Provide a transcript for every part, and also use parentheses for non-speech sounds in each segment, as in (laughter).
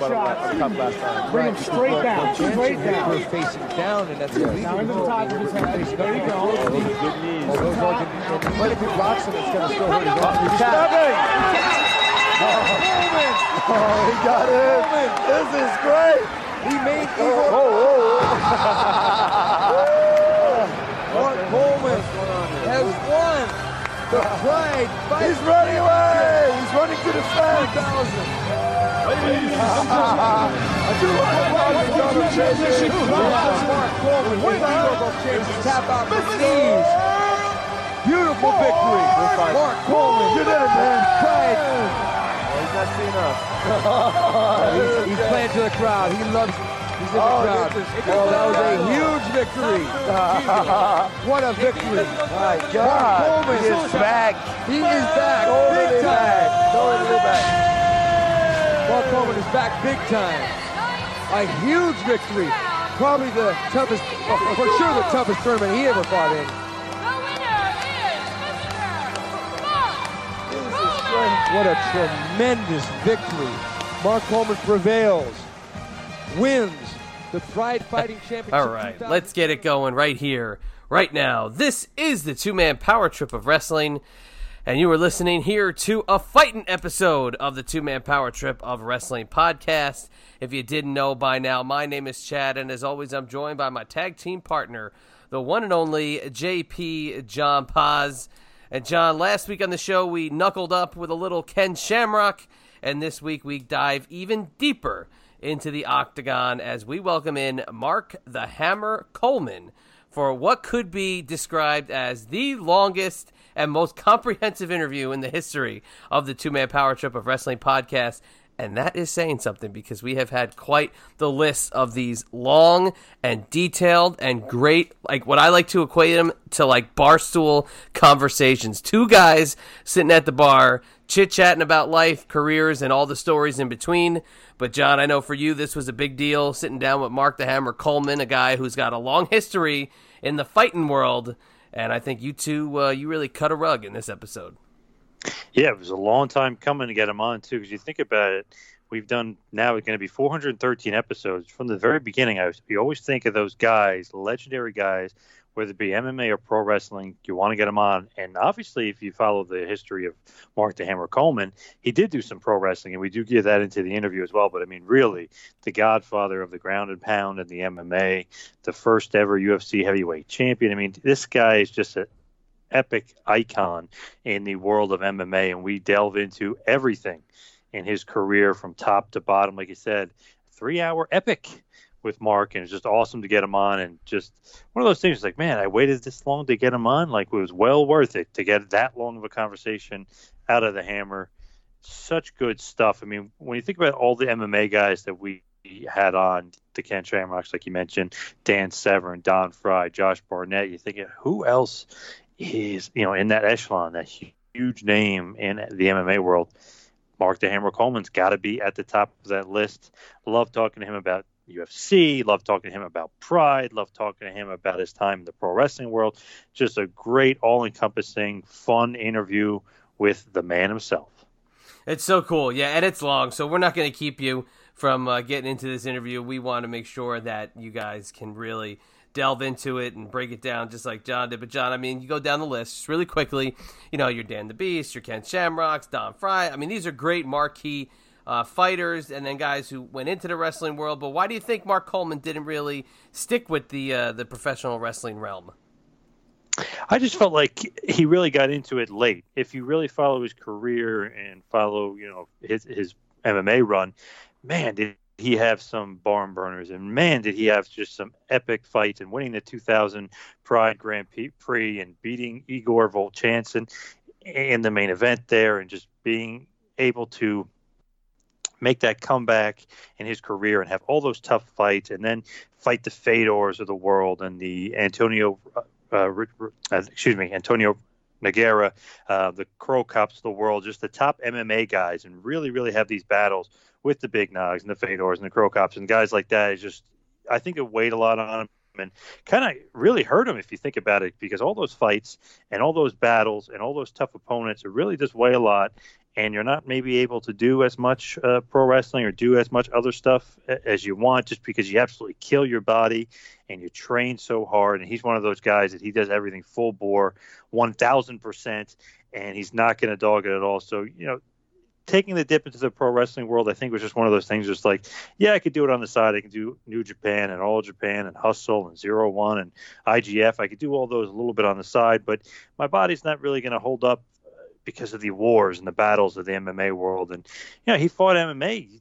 Bring right. him straight but, down, But straight down. We're facing down, and that's illegal. Now into the top of his head. There you go. Oh, those good knees. Oh, those are good knees. But if he blocks him, it's going to still hurt his arm. He's stabbing! Oh, oh, he got him. This is great. He made Igor. Oh, oh, oh, oh. (laughs) Mark Coleman has won the (laughs) Pride. He's running away. He's running to the fence. I do like the John. Mark Coleman with Igor Chase tap out the knees. Beautiful victory. Mark Coleman. You did it, man. Pride. he's not seeing us. he's, he's playing to the crowd. He loves. He's in the Oh, crowd. Oh, that was a huge victory. (laughs) what a victory. My God. Mark Coleman He is back. He is back. Totally big time. back. Totally back. Mark Coleman is back big time. A huge victory. Probably the toughest, well, for sure the toughest tournament he ever fought in. The winner is Mr. What a tremendous victory. Mark Coleman prevails, wins the Pride Fighting (laughs) Championship. All right, let's get it going right here, right now. This is the two man power trip of wrestling, and you are listening here to a fighting episode of the two man power trip of wrestling podcast. If you didn't know by now, my name is Chad, and as always, I'm joined by my tag team partner, the one and only JP John Paz. And John, last week on the show, we knuckled up with a little Ken Shamrock, and this week we dive even deeper into the octagon as we welcome in Mark the Hammer Coleman for what could be described as the longest and most comprehensive interview in the history of the Two Man Power Trip of Wrestling podcast. And that is saying something because we have had quite the list of these long and detailed and great, like what I like to equate them to like barstool conversations. Two guys sitting at the bar, chit chatting about life, careers, and all the stories in between. But John, I know for you this was a big deal sitting down with Mark the Hammer Coleman, a guy who's got a long history in the fighting world. And I think you two, uh, you really cut a rug in this episode. Yeah, it was a long time coming to get him on too. Because you think about it, we've done now it's going to be 413 episodes from the very beginning. I was, you always think of those guys, legendary guys, whether it be MMA or pro wrestling, you want to get them on. And obviously, if you follow the history of Mark the Hammer Coleman, he did do some pro wrestling, and we do get that into the interview as well. But I mean, really, the godfather of the ground and pound and the MMA, the first ever UFC heavyweight champion. I mean, this guy is just an epic icon in the world of MMA, and we delve into everything in his career from top to bottom. Like you said, three hour epic with Mark, and it's just awesome to get him on. And just one of those things, like, man, I waited this long to get him on. Like, it was well worth it to get that long of a conversation out of the hammer. Such good stuff. I mean, when you think about all the MMA guys that we had on, the Ken Shamrocks, like you mentioned, Dan Severn, Don Frye, Josh Barnett, you think, who else is, you know, in that echelon, that huge name in the MMA world? Mark the Hammer Coleman's got to be at the top of that list. Love talking to him about UFC. Love talking to him about Pride. Love talking to him about his time in the pro wrestling world. Just a great, all encompassing, fun interview with the man himself. It's so cool. Yeah, and it's long, so we're not going to keep you from uh, getting into this interview. We want to make sure that you guys can really delve into it and break it down just like John did. But John, I mean, you go down the list just really quickly. You know, you're Dan the Beast, you're Ken Shamrocks, Don Frye. I mean, these are great marquee uh, fighters and then guys who went into the wrestling world. But why do you think Mark Coleman didn't really stick with the uh, the professional wrestling realm? I just felt like he really got into it late. If you really follow his career and follow, you know, his his MMA run, man, did he have some barn burners and man did he have just some epic fights and winning the 2000 Pride Grand Prix and beating Igor Vovchanchyn in the main event there and just being able to make that comeback in his career and have all those tough fights and then fight the Fedors of the world and the Antonio, uh, uh, uh excuse me, Antonio Nogueira, uh, the Cro Cops of the world, just the top MMA guys, and really, really have these battles with the Big Nogs and the Fedors and the Cro Cops and guys like that. Is just, I think it weighed a lot on him and kind of really hurt him if you think about it, because all those fights and all those battles and all those tough opponents, really just weigh a lot and you're not maybe able to do as much uh, pro wrestling or do as much other stuff as you want just because you absolutely kill your body and you train so hard. And he's one of those guys that he does everything full bore, 1000%, and he's not going to dog it at all. So, you know, taking the dip into the pro wrestling world, I think was just one of those things. Just like, yeah, I could do it on the side. I can do New Japan and All Japan and Hustle and Zero One and IGF. I could do all those a little bit on the side, but my body's not really going to hold up because of the wars and the battles of the MMA world. And you know, he fought MMA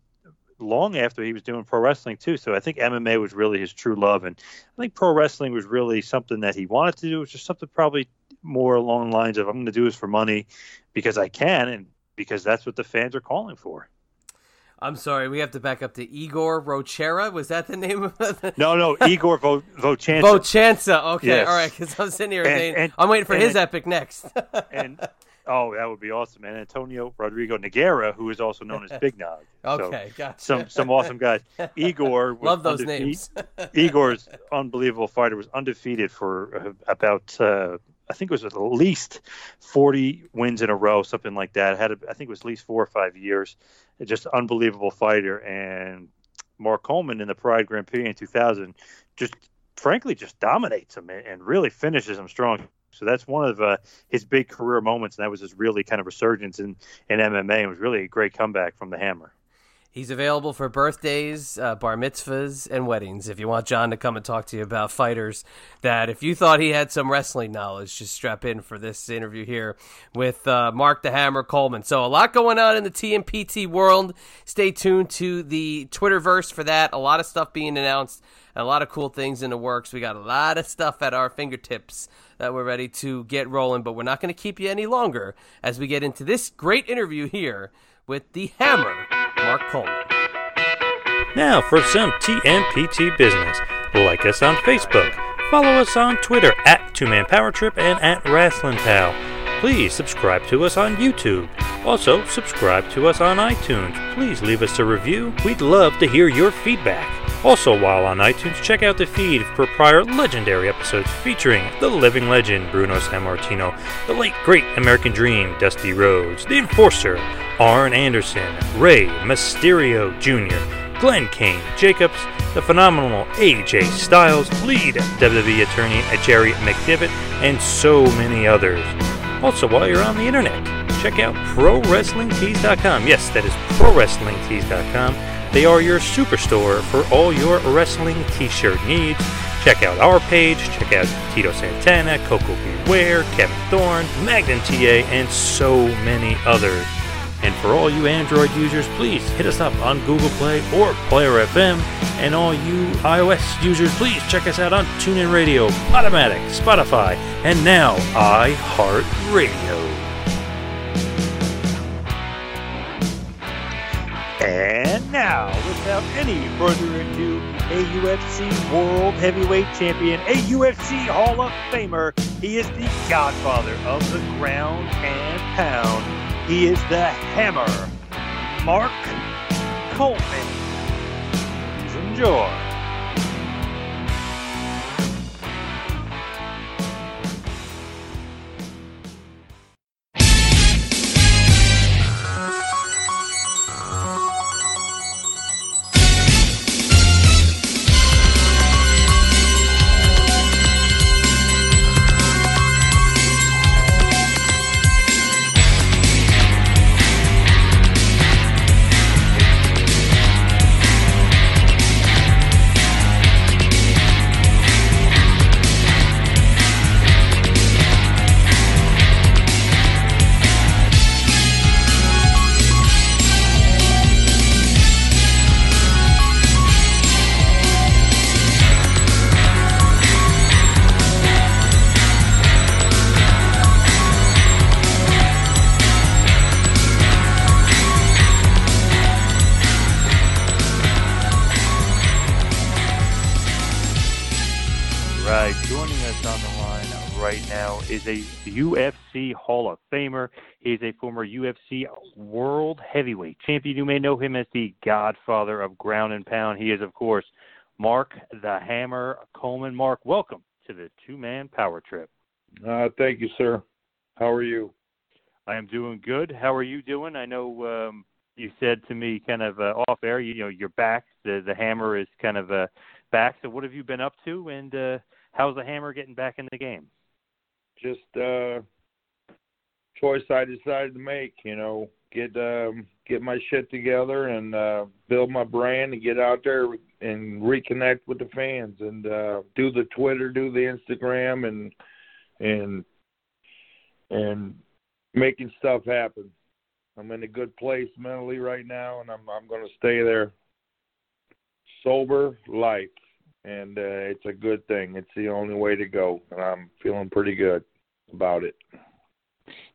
long after he was doing pro wrestling too. So I think MMA was really his true love, and I think pro wrestling was really something that he wanted to do. It was just something probably more along the lines of I'm going to do this for money because I can and because that's what the fans are calling for. I'm sorry, we have to back up to Igor Rochera. Was that the name of it? No, no, (laughs) Igor Vo- Vovchansa. Vovchansa. Okay, yes. all right. Because I'm sitting here and, saying and, I'm waiting for his epic next. and (laughs) Oh, that would be awesome, And Antonio Rodrigo Nogueira, who is also known as Big Nog. (laughs) okay, so gotcha. Some some awesome guys. (laughs) Igor love those names. (laughs) Igor's unbelievable fighter was undefeated for uh, about uh, I think it was at least 40 wins in a row, something like that. Had a, I think it was at least four or five years. Just unbelievable fighter. And Mark Coleman in the Pride Grand Prix in 2000 just frankly just dominates him and really finishes him strong. So that's one of uh, his big career moments, and that was his really kind of resurgence in, in MMA. It was really a great comeback from the Hammer. He's available for birthdays, uh, bar mitzvahs, and weddings. If you want John to come and talk to you about fighters, that if you thought he had some wrestling knowledge, just strap in for this interview here with uh, Mark the Hammer Coleman. So a lot going on in the TMPT world. Stay tuned to the Twitterverse for that. A lot of stuff being announced, a lot of cool things in the works. We got a lot of stuff at our fingertips that we're ready to get rolling, but we're not going to keep you any longer as we get into this great interview here with the Hammer, Mark Coleman. Now for some TMPT business. Like us on Facebook. Follow us on Twitter at Two Man Power Trip and at Wrestling Pal. Please subscribe to us on YouTube. Also, subscribe to us on iTunes. Please leave us a review. We'd love to hear your feedback. Also, while on iTunes, check out the feed for prior legendary episodes featuring the living legend Bruno Sammartino, the late great American Dream Dusty Rhodes, the Enforcer, Arn Anderson, Rey Mysterio Jr., Glenn Kane Jacobs, the phenomenal AJ Styles, lead WWE attorney Jerry McDevitt, and so many others. Also, while you're on the internet, check out ProWrestlingTees.com. Yes, that is ProWrestlingTees.com. They are your superstore for all your wrestling t-shirt needs. Check out our page, check out Tito Santana, Coco Beware, Kevin Thorne, Magnum TA, and so many others. And for all you Android users, please hit us up on Google Play or Player FM. And all you iOS users, please check us out on TuneIn Radio, Podomatic, Spotify, and now iHeartRadio. And now, without any further ado, a UFC World Heavyweight Champion, a UFC Hall of Famer. He is the godfather of the ground and pound. He is the hammer, Mark Coleman. Enjoy. UFC Hall of Famer. He's a former UFC World Heavyweight Champion. You may know him as the Godfather of Ground and Pound. He is, of course, Mark the Hammer Coleman. Mark, welcome to the Two Man Power Trip. Uh, thank you, sir. How are you? I am doing good. How are you doing? I know um, you said to me kind of uh, off air, you know, you're back. The the hammer is kind of uh, back. So what have you been up to, and uh, how's the hammer getting back in the game? Just uh choice I decided to make, you know, get um get my shit together and uh build my brand and get out there and reconnect with the fans and uh do the Twitter, do the Instagram and and and making stuff happen. I'm in a good place mentally right now and I'm I'm going to stay there. Sober life and uh, it's a good thing. It's the only way to go, and I'm feeling pretty good about it.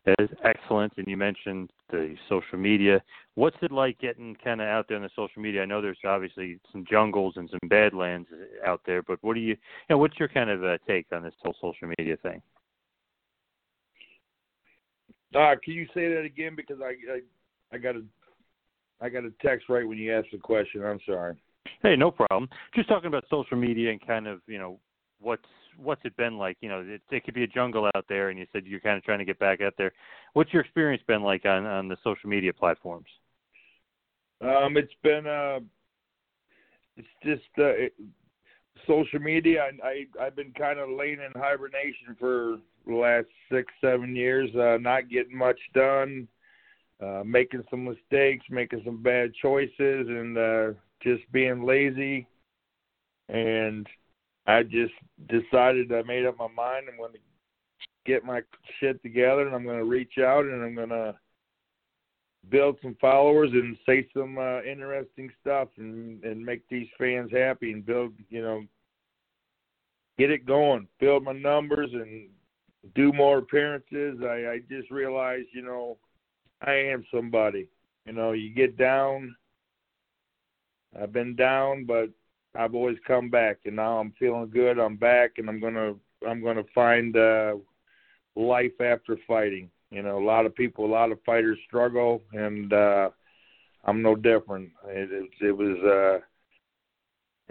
That is excellent. And you mentioned the social media. What's it like getting kind of out there on the social media? I know there's obviously some jungles and some badlands out there, but what do you, you know, what's your kind of uh, take on this whole social media thing? Uh, can you say that again? Because I, I, I got a, I got a text right when you asked the question. I'm sorry. Hey, no problem. Just talking about social media and kind of, you know, what's what's it been like? You know, it, it could be a jungle out there, and you said you're kind of trying to get back out there. What's your experience been like on on the social media platforms? Um, it's been uh, it's just uh, it, social media. I, I I've been kind of laying in hibernation for the last six seven years, uh, not getting much done, uh, making some mistakes, making some bad choices, and uh, just being lazy. And I just decided I made up my mind. I'm going to get my shit together, and I'm going to reach out, and I'm going to build some followers and say some uh, interesting stuff, and and make these fans happy, and build, you know, get it going, build my numbers, and do more appearances. I I just realized, you know, I am somebody. You know, you get down. I've been down, but I've always come back, and now I'm feeling good. I'm back, and I'm gonna I'm gonna find uh, life after fighting. You know, a lot of people, a lot of fighters struggle, and uh, I'm no different. It, it, it was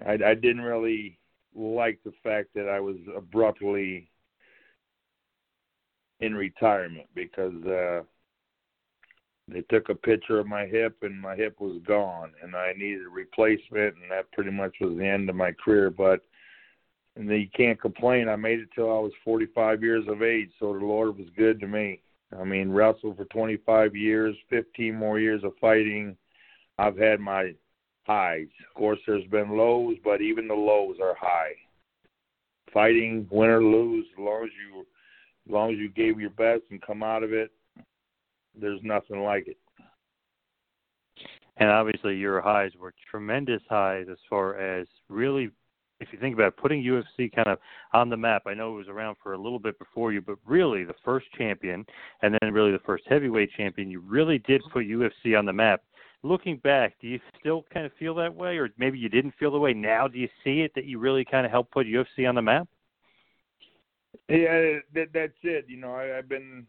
uh, I, I didn't really like the fact that I was abruptly in retirement because uh, they took a picture of my hip and my hip was gone and I needed a replacement and that pretty much was the end of my career but and you can't complain. I made it till I was 45 years of age, so the Lord was good to me. I mean, wrestled for 25 years, 15 more years of fighting. I've had my highs. Of course, there's been lows, but even the lows are high. Fighting, win or lose, as long as you, as long as you gave your best and come out of it, there's nothing like it. And obviously, your highs were tremendous highs as far as really, if you think about it, putting UFC kind of on the map. I know it was around for a little bit before you, but really the first champion, and then really the first heavyweight champion, you really did mm-hmm. put UFC on the map. Looking back, do you still kind of feel that way, or maybe you didn't feel the way now? Do you see it that you really kind of helped put UFC on the map? Yeah, that, that's it. You know, I, I've been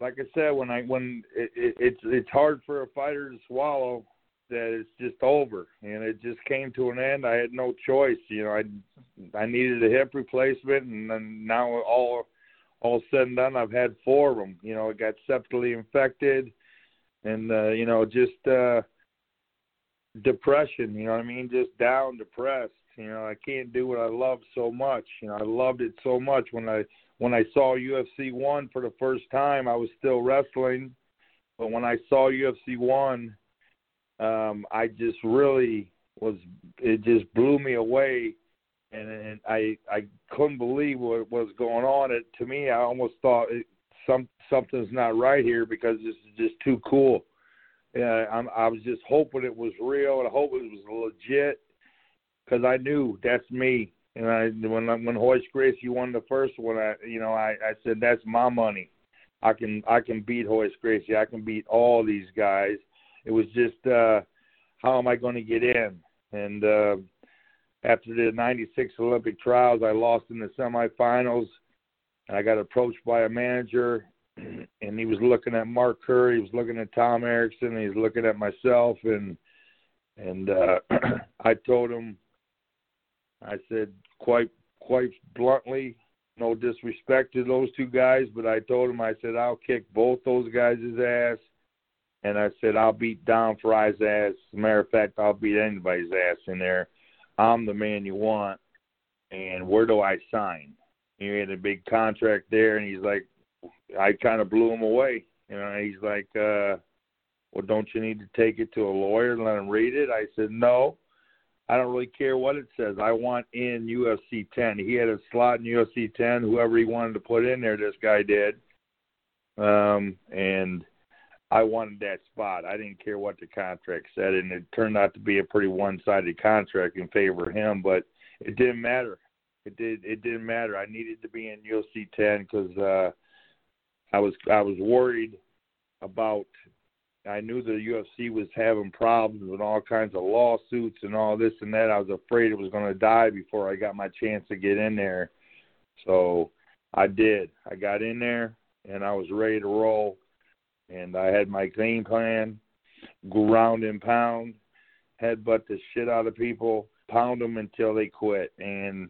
like I said, when I when it, it, it's it's hard for a fighter to swallow that it's just over, and it just came to an end. I had no choice. You know, I I needed a hip replacement, and then now all all said and done, I've had four of them. You know, I got septically infected, and uh, you know, just uh, depression. You know what I mean? Just down, depressed. You know, I can't do what I love so much. You know, I loved it so much when I when I saw UFC one for the first time. I was still wrestling, but when I saw UFC one, um, I just really was. It just blew me away, and, and I I couldn't believe what was going on. It to me, I almost thought it, some something's not right here because this is just too cool. Yeah, I'm, I was just hoping it was real, and I hope it was legit because I knew that's me. And I when when Royce Gracie won the first one, I you know I I said that's my money. I can I can beat Royce Gracie. I can beat all these guys. It was just uh how am I going to get in? And uh after the 96 Olympic trials, I lost in the semifinals. And I got approached by a manager (clears throat) and he was looking at Mark Curry, he was looking at Tom Erikson, he was looking at myself and and uh (clears throat) I told him I said quite quite bluntly, no disrespect to those two guys, but I told him I said I'll kick both those guys' ass, and I said I'll beat Don Frye's ass. As a matter of fact, I'll beat anybody's ass in there. I'm the man you want, and where do I sign? He had a big contract there, and he's like, I kind of blew him away. You know, he's like, uh, well, don't you need to take it to a lawyer and let him read it? I said, no. I don't really care what it says. I want in UFC 10. He had a slot in UFC 10. Whoever he wanted to put in there, this guy did. Um, and I wanted that spot. I didn't care what the contract said, and it turned out to be a pretty one-sided contract in favor of him. But it didn't matter. It did. It didn't matter. I needed to be in UFC 10 because uh, I was I was worried about I knew the UFC was having problems with all kinds of lawsuits and all this and that. I was afraid it was going to die before I got my chance to get in there. So I did. I got in there and I was ready to roll. And I had my game plan ground and pound, headbutt the shit out of people, pound them until they quit. And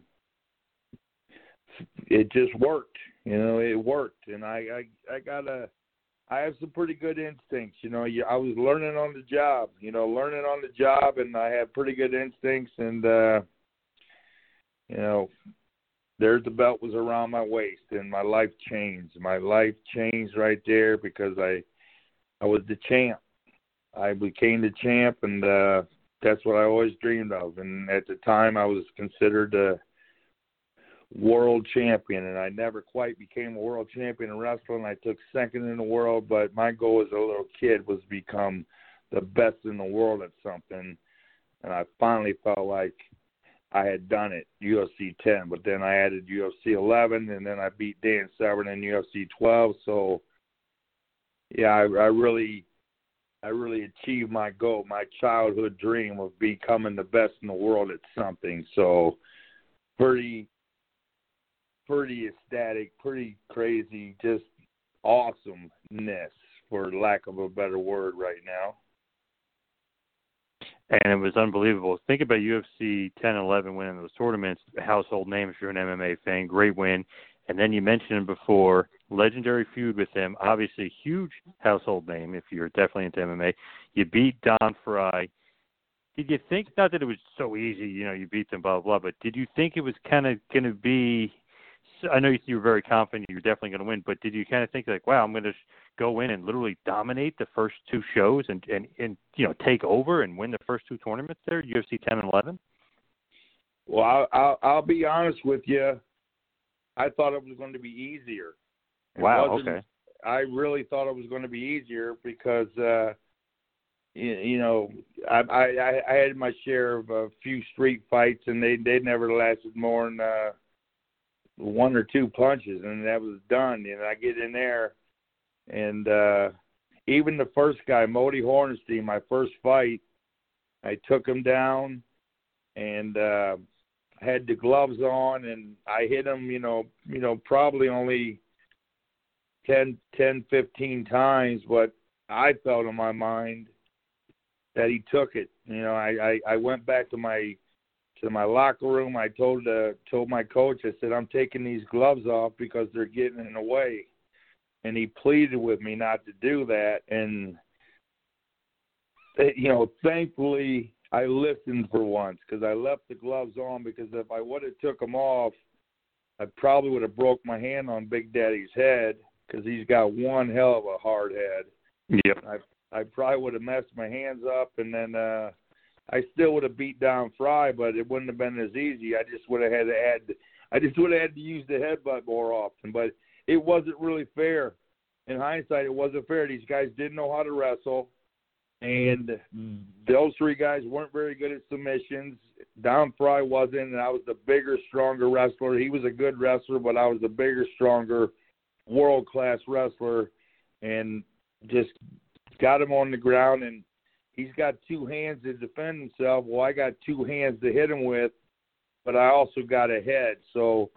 it just worked. You know, it worked. And I, I, I got a I have some pretty good instincts. You know, I was learning on the job. You know, learning on the job, and I have pretty good instincts. And uh, you know, there's the belt was around my waist, and my life changed. My life changed right there because I, I was the champ. I became the champ, and uh, that's what I always dreamed of. And at the time, I was considered. Uh, world champion, and I never quite became a world champion in wrestling. I took second in the world, but my goal as a little kid was to become the best in the world at something, and I finally felt like I had done it UFC 10. But then I added UFC 11, and then I beat Dan Severn in UFC 12. So, yeah, I, I really. I really achieved my goal, my childhood dream of becoming the best in the world at something. So, pretty pretty ecstatic, pretty crazy, just awesomeness, for lack of a better word, right now. And it was unbelievable. Think about UFC 10 11 winning those tournaments, household names if you're an MMA fan, great win. And then you mentioned him before, legendary feud with him, obviously huge household name if you're definitely into MMA. You beat Don Frye. Did you think not that it was so easy, you know, you beat them, blah blah, blah but did you think it was kind of going to be? I know you were very confident you were definitely going to win, but did you kind of think like, wow, I'm going to go in and literally dominate the first two shows and and and you know take over and win the first two tournaments there, UFC 10 and 11? Well, I'll, I'll, I'll be honest with you. I thought it was going to be easier. It wow. Okay. I really thought it was going to be easier because, uh, you, you know, I, I I had my share of a few street fights, and they they never lasted more than uh, one or two punches, and that was done. And I get in there, and uh, even the first guy, Moti Horenstein, my first fight, I took him down, and uh, had the gloves on and I hit him, you know, you know, probably only 10, 10, 15 times, but I felt in my mind that he took it. You know, I, I, I went back to my to my locker room. I told uh, told my coach, I said, I'm taking these gloves off because they're getting in the way. And he pleaded with me not to do that. And you know, thankfully I listened for once because I left the gloves on because if I would have took them off, I probably would have broke my hand on Big Daddy's head because he's got one hell of a hard head. Yep. I I probably would have messed my hands up, and then uh I still would have beat Don Frye, but it wouldn't have been as easy. I just would have had to add. I just would have had to use the headbutt more often, but it wasn't really fair. In hindsight, it wasn't fair. These guys didn't know how to wrestle and those three guys weren't very good at submissions. Don Frye wasn't, and I was the bigger, stronger wrestler. He was a good wrestler, but I was the bigger, stronger, world class wrestler, and just got him on the ground. And he's got two hands to defend himself. Well, I got two hands to hit him with, but I also got a head. So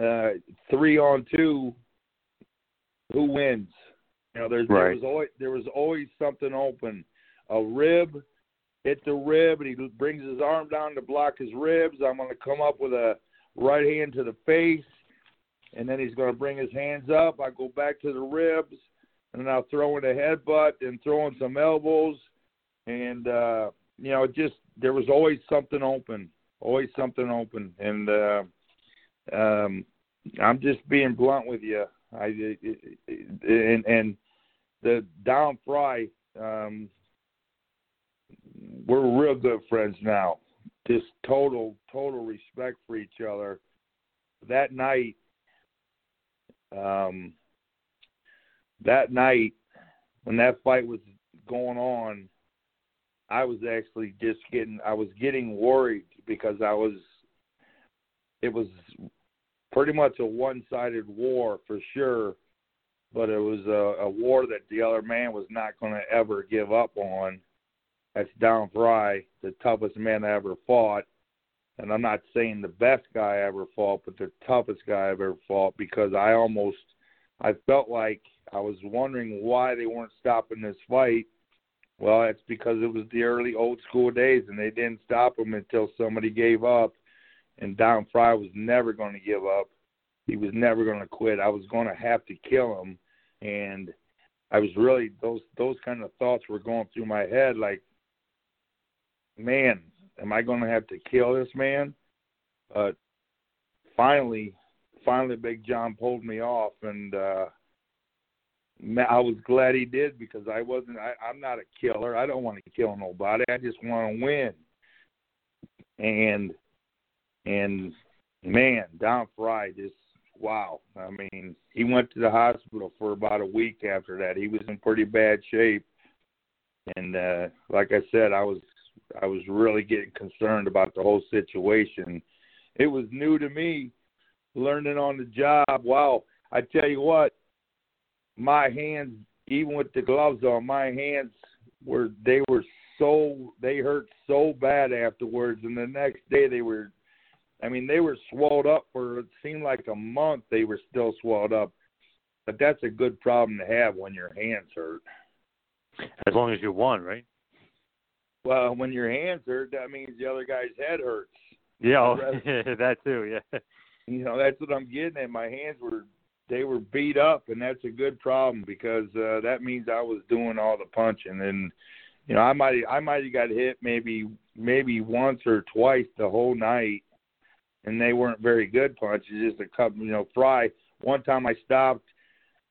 uh, three on two, who wins? You know, there's right. there was always there was always something open. A rib, hit the rib, and he brings his arm down to block his ribs. I'm going to come up with a right hand to the face, and then he's going to bring his hands up. I go back to the ribs, and then I'll throw in a headbutt and throw in some elbows, and uh, you know, just there was always something open, always something open, and uh, um, I'm just being blunt with you. I and and the Don Frye, um, we're real good friends now. Just total, total respect for each other. That night, um, that night when that fight was going on, I was actually just getting, I was getting worried because I was, it was pretty much a one-sided war for sure but it was a, a war that the other man was not going to ever give up on. That's Don Frye, the toughest man I ever fought. And I'm not saying the best guy I ever fought, but the toughest guy I've ever fought because I almost, I felt like I was wondering why they weren't stopping this fight. Well, it's because it was the early old school days and they didn't stop him until somebody gave up. And Don Frye was never going to give up he was never going to quit. I was going to have to kill him, and I was really those those kind of thoughts were going through my head. Like, man, am I going to have to kill this man? But finally, finally, Big John pulled me off, and uh, I was glad he did because I wasn't. I, I'm not a killer. I don't want to kill nobody. I just want to win. And and man, Don Frye just wow. I mean, he went to the hospital for about a week after that. He was in pretty bad shape, and uh, like I said, I was I was really getting concerned about the whole situation. It was new to me, learning on the job. Wow, I tell you what, my hands, even with the gloves on, my hands were they were so they hurt so bad afterwards, and the next day they were I mean, they were swelled up for it seemed like a month. They were still swelled up, but that's a good problem to have when your hands hurt. As long as you won, right? Well, when your hands hurt, that means the other guy's head hurts. Yeah, oh, (laughs) that too. Yeah. you know that's what I'm getting at. My hands were they were beat up, and that's a good problem because uh, that means I was doing all the punching, and you know I might I might have got hit maybe maybe once or twice the whole night, and they weren't very good punches. Just a couple, you know, Frye. One time I stopped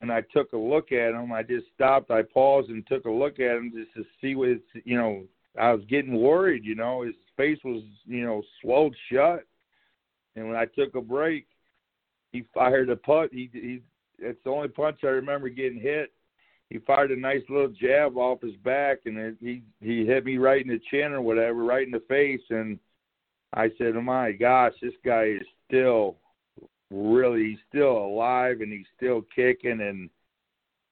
and I took a look at him. I just stopped. I paused and took a look at him just to see what it's, you know. I was getting worried. You know, his face was, you know, swelled shut. And when I took a break, he fired a punt. He he. It's the only punch I remember getting hit. He fired a nice little jab off his back, and it, he he hit me right in the chin or whatever, right in the face. And I said, "Oh my gosh, this guy is still really he's still alive and he's still kicking and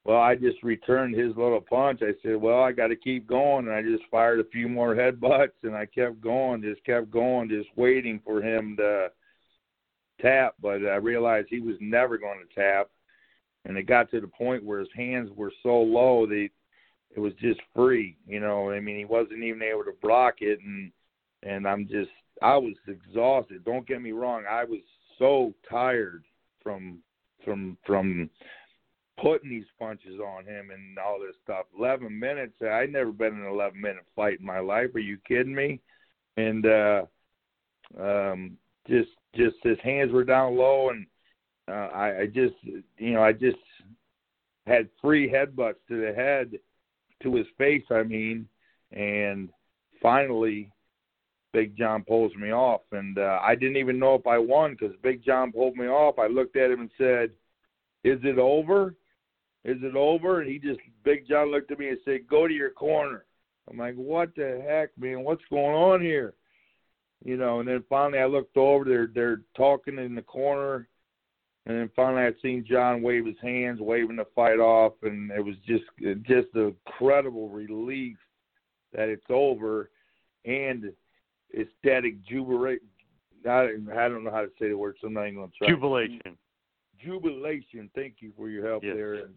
well i just returned his little punch i said well i got to keep going and i just fired a few more headbutts and i kept going just kept going just waiting for him to tap but i realized he was never going to tap and it got to the point where his hands were so low that it was just free you know i mean he wasn't even able to block it and and i'm just i was exhausted don't get me wrong i was so tired from from from putting these punches on him and all this stuff. Eleven minutes. I'd never been in an eleven minute fight in my life. Are you kidding me? And uh um just just his hands were down low and uh I, I just you know, I just had three headbutts to the head to his face, I mean, and finally Big John pulls me off, and uh, I didn't even know if I won because Big John pulled me off. I looked at him and said, "Is it over? Is it over?" And he just Big John looked at me and said, "Go to your corner." I'm like, "What the heck, man? What's going on here?" You know. And then finally, I looked over. They're they're talking in the corner, and then finally, I seen John wave his hands, waving the fight off, and it was just just a incredible relief that it's over, and ecstatic jubilation. I, I don't know how to say the word, so I'm not even going to try. Jubilation. Jubilation. Thank you for your help yes. there. And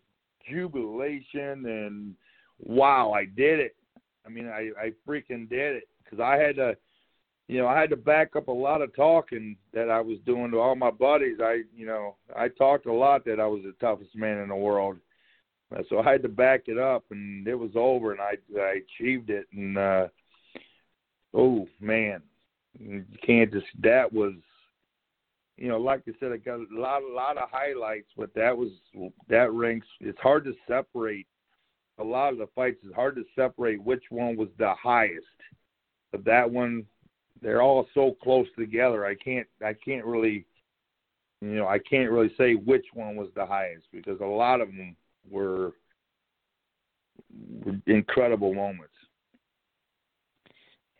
jubilation and wow, I did it. I mean, I I freaking did it because I had to, you know, I had to back up a lot of talking that I was doing to all my buddies. I, you know, I talked a lot that I was the toughest man in the world. So I had to back it up, and it was over, and I I achieved it, and uh oh man, you can't just that was you know, like I said, I got a lot, a lot of highlights, but that was that ranks. It's hard to separate. A lot of the fights it's hard to separate which one was the highest. But that one, they're all so close together. I can't, I can't really, you know, I can't really say which one was the highest because a lot of them were, were incredible moments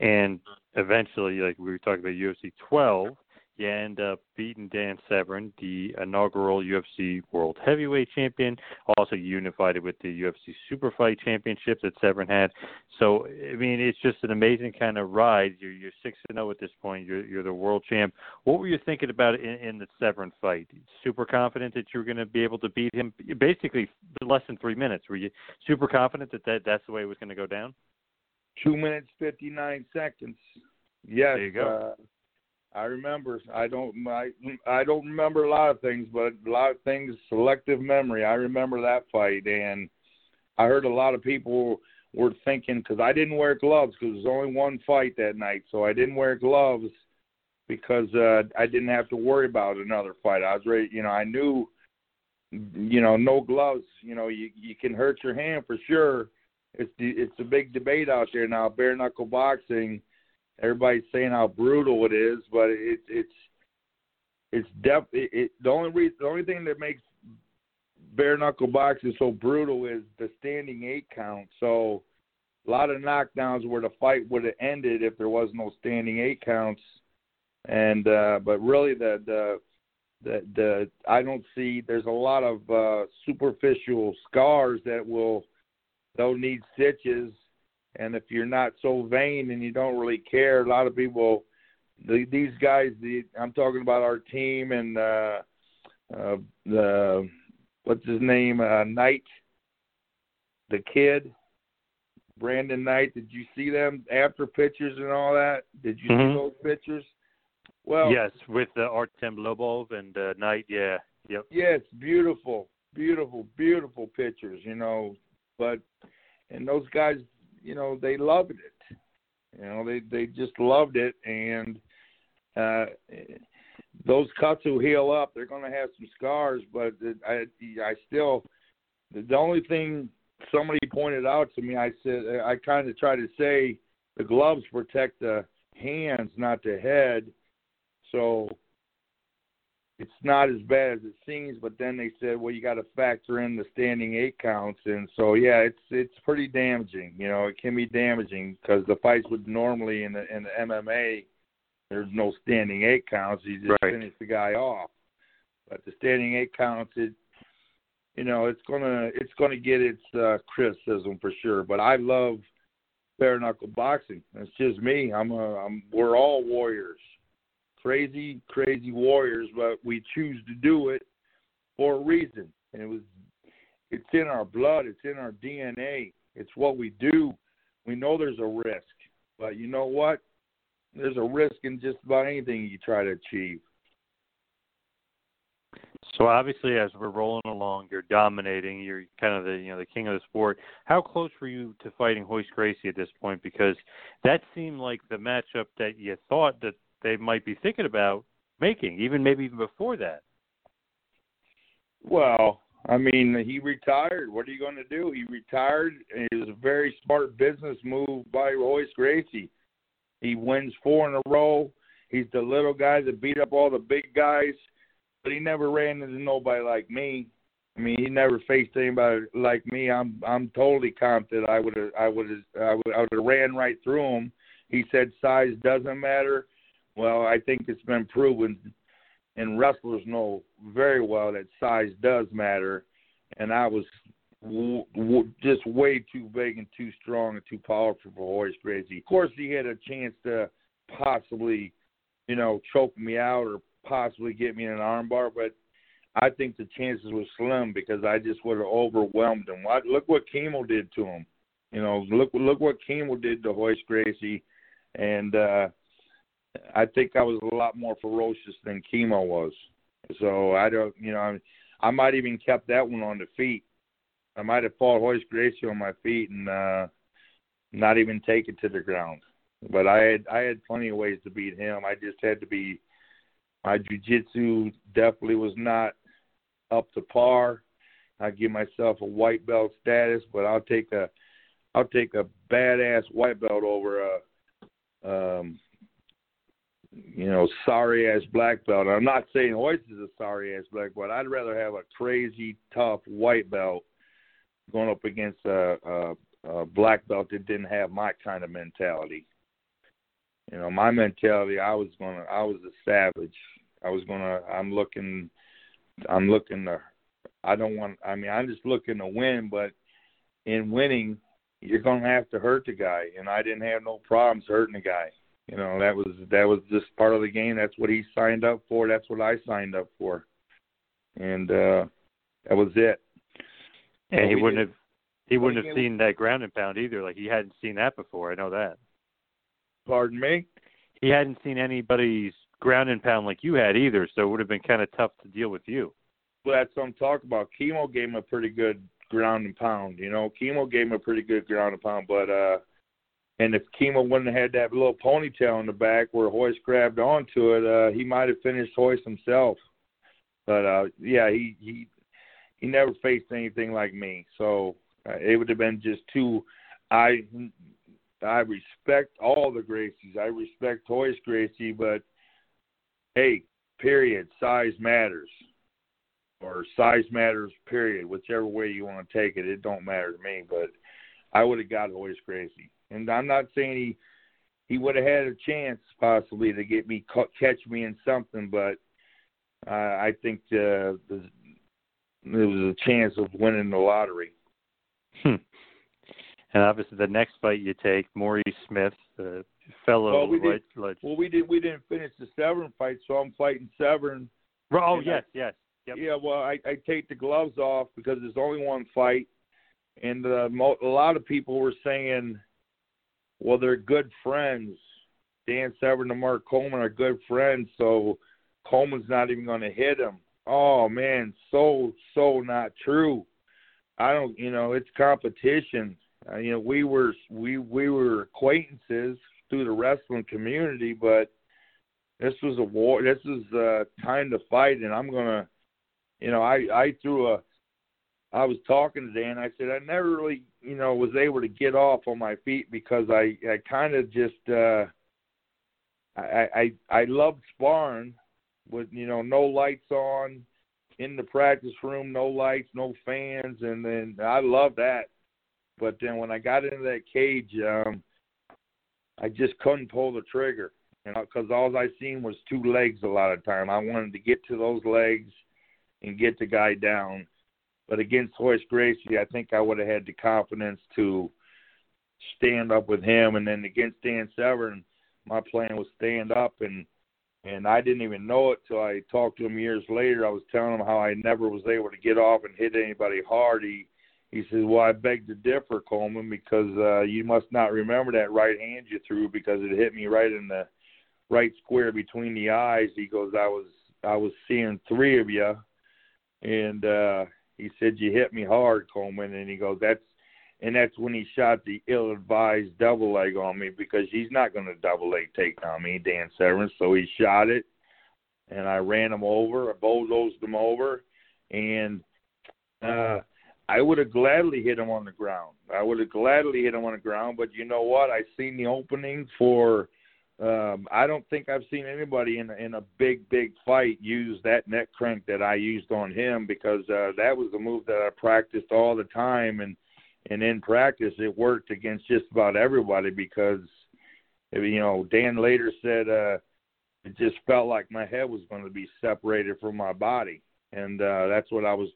and eventually, like we were talking about UFC 12, you end up beating Dan Severn, the inaugural UFC World Heavyweight Champion. Also unified it with the UFC Super Fight Championship that Severn had. So I mean, it's just an amazing kind of ride. You're you're six to zero at this point. You're you're the world champ. What were you thinking about in, in the Severn fight? Super confident that you were going to be able to beat him, basically less than three minutes. Were you super confident that, that that's the way it was going to go down? Two minutes fifty nine seconds. Yes. There you go. Uh, I remember. I don't. I I don't remember a lot of things, but a lot of things. Selective memory. I remember that fight, and I heard a lot of people were thinking because I didn't wear gloves because there was only one fight that night, so I didn't wear gloves because uh I didn't have to worry about another fight. I was ready. You know, I knew. You know, no gloves. You know, you you can hurt your hand for sure it's the, it's a big debate out there now. Bare knuckle boxing, everybody's saying how brutal it is, but it, it's it's def it, it the only reason the only thing that makes bare knuckle boxing so brutal is the standing eight count. So a lot of knockdowns where the fight would have ended if there was no standing eight counts. And uh but really the the the the I don't see there's a lot of uh superficial scars that will they'll need stitches. And if you're not so vain and you don't really care, a lot of people, the, these guys, the, I'm talking about our team and uh, uh, the what's his name, uh, Knight, the kid, Brandon Knight. Did you see them after pictures and all that? Did you mm-hmm. see those pictures? Well, yes, with uh, Artem Lobov and uh, Knight. Yeah, yep. Yes, beautiful, beautiful, beautiful pictures. You know, but and those guys, you know, they loved it. You know, they they just loved it, and uh those cuts will heal up. They're going to have some scars, but I I still the only thing somebody pointed out to me, I said I kind of try to say the gloves protect the hands, not the head, so it's not as bad as it seems. But then they said, well, you got to factor in the standing eight counts, and so yeah, it's it's pretty damaging. You know, it can be damaging because the fights would normally in the in the MMA there's no standing eight counts. You just right. finish the guy off. But the standing eight counts, it you know, it's gonna it's gonna get its uh, criticism for sure. But I love bare knuckle boxing. That's just me. I'm a I'm we're all warriors. Crazy, crazy warriors, but we choose to do it for a reason. And it was it's in our blood, it's in our DNA. It's what we do. We know there's a risk. But you know what? there's a risk in just about anything you try to achieve. So obviously, as we're rolling along, you're dominating. You're kind of the you know the king of the sport. How close were you to fighting Royce Gracie at this point? Because that seemed like the matchup that you thought that they might be thinking about making, even maybe even before that. Well, I mean, he retired. What are you going to do? He retired. And it was a very smart business move by Royce Gracie. He wins four in a row. He's the little guy that beat up all the big guys, but he never ran into nobody like me. I mean, he never faced anybody like me. I'm I'm totally confident I would have I would have I would I would have ran right through him. He said size doesn't matter. Well, I think it's been proven, and wrestlers know very well that size does matter. And I was w- w- just way too big and too strong and too powerful for Royce Gracie. Of course, he had a chance to possibly, you know, choke me out or possibly get me in an armbar, but I think the chances were slim because I just would have overwhelmed him. Look what Kimo did to him. You know, look look what Kimo did to Royce Gracie, and uh, I think I was a lot more ferocious than Kimo was. So I don't, you know, I, I might even kept that one on the feet I might have fought Royce Gracie on my feet and uh, not even take it to the ground. But I had I had plenty of ways to beat him. I just had to be my jujitsu definitely was not up to par. I give myself a white belt status, but I'll take a I'll take a badass white belt over a um you know, sorry ass black belt. I'm not saying Royce is a sorry ass black belt. I'd rather have a crazy tough white belt going up against a, a, a black belt that didn't have my kind of mentality. You know, my mentality, I was gonna, I was a savage. I was gonna, I'm looking, I'm looking to, I don't want, I mean, I'm just looking to win, but in winning, you're gonna have to hurt the guy, and I didn't have no problems hurting the guy. You know, that was that was just part of the game. That's what he signed up for. That's what I signed up for, and uh that was it. And he wouldn't have he wouldn't have seen that ground and pound either. Like he hadn't seen that before. I know that. Pardon me. He hadn't seen anybody's ground and pound like you had either, so it would have been kind of tough to deal with you. Well, that's what I'm talking about. Kimo gave him a pretty good ground and pound. You know, Kimo gave him a pretty good ground and pound, but uh, and if Kimo wouldn't have had that little ponytail in the back where Royce grabbed onto it, uh, he might have finished Royce himself. But uh, yeah, he he he never faced anything like me. So uh, it would have been just too. I I respect all the Gracies. I respect Royce Gracie, but hey, period. Size matters, or size matters. Period. Whichever way you want to take it, it don't matter to me. But I would have got Royce Gracie, and I'm not saying he he would have had a chance possibly to get me catch me in something, but uh, I think uh, the there was a chance of winning the lottery. Hmm. And obviously, the next fight you take, Maurice Smith, the fellow. Well, we did. Well, we did. We didn't finish the Severn fight, so I'm fighting Severn. Oh yes, I, yes. Yep. Yeah. Well, I, I take the gloves off because there's only one fight, and uh, a lot of people were saying, well, they're good friends, Dan Severn and Mark Coleman are good friends, so Coleman's not even going to hit him. Oh man, so so not true. I don't, you know, it's competition. Uh, you know, we were we we were acquaintances through the wrestling community, but this was a war. This is uh, time to fight, and I'm gonna, you know, I I threw a. I was talking to Dan. I said I never really, you know, was able to get off on my feet because I I kind of just uh, I I I loved sparring with you know no lights on in the practice room, no lights, no fans, and then I loved that. But then when I got into that cage, um, I just couldn't pull the trigger, you know, because all I seen was two legs a lot of time. I wanted to get to those legs and get the guy down. But against Royce Gracie, I think I would have had the confidence to stand up with him. And then against Dan Severn, my plan was stand up and and I didn't even know it till I talked to him years later. I was telling him how I never was able to get off and hit anybody hard. He he says, "Well, I beg to differ, Coleman, because uh, you must not remember that right hand you threw because it hit me right in the right square between the eyes." He goes, "I was I was seeing three of you," and uh, he said, "You hit me hard, Coleman," and he goes, "That's." And that's when he shot the ill-advised double leg on me because he's not going to double leg take on me, Dan Severn. So he shot it, and I ran him over. I bulldozed him over, and uh, I would have gladly hit him on the ground. I would have gladly hit him on the ground, but you know what? I seen the opening for. Um, I don't think I've seen anybody in in a big big fight use that neck crank that I used on him because uh, that was the move that I practiced all the time and and in practice it worked against just about everybody because you know Dan later said uh, it just felt like my head was going to be separated from my body and uh, that's what I was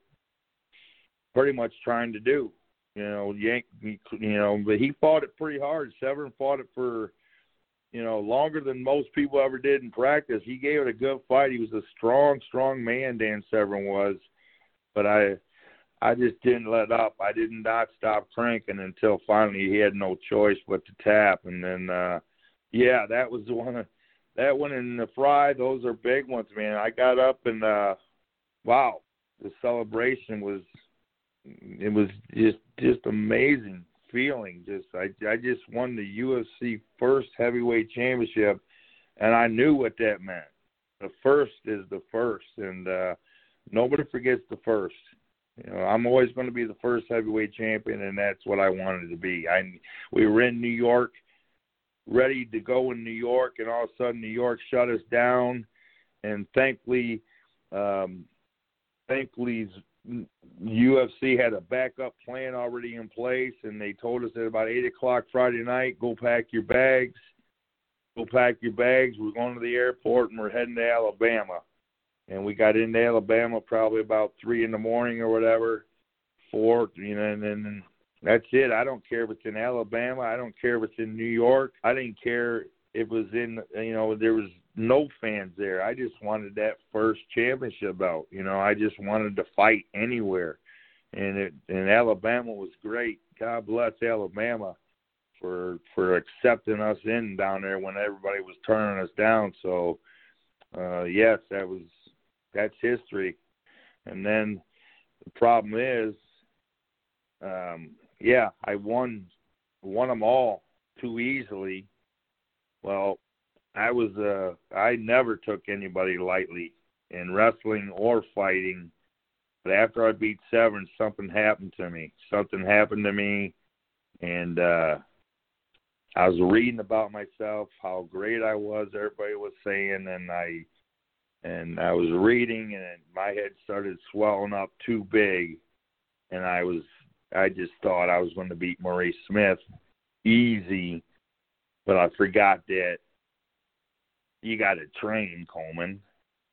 pretty much trying to do. You know, yank, you know, but he fought it pretty hard. Severn fought it for, you know, longer than most people ever did in practice. He gave it a good fight. He was a strong, strong man. Dan Severn was, but I, I just didn't let up. I did not stop cranking until finally he had no choice but to tap. And then, uh, yeah, that was the one. That one in the Frye. Those are big ones, man. I got up and, uh, wow, the celebration was it was just just amazing feeling. Just I I just won the UFC first heavyweight championship, and I knew what that meant. The first is the first, and uh, nobody forgets the first. You know, I'm always going to be the first heavyweight champion, and that's what I wanted to be. I we were in New York, ready to go in New York, and all of a sudden New York shut us down, and thankfully, um, thankfully UFC had a backup plan already in place, and they told us at about eight o'clock Friday night, go pack your bags, go pack your bags. We're going to the airport, and we're heading to Alabama. And we got into Alabama probably about three in the morning or whatever, four, you know, and then that's it. I don't care if it's in Alabama. I don't care if it's in New York. I didn't care if it was in, you know, there was no fans there. I just wanted that first championship belt. You know, I just wanted to fight anywhere, and it and Alabama was great. God bless Alabama for for accepting us in down there when everybody was turning us down. So, uh, yes, that was that's history. And then the problem is, um, yeah, I won won them all too easily. Well, I was uh I never took anybody lightly in wrestling or fighting. But after I beat Severn, something happened to me. Something happened to me and uh I was reading about myself, how great I was, everybody was saying and I and I was reading and my head started swelling up too big and I was I just thought I was going to beat Maurice Smith easy, but I forgot that you got to train, Coleman.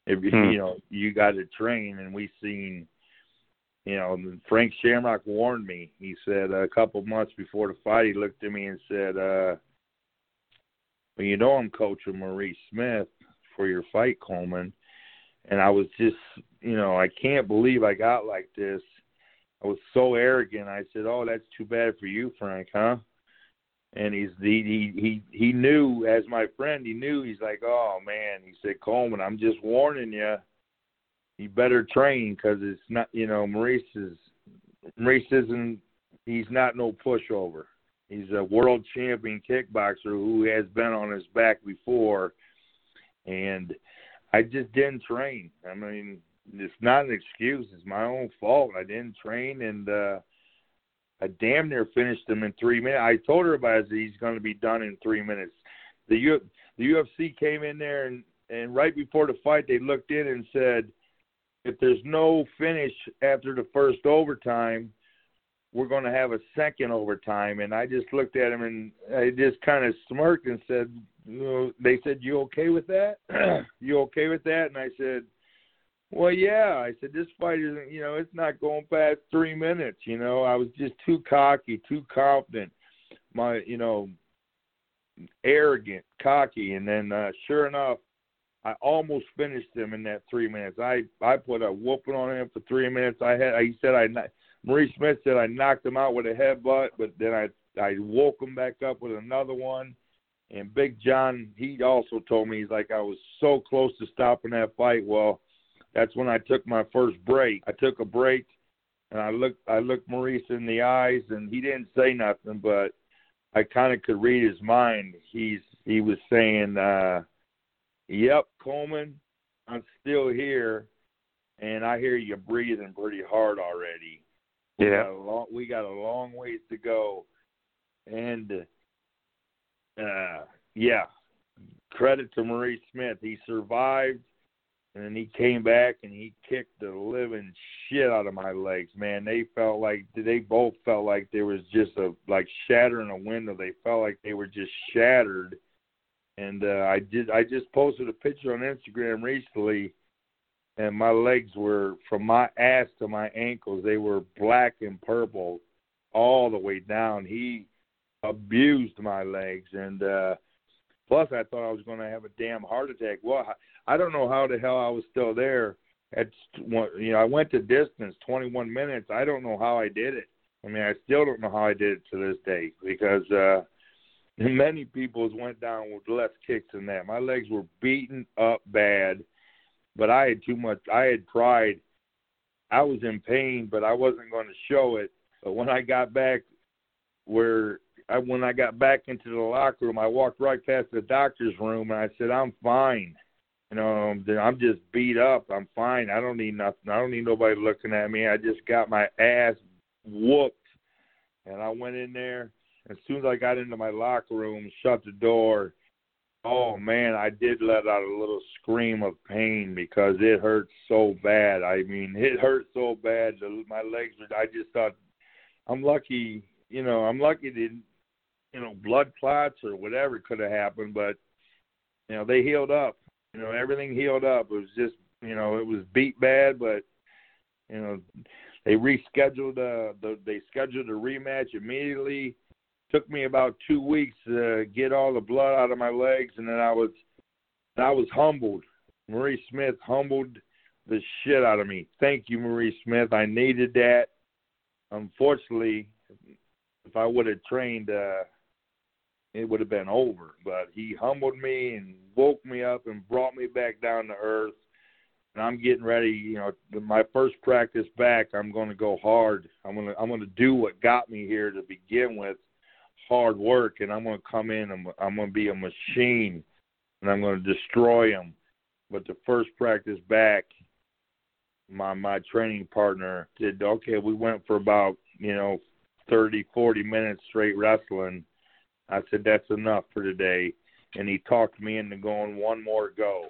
If hmm. you know you got to train, and we seen, you know, Frank Shamrock warned me. He said a couple months before the fight, he looked at me and said, uh, "Well, you know, I'm coaching Maurice Smith for your fight, Coleman." And I was just, you know, I can't believe I got like this. I was so arrogant. I said, "Oh, that's too bad for you, Frank, huh?" And he's he he he knew as my friend he knew he's like oh man he said Coleman I'm just warning you you better train because it's not you know Maurice is Maurice isn't he's not no pushover. He's a world champion kickboxer who has been on his back before. And I just didn't train. I mean it's not an excuse. It's my own fault. I didn't train and uh I damn near finished him in three minutes. I told everybody he's going to be done in three minutes. The U, the UFC came in there and and right before the fight, they looked in and said, if there's no finish after the first overtime, we're going to have a second overtime. And I just looked at him and I just kind of smirked and said, you know, they said, you okay with that? (clears throat) you okay with that? And I said, well, yeah, I said this fight isn't, you know, it's not going past three minutes. You know, I was just too cocky, too confident, my, you know, arrogant, cocky, and then uh, sure enough, I almost finished him in that three minutes. I I put a whooping on him for three minutes. I had he said I Maurice Smith said I knocked him out with a headbutt, but then I I woke him back up with another one. And Big John, he also told me he's like I was so close to stopping that fight. Well, that's when I took my first break. I took a break and I looked I looked Maurice in the eyes and he didn't say nothing, but I kind of could read his mind. He's he was saying, uh, "Yep, Coleman, I'm still here, and I hear you breathing pretty hard already. Yeah, we got a long, we got a long ways to go, and uh, yeah, credit to Maurice Smith. He survived and then he came back and he kicked the living shit out of my legs, man. They felt like they both felt like there was just a like shattering a window. They felt like they were just shattered. And uh, I did. I just posted a picture on Instagram recently, and my legs were from my ass to my ankles. They were black and purple all the way down. He abused my legs, and uh, plus I thought I was going to have a damn heart attack. Well, I don't know how the hell I was still there. At you know, I went the distance, 21 minutes. I don't know how I did it. I mean, I still don't know how I did it to this day because uh (laughs) many people's went down with less kicks than that. My legs were beaten up bad, but I had too much. I had pride. I was in pain, but I wasn't going to show it. But when I got back, where I, when I got back into the locker room, I walked right past the doctor's room and I said, "I'm fine." you know, um, I'm just beat up. I'm fine. I don't need nothing. I don't need nobody looking at me. I just got my ass whooped, and I went in there. As soon as I got into my locker room, shut the door. Oh man, I did let out a little scream of pain because it hurt so bad. I mean, it hurt so bad. My legs were. I just thought, I'm lucky. You know, I'm lucky that you know blood clots or whatever could have happened, but you know they healed up you know, everything healed up. It was just, you know, it was beat bad, but you know, they rescheduled uh the they scheduled a rematch immediately. Took me about two weeks to get all the blood out of my legs, and then I was I was humbled. Maurice Smith humbled the shit out of me. Thank you, Maurice Smith. I needed that. Unfortunately, if I would have trained uh it would have been over. But he humbled me and woke me up and brought me back down to earth. And I'm getting ready. You know, my first practice back, I'm going to go hard. I'm going to I'm going to do what got me here to begin with, hard work, and I'm going to come in. I'm I'm going to be a machine, and I'm going to destroy them. But the first practice back, my my training partner did okay. We went for about you know thirty forty minutes straight wrestling I said, that's enough for today. And he talked me into going one more go,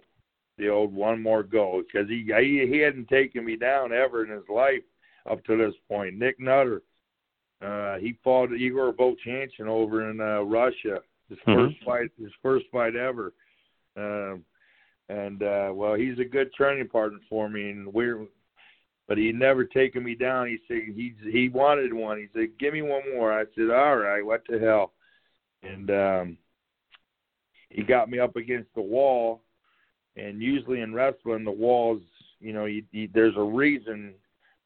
the old one more go, because he, he he hadn't taken me down ever in his life up to this point. Nick Nutter, uh, he fought Igor Vovchanchyn over in uh, Russia. His mm-hmm. first fight, his first fight ever. Um, and uh, well, he's a good training partner for me, and we're. But he never taken me down. He said he he wanted one. He said, "Give me one more." I said, "All right, what the hell." And um, he got me up against the wall. And usually in wrestling, the walls, you know, you, you, there's a reason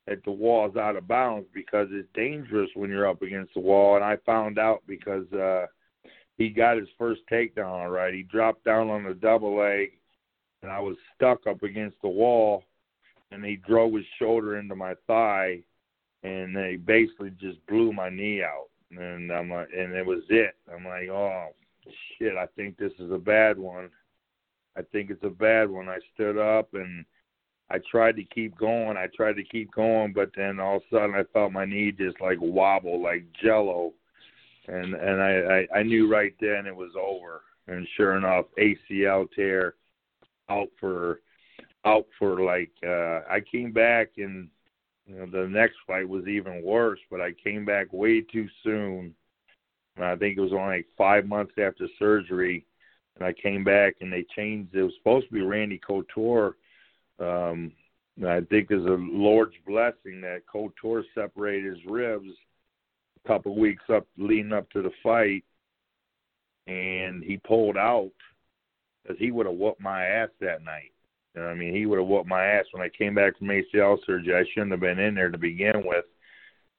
that the wall's out of bounds because it's dangerous when you're up against the wall. And I found out because uh, he got his first takedown all right. He dropped down on the double leg, and I was stuck up against the wall, and he drove his shoulder into my thigh, and he basically just blew my knee out. And I'm like, and it was it. I'm like, oh shit, I think this is a bad one. I think it's a bad one. I stood up and I tried to keep going. I tried to keep going, but then all of a sudden I felt my knee just like wobble like jello. And and I, I, I knew right then it was over. And sure enough, ACL tear out for out for like uh I came back and you know the next fight was even worse, but I came back way too soon. And I think it was only like five months after surgery and I came back and they changed. It was supposed to be Randy Couture. Um, I think there's a Lord's blessing that Couture separated his ribs a couple weeks up leading up to the fight, and he pulled out because he would have whooped my ass that night. I mean, he would have whooped my ass when I came back from ACL surgery. I shouldn't have been in there to begin with,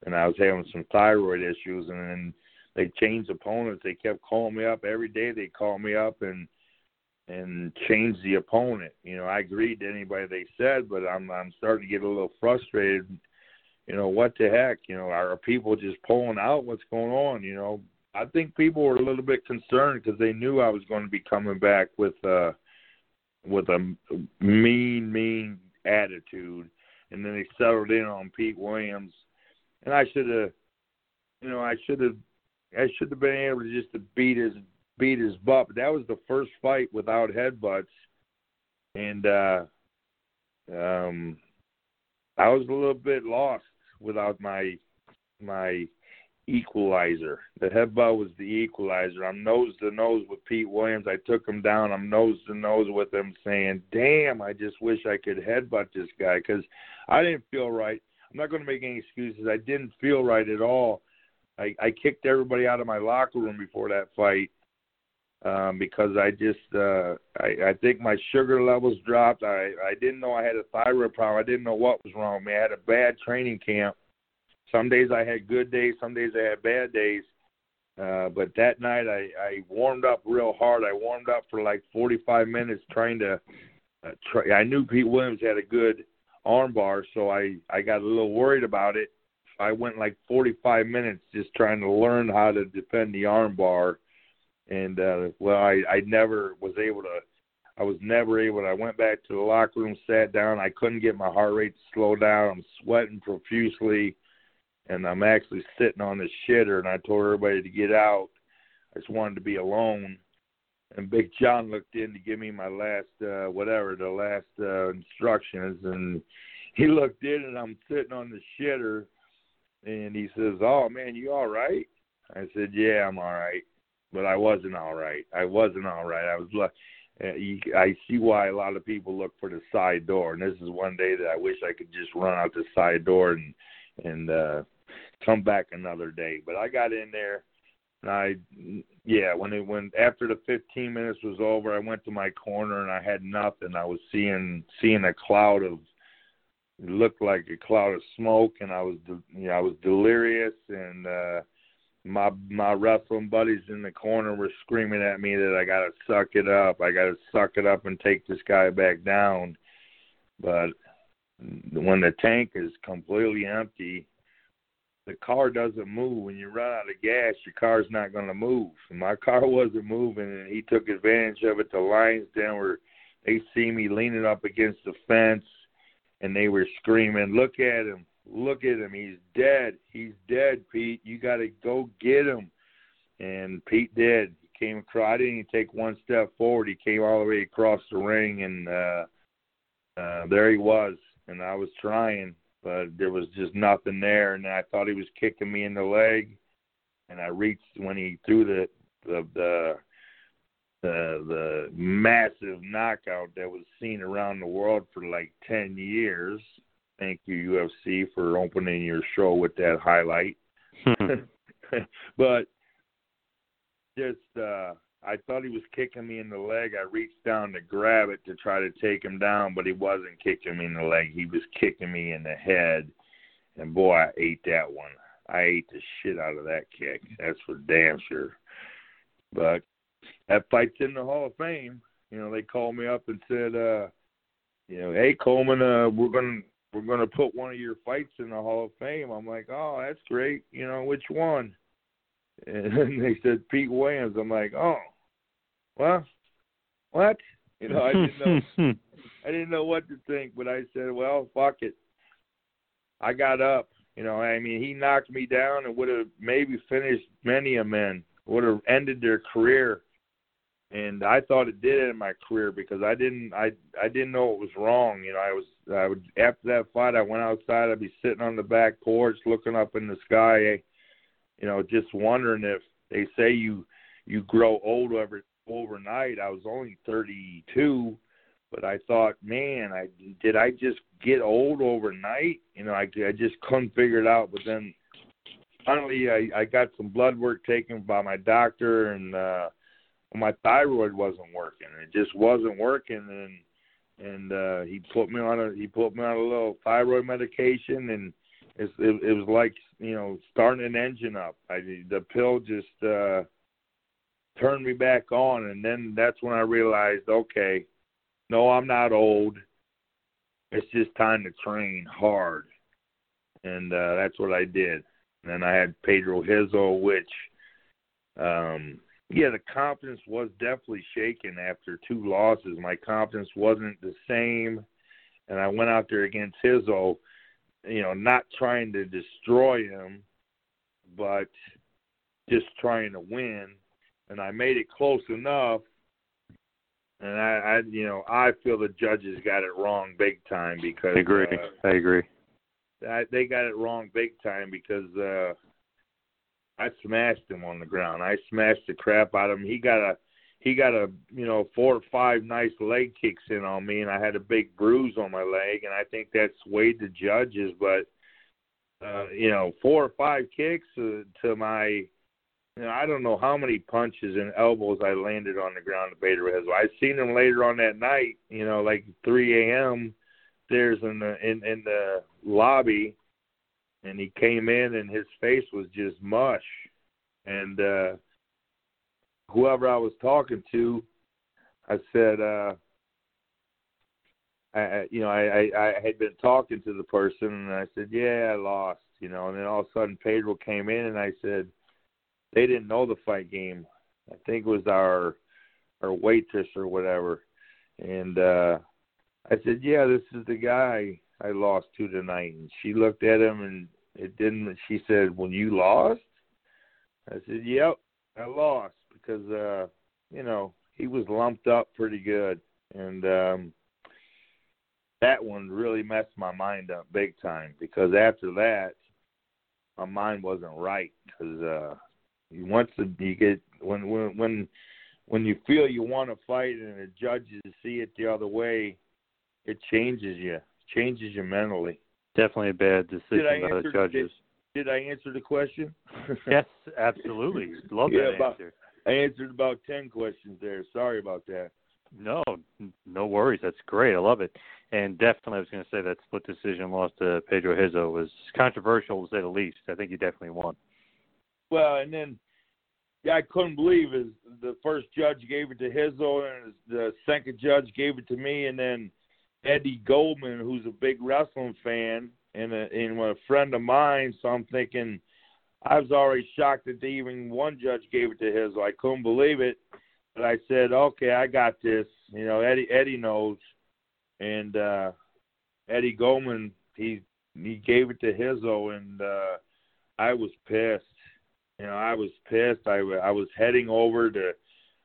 and I was having some thyroid issues, and then they changed opponents. They kept calling me up every day. They called me up and and change the opponent. You know, I agreed to anybody they said, but I'm I'm starting to get a little frustrated. You know, what the heck? You know, are people just pulling out? What's going on? You know, I think people were a little bit concerned because they knew I was going to be coming back with uh with a mean, mean attitude, and then they settled in on Pete Williams, and I should have, you know, I should have I should have been able to just to beat his beat his butt. But that was the first fight without headbutts, and uh, um, I was a little bit lost without my my equalizer. The headbutt was the equalizer. I'm nose to nose with Pete Williams. I took him down. I'm nose to nose with him, saying, "Damn, I just wish I could headbutt this guy because I didn't feel right." I'm not going to make any excuses. I didn't feel right at all I, I kicked everybody out of my locker room before that fight um, because I just uh, I, I think my sugar levels dropped. I I didn't know I had a thyroid problem. I didn't know what was wrong me. I had a bad training camp. Some days I had good days. Some days I had bad days. Uh, but that night I, I warmed up real hard. I warmed up for like 45 minutes trying to. Uh, try, I knew Pete Williams had a good armbar, so I I got a little worried about it I went like 45 minutes just trying to learn how to defend the armbar, and uh, well, I I never was able to. I was never able. To, I went back to the locker room, sat down. I couldn't get my heart rate to slow down. I'm sweating profusely, and I'm actually sitting on the shitter. And I told everybody to get out. I just wanted to be alone. And Big John looked in to give me my last, uh, whatever, the last uh, instructions, and he looked in, and I'm sitting on the shitter and he says, "Oh man, you all right?" I said, "Yeah, I'm all right," but I wasn't all right. I wasn't all right. I was. Uh, you, I see why a lot of people look for the side door, and this is one day that I wish I could just run out the side door and and uh come back another day. But I got in there, and I, yeah, when it when after the 15 minutes was over, I went to my corner and I had nothing. I was seeing seeing a cloud of it looked like a cloud of smoke, and I was, you know, I was delirious, and uh, my my wrestling buddies in the corner were screaming at me that I got to suck it up, I got to suck it up and take this guy back down. But when the tank is completely empty, the car doesn't move. When you run out of gas, your car's not going to move. And my car (laughs) wasn't moving, and he took advantage of it. The Lions Den were, they see me leaning up against the fence and they were screaming, "Look at him! Look at him! He's dead! He's dead, Pete! You got to go get him!" And Pete did. He came across. I didn't even take one step forward. He came all the way across the ring, and uh, uh, there he was. And I was trying, but there was just nothing there. And I thought he was kicking me in the leg, and I reached when he threw the the the the the massive knockout that was seen around the world for like ten years. Thank you UFC for opening your show with that highlight. (laughs) but just uh I thought he was kicking me in the leg. I reached down to grab it to try to take him down, but he wasn't kicking me in the leg. He was kicking me in the head. And boy, I ate that one. I ate the shit out of that kick. That's for damn sure But that fight's in the Hall of Fame. You know, they called me up and said, uh, you know, hey Coleman, uh, we're gonna we're gonna put one of your fights in the Hall of Fame. I'm like, oh, that's great. You know, which one? (laughs) And they said Pete Williams. I'm like, oh, well, what? You know, I didn't know. (laughs) I didn't know what to think, but I said, well, fuck it. I got up. You know, I mean, he knocked me down and would have maybe finished many a men, would have ended their career. And I thought it did in my career because I didn't, I, I didn't know it was wrong. You know, I was, I would after that fight, I went outside. I'd be sitting on the back porch, looking up in the sky, you know, just wondering if they say you, you grow old over overnight. I was only 32 but I thought, man, I did I just get old overnight? You know, I I just couldn't figure it out. But then finally, I I got some blood work taken by my doctor, and uh, my thyroid wasn't working. It just wasn't working, and and uh, he put me on a he put me on a little thyroid medication, and it's, it, it was like you know starting an engine up. I the pill just uh, turned me back on, and then that's when I realized, okay no, I'm not old. It's just time to train hard. And uh, that's what I did. And then I had Pedro Rizzo, which, um, yeah, the confidence was definitely shaken after two losses. My confidence wasn't the same. And I went out there against Rizzo, you know, not trying to destroy him, but just trying to win. And I made it close enough and I, I, you know, I feel the judges got it wrong big time because I agree. Uh, I agree. I, they got it wrong big time because uh I smashed him on the ground. I smashed the crap out of him. He got a he got a you know four or five nice leg kicks in on me, and I had a big bruise on my leg, and I think that swayed the judges. But uh, you know, four or five kicks uh, to my you know, I don't know how many punches and elbows I landed on the ground at Pedro Rizzo. I seen him later on that night, you know, like 3 a.m. There's in the in in the lobby, and he came in and his face was just mush, and uh whoever I was talking to, I said, uh I, you know, I, I, I had been talking to the person, and I said, "Yeah, I lost," you know. And then all of a sudden, Pedro came in, and I said, they didn't know the fight game. I think it was our our waitress or whatever. And uh I said, Yeah, this is the guy I lost to tonight and she looked at him and it didn't she said, When you lost? I said, Yep, I lost because uh, you know, he was lumped up pretty good and um that one really messed my mind up big time because after that my mind wasn't right because uh once the, you get when when when when you feel you want to fight and the judges see it the other way, it changes you, changes you mentally. Definitely a bad decision by the judges. Did, did I answer the question? (laughs) yes, absolutely. Love yeah, that about, answer. I answered about ten questions there. Sorry about that. No, no worries. That's great. I love it. And definitely, I was going to say that split decision loss to Pedro Rizzo was controversial to say the least. I think he definitely won. Well, and then yeah, I couldn't believe is the first judge gave it to Rizzo, and the second judge gave it to me, and then Eddie Goldman, who's a big wrestling fan and a, and a friend of mine. So I'm thinking, I was already shocked that even one judge gave it to Rizzo. I couldn't believe it, but I said, okay, I got this. You know, Eddie Eddie knows, and uh Eddie Goldman he he gave it to Rizzo, and uh I was pissed you know, I was pissed. I, I was heading over to,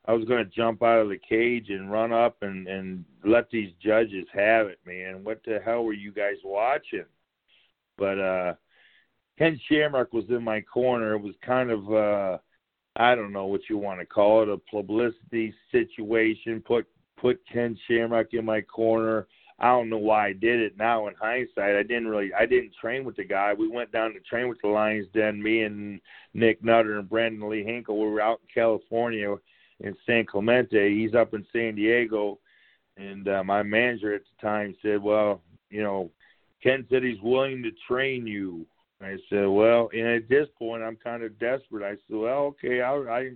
I was going to jump out of the cage and run up and and let these judges have it, man. What the hell were you guys watching? But uh Ken Shamrock was in my corner. It was kind of uh I don't know what you want to call it, a publicity situation. Put put Ken Shamrock in my corner. I don't know why I did it now in hindsight. I didn't really I didn't train with the guy. We went down to train with the Lions Den, me and Nick Nutter and Brandon Lee Hinkle. We were out in California in San Clemente. He's up in San Diego and uh, my manager at the time said, Well, you know, Ken said he's willing to train you. I said, Well, and at this point I'm kind of desperate. I said, Well, okay, I I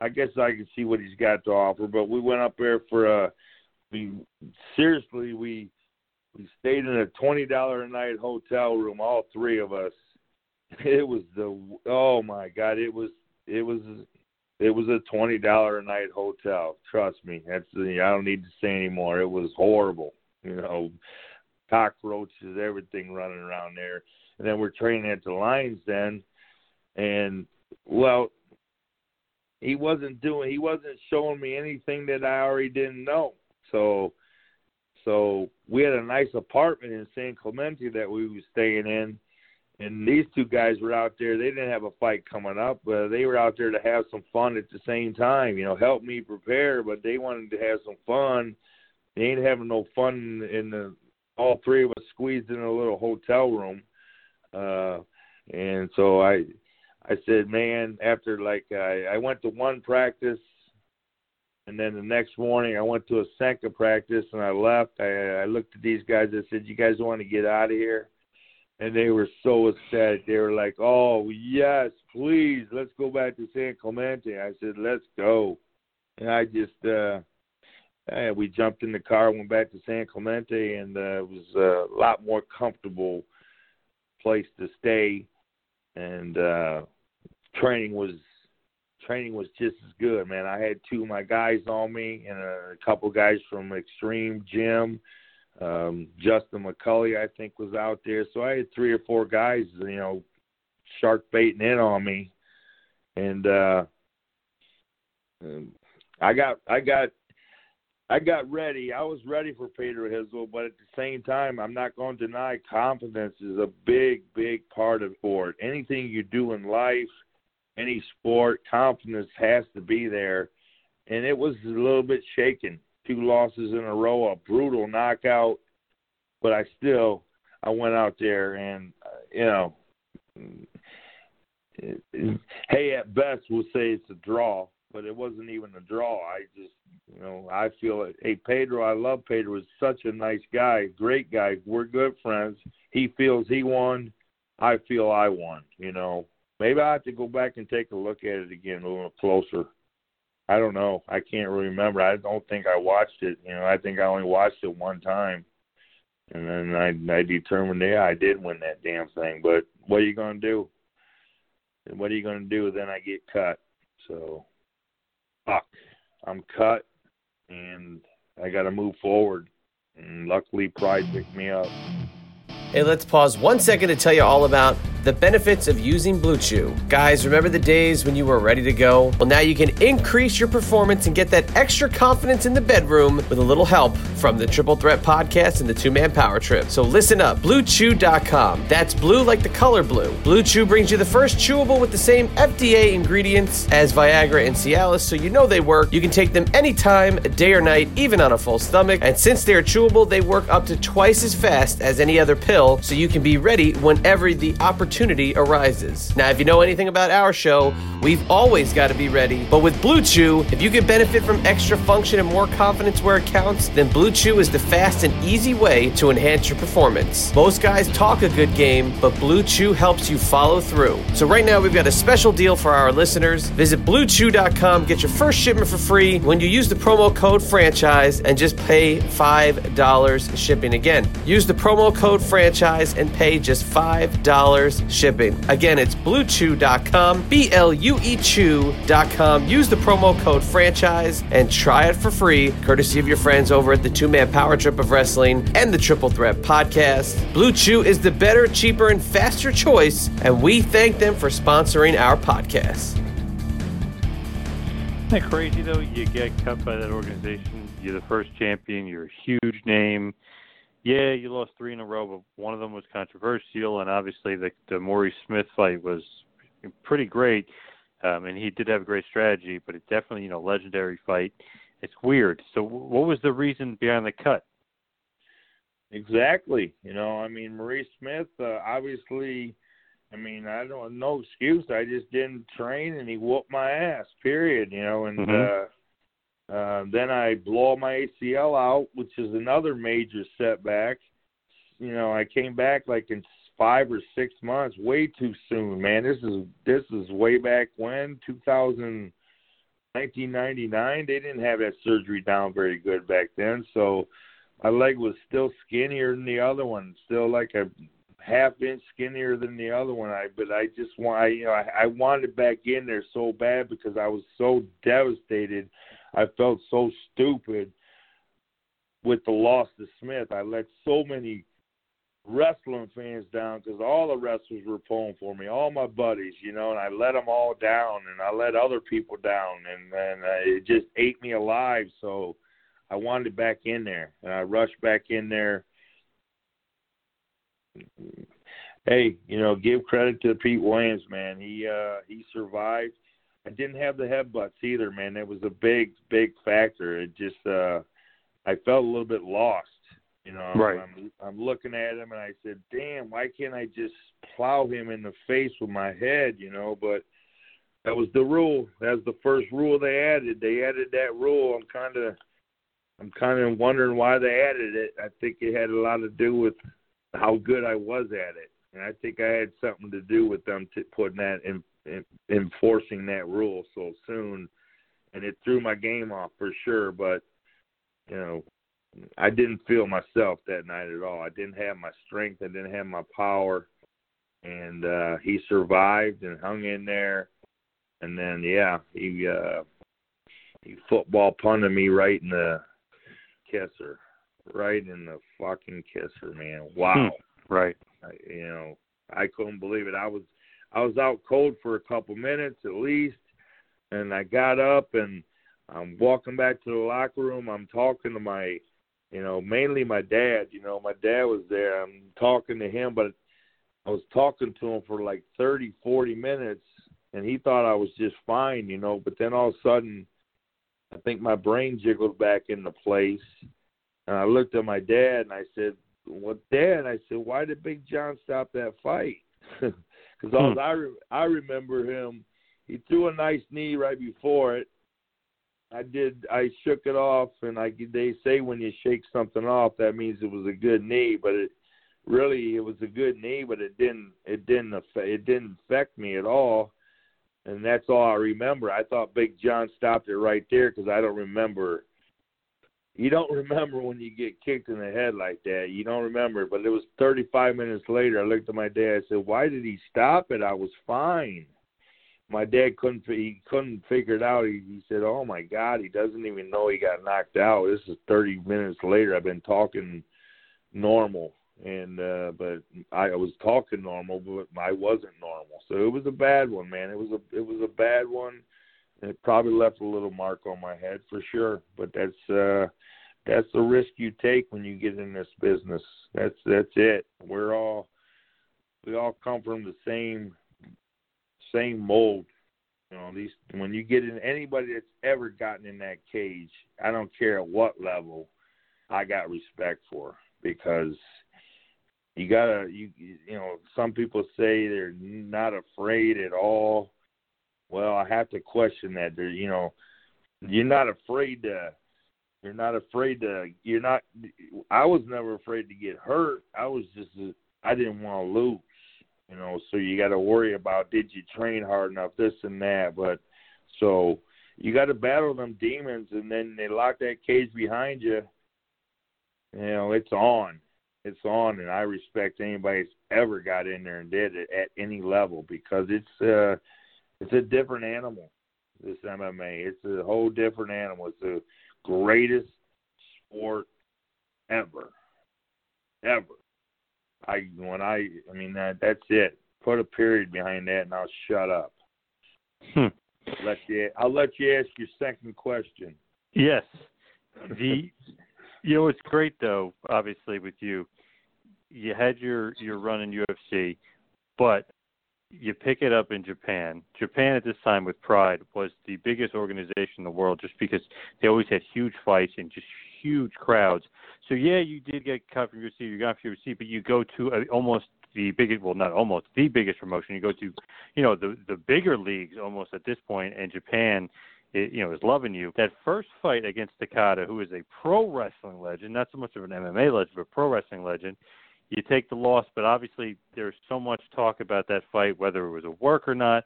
I guess I can see what he's got to offer. But we went up there for a. We seriously we we stayed in a twenty dollar a night hotel room, all three of us. (laughs) It was the oh my god, it was it was it was a twenty dollar a night hotel. Trust me, that's I don't need to say anymore. It was horrible, you know, cockroaches, everything running around there. And then we're training at the Lions Den, and well, he wasn't doing he wasn't showing me anything that I already didn't know. So so we had a nice apartment in San Clemente that we were staying in and these two guys were out there. They didn't have a fight coming up, but they were out there to have some fun at the same time. You know, help me prepare, but they wanted to have some fun. They ain't having no fun in the all three of us squeezed in a little hotel room. Uh and so I I said, man, after like I I went to one practice and then the next morning I went to a Senka practice and I left. I I looked at these guys I said, You guys want to get out of here? and they were so ecstatic. They were like, "Oh yes, please, let's go back to San Clemente." I said, "Let's go," and I just uh, we jumped in the car, went back to San Clemente, and uh, it was a lot more comfortable place to stay, and uh, training was training was just as good, man. I had two of my guys on me and a couple guys from Extreme Gym um, Justin McCully, I think, was out there. So I had three or four guys, you know, shark baiting in on me, and uh, I got, I got, I got ready. I was ready for Pedro Rizzo, but at the same time, I'm not going to deny confidence is a big, big part of sport. Anything you do in life, any sport, confidence has to be there. And it was a little bit shaken two losses in a row, a brutal knockout. But I still, I went out there and, uh, you know, hey, at best we'll say it's a draw, but it wasn't even a draw. I just, you know, I feel it. Hey, Pedro, I love Pedro. He's such a nice guy, great guy. We're good friends. He feels he won. I feel I won. You know, maybe I have to go back and take a look at it again a little closer. I don't know. I can't really remember. I don't think I watched it. You know, I think I only watched it one time, and then I I determined, yeah, I did win that damn thing. But what are you gonna do? What are you gonna do? Then I get cut. So, fuck, I'm cut, and I got to move forward. And luckily, Pride picked me up. Hey, let's pause one second to tell you all about the benefits of using Blue Chew. Guys, remember the days when you were ready to go? Well, now you can increase your performance and get that extra confidence in the bedroom with a little help from the Triple Threat podcast and the Two Man Power Trip. So listen up, BlueChew.com. That's blue like the color blue. Blue Chew brings you the first chewable with the same FDA ingredients as Viagra and Cialis, so you know they work. You can take them anytime, day or night, even on a full stomach. And since they're chewable, they work up to twice as fast as any other pill, so you can be ready whenever the opportunity opportunity arises. Now, if you know anything about our show, we've always got to be ready. But with Blue Chew, if you can benefit from extra function and more confidence where it counts, then Blue Chew is the fast and easy way to enhance your performance. Most guys talk a good game, but Blue Chew helps you follow through. So right now, we've got a special deal for our listeners. Visit BlueChew.com, get your first shipment for free when you use the promo code franchise and just pay $5 shipping. Again, use the promo code franchise and pay just $5 shipping. Again, it's bluechew.com, B L U E chew.com. Use the promo code franchise and try it for free, courtesy of your friends over at the Two Man Power Trip of Wrestling and the Triple Threat Podcast. Blue Chew is the better, cheaper, and faster choice, and we thank them for sponsoring our podcast. Isn't that crazy though? You get cut by that organization. You're the first champion. You're a huge name yeah, you lost three in a row, but one of them was controversial, and obviously the the Maurice Smith fight was pretty great. Um, and he did have a great strategy, but it's definitely you know legendary fight. It's weird. So, what was the reason behind the cut? Exactly. You know, I mean, Maurice Smith, uh, obviously, I mean, I don't no excuse. I just didn't train, and he whooped my ass. Period. You know, and mm-hmm. uh, uh, then I blow my ACL out, which is another major setback. You know, I came back like in five or six months, way too soon, man. This is this is way back when 2000. 1999. They didn't have that surgery down very good back then, so my leg was still skinnier than the other one, still like a half inch skinnier than the other one. I but I just want I you know I, I wanted back in there so bad because I was so devastated. I felt so stupid with the loss to Smith. I let so many wrestling fans down because all the wrestlers were pulling for me, all my buddies, you know, and I let them all down, and I let other people down, and and uh, it just ate me alive. So I wanted back in there, and I rushed back in there. Hey, you know, give credit to Pete Williams, man. He uh he survived. I didn't have the headbutts either, man. That was a big, big factor. It just uh I felt a little bit lost. You know, right. I'm, I'm looking at him and I said, "Damn, why can't I just plow him in the face with my head?" You know, but that was the rule. That's the first rule they added. They added that rule. I'm kind of, I'm kind of wondering why they added it. I think it had a lot to do with how good I was at it, and I think I had something to do with them t- putting that in enforcing that rule so soon, and it threw my game off for sure. But you know, I didn't feel myself that night at all. I didn't have my strength. I didn't have my power. And uh he survived and hung in there. And then yeah, he uh he football punted me right in the kisser. Right in the fucking kisser, man. Wow. Right. I, you know, I couldn't believe it. I was I was out cold for a couple minutes at least and I got up and I'm walking back to the locker room. I'm talking to my you know, mainly my dad. You know, my dad was there. I'm talking to him, but I was talking to him for like thirty, forty minutes, and he thought I was just fine, you know. But then all of a sudden, I think my brain jiggled back into place, and I looked at my dad and I said, "What, Dad?" I said, "Why did Big John stop that fight?" (laughs) Because hmm. all I re- I remember him, he threw a nice knee right before it, I did. I shook it off, and I they say when you shake something off, that means it was a good knee, but it really it was a good knee, but it didn't it didn't affect, it didn't affect me at all, and that's all I remember. I thought Big John stopped it right there because I don't remember. You don't remember when you get kicked in the head like that. You don't remember, but it was 35 minutes later. I looked at my dad. I said, "Why did he stop it? I was fine." my dad couldn't he couldn't figure it out. He, he said, "Oh my God, he doesn't even know he got knocked out." This is 30 minutes later. I've been talking normal, and uh but I was talking normal, but I wasn't normal. So it was a bad one, man. It was a it was a bad one. It probably left a little mark on my head for sure. But that's uh that's the risk you take when you get in this business. That's that's it. We're all we all come from the same same mold. You know, these when you get in anybody that's ever gotten in that cage, I don't care at what level, I got respect for because you gotta you you know some people say they're not afraid at all. Well, I have to question that. They're you know you're not afraid to you're not afraid to you're not I was never afraid to get hurt. I was just I didn't want to lose you know so you got to worry about did you train hard enough this and that but so you got to battle them demons and then they lock that cage behind you you know it's on it's on and i respect anybody that's ever got in there and did it at any level because it's uh it's a different animal this mma it's a whole different animal it's the greatest sport ever ever I when I I mean that that's it. Put a period behind that, and I'll shut up. Hmm. Let you. I'll let you ask your second question. Yes. The you know it's great though. Obviously, with you, you had your your run in UFC, but you pick it up in Japan. Japan at this time with Pride was the biggest organization in the world just because they always had huge fights and just huge crowds. So yeah, you did get cut from UFC, you got from UFC, but you go to a, almost the biggest, well, not almost the biggest promotion. You go to, you know, the the bigger leagues almost at this point, and Japan, it, you know, is loving you. That first fight against Takada, who is a pro wrestling legend, not so much of an MMA legend, but pro wrestling legend. You take the loss, but obviously there's so much talk about that fight, whether it was a work or not.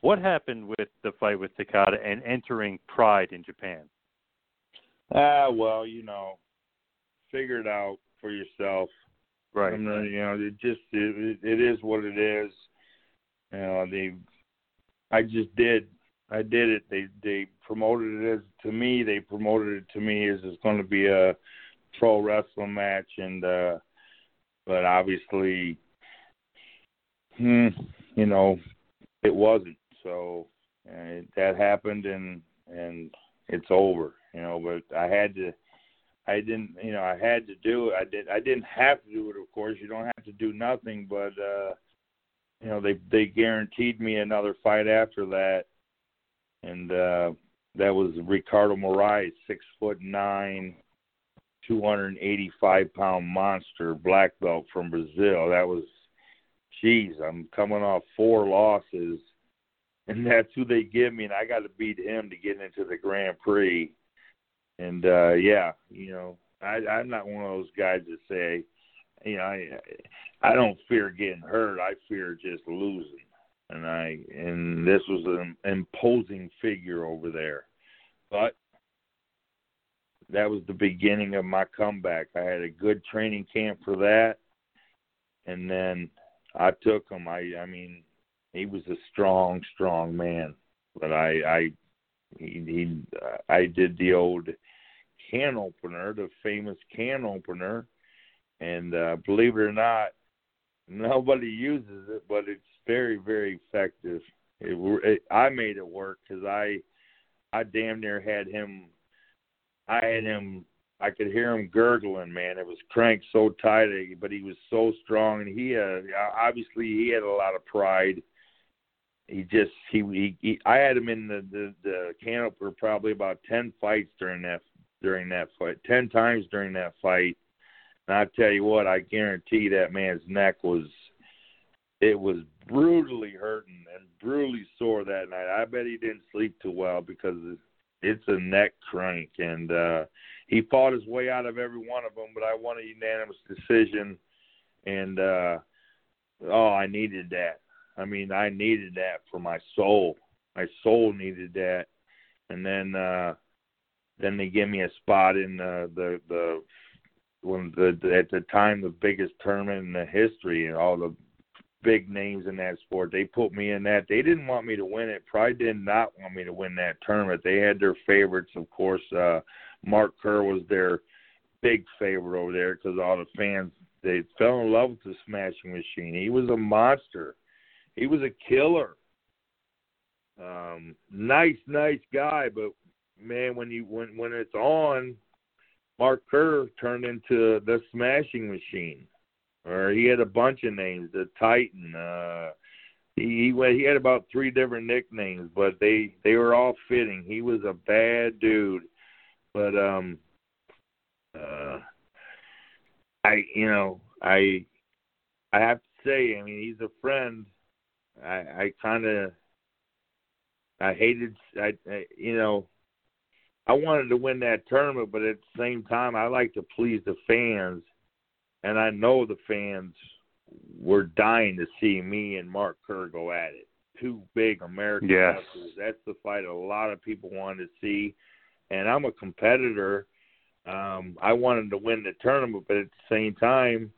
What happened with the fight with Takada and entering Pride in Japan? Ah, well, you know, figure it out for yourself. Right. I'm not, you know, it just it, it is what it is. You know, they, I just did, I did it. They they promoted it as to me. They promoted it to me as it's going to be a pro wrestling match, and uh but obviously, hmm, you know, it wasn't. So uh, that happened, and and it's over. You know, but I had to. I didn't, you know, I had to do it. I did. I didn't have to do it. Of course, you don't have to do nothing, but uh, you know, they they guaranteed me another fight after that, and uh, that was Ricardo Moraes, six foot nine, 285 pound monster, black belt from Brazil. That was, geez, I'm coming off four losses, and (laughs) that's who they give me, and I got to beat him to get into the Grand Prix. And uh yeah, you know, I, I'm not one of those guys that say, you know, I I don't fear getting hurt. I fear just losing. And I and this was an imposing figure over there, but that was the beginning of my comeback. I had a good training camp for that, and then I took him. I I mean, he was a strong, strong man, but I I he, he I did the old can opener, the famous can opener, and uh, believe it or not, (laughs) nobody uses it, but it's very very effective. It, it I made it work because I I damn near had him. I had him. I could hear him gurgling, man. It was cranked so tight, but he was so strong, and he uh, obviously he had a lot of pride. He just he, he, he I had him in the the, the can opener probably about ten fights during that during that fight, ten times during that fight. And I tell you what, I guarantee that man's neck was it was brutally hurting and brutally sore that night. I bet he didn't sleep too well because it's a neck crank and uh he fought his way out of every one of them, but I won a unanimous decision and uh oh, I needed that. I mean, I needed that for my soul. My soul needed that. And then uh then they give me a spot in uh, the the when the, at the time the biggest tournament in the history and all the big names in that sport. They put me in that. They didn't want me to win it. Probably did not want me to win that tournament. They had their favorites, of course. Uh, Mark Kerr was their big favorite over there because all the fans they fell in love with the Smashing Machine. He was a monster. He was a killer. Um, nice, nice guy, but man, when you when when it's on, Mark Kerr turned into the Smashing Machine, or he had a bunch of names, the Titan. Uh, he he, he had about three different nicknames, but they they were all fitting. He was a bad dude, but um, uh, I you know I I have to say, I mean, he's a friend. I I kind of I hated I, I you know I wanted to win that tournament, but at the same time, I like to please the fans, and I know the fans were dying to see me and Mark Kerr go at it. Two big American yes. wrestlers. That's the fight a lot of people wanted to see, and I'm a competitor. Um, I wanted to win the tournament, but at the same time,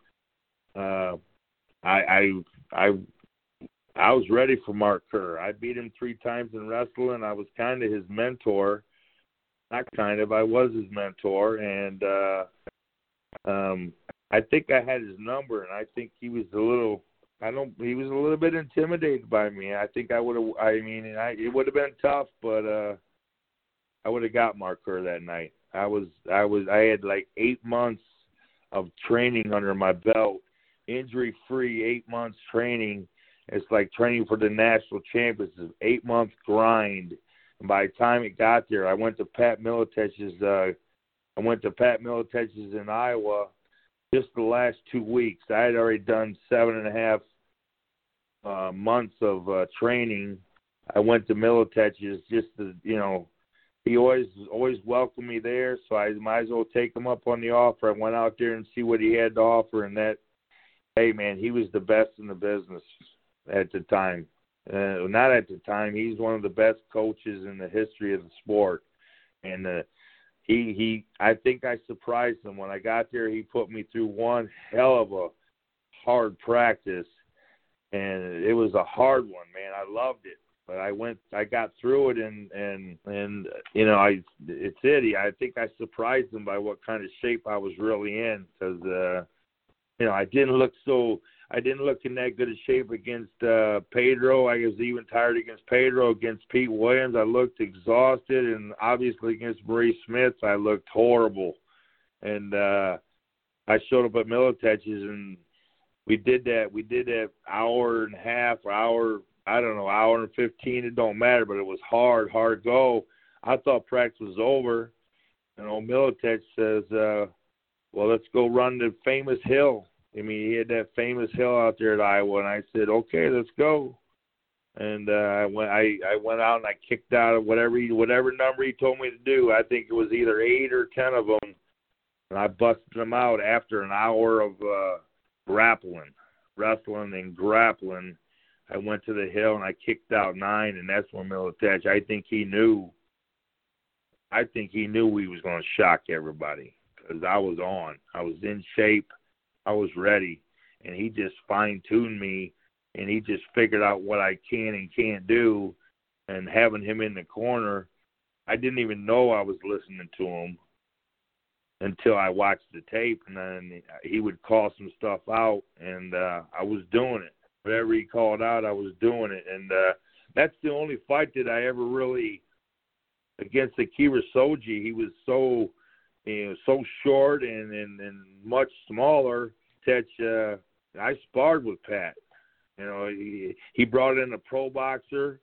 uh, I, I I I was ready for Mark Kerr. I beat him three times in wrestling. I was kind of his mentor not kind of. I was his mentor, and uh, um, I think I had his number, and I think he was a little. I don't. He was a little bit intimidated by me. I think I would have. I mean, I, it would have been tough, but uh, I would have got Mark Kerr that night. I was. I was. I had like eight months of training under my belt, injury free. Eight months training. It's like training for the national championships. Eight month grind. And by the time it got there, I went to Pat Miletich's. Uh, I went to Pat Miletich's in Iowa just the last two weeks. I had already done seven and a half uh, months of uh, training. I went to Miletich's just to, you know, he always always welcomed me there, so I might as well take him up on the offer. I went out there and see what he had to offer, and that, hey man, he was the best in the business at the time. Uh, not at the time. He's one of the best coaches in the history of the sport, and uh, he he. I think I surprised him when I got there. He put me through one hell of a hard practice, and it was a hard one, man. I loved it but I went, I got through it, and and and you know, I it's it. I think I surprised him by what kind of shape I was really in, because uh, you know, I didn't look so, I didn't look in that good a shape against uh, Pedro. I was even tired against Pedro. Against Pete Williams, I looked exhausted, and obviously against Maurice Smith, I looked horrible. And uh, I showed up at Miletich's, and we did that. We did that hour and a half, or hour I don't know, hour and fifteen. It don't matter, but it was hard, hard go. I thought practice was over, and old Miletich says, uh, "Well, let's go run the famous hill." I mean, he had that famous hill out there at Iowa, and I said, "Okay, let's go." And uh, I went, I I went out and I kicked out of whatever he, whatever number he told me to do. I think it was either eight or ten of them, and I busted them out after an hour of uh, grappling, wrestling, and grappling I went to the hill and I kicked out nine, and that's when Miletich. I think he knew. I think he knew we was going to shock everybody because I was on. I was in shape. I was ready, and he just fine tuned me, and he just figured out what I can and can't do. And having him in the corner, I didn't even know I was listening to him until I watched the tape, and then he would call some stuff out, and uh, I was doing it whatever he called out, I was doing it, and uh, that's the only fight that I ever really against Akira Shoji. He was so you know so short and and, and much smaller. That uh, I sparred with Pat. You know, he he brought in a pro boxer,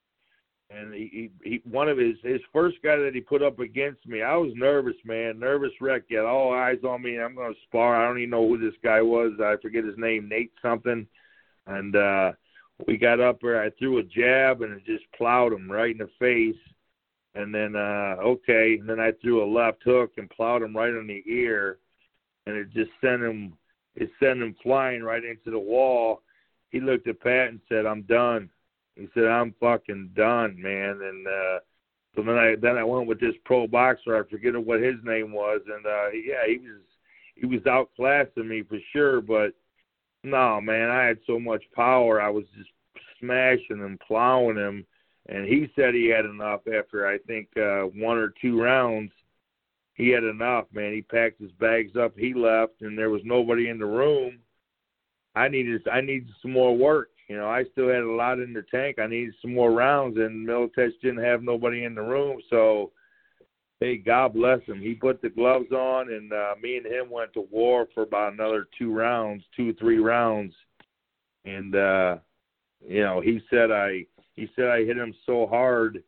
and he, he he one of his his first guy that he put up against me. I was nervous, man, nervous wreck. Got all eyes on me. I'm to spar. I don't even know who this guy was. I forget his name, Nate something and uh, we got up there. I threw a jab and it just plowed him right in the face. And then uh, okay, and then I threw a left hook and plowed him right on the ear, and it just sent him. It sent him flying right into the wall. He looked at Pat and said, "I'm done." He said, "I'm fucking done, man." And uh, so then I then I went with this pro boxer. I forget what his name was, and uh, yeah, he was he was outclassing me for sure, but no, man, I had so much power. I was just smashing and plowing him, and he said he had enough after I think uh, one or two rounds. He had enough, man. He packed his bags up. He left, and there was nobody in the room. I needed I needed some more work. You know, I still had a lot in the tank. I needed some more rounds, and Miletich didn't have nobody in the room, so hey, God bless him. He put the gloves on, and uh, me and him went to war for about another two rounds, two three rounds, and uh, you know he said I he said I hit him so hard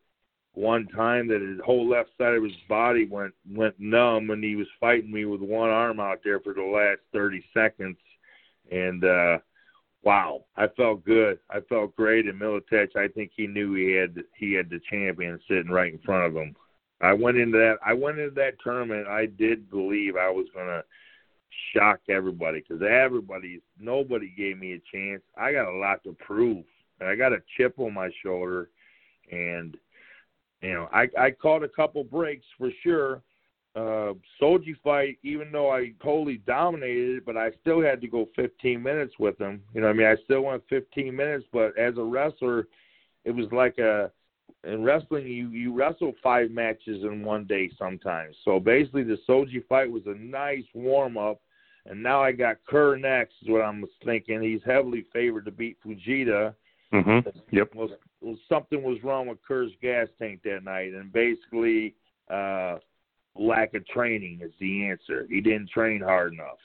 one time that his whole left side of his body went went numb, and he was fighting me with one arm out there for the last thirty seconds, and. uh wow, I felt good. I felt great. And Miletich, I think he knew he had he had the champion sitting right in front of him. I went into that. I went into that tournament. I did believe I was gonna shock everybody because everybody, nobody gave me a chance. I got a lot to prove. I got a chip on my shoulder, and you know, I I caught a couple breaks for sure. Uh, Shoji fight, even though I totally dominated it, but I still had to go 15 minutes with him. You know, I mean, I still went 15 minutes, but as a wrestler, it was like a in wrestling you you wrestle five matches in one day sometimes. So basically the Shoji fight was a nice warm up and now I got Kerr next is what I'm thinking. He's heavily favored to beat Fujita. Mm-hmm. Yep. Was, was something was wrong with Kerr's gas tank that night and basically uh lack of training is the answer. He didn't train hard enough.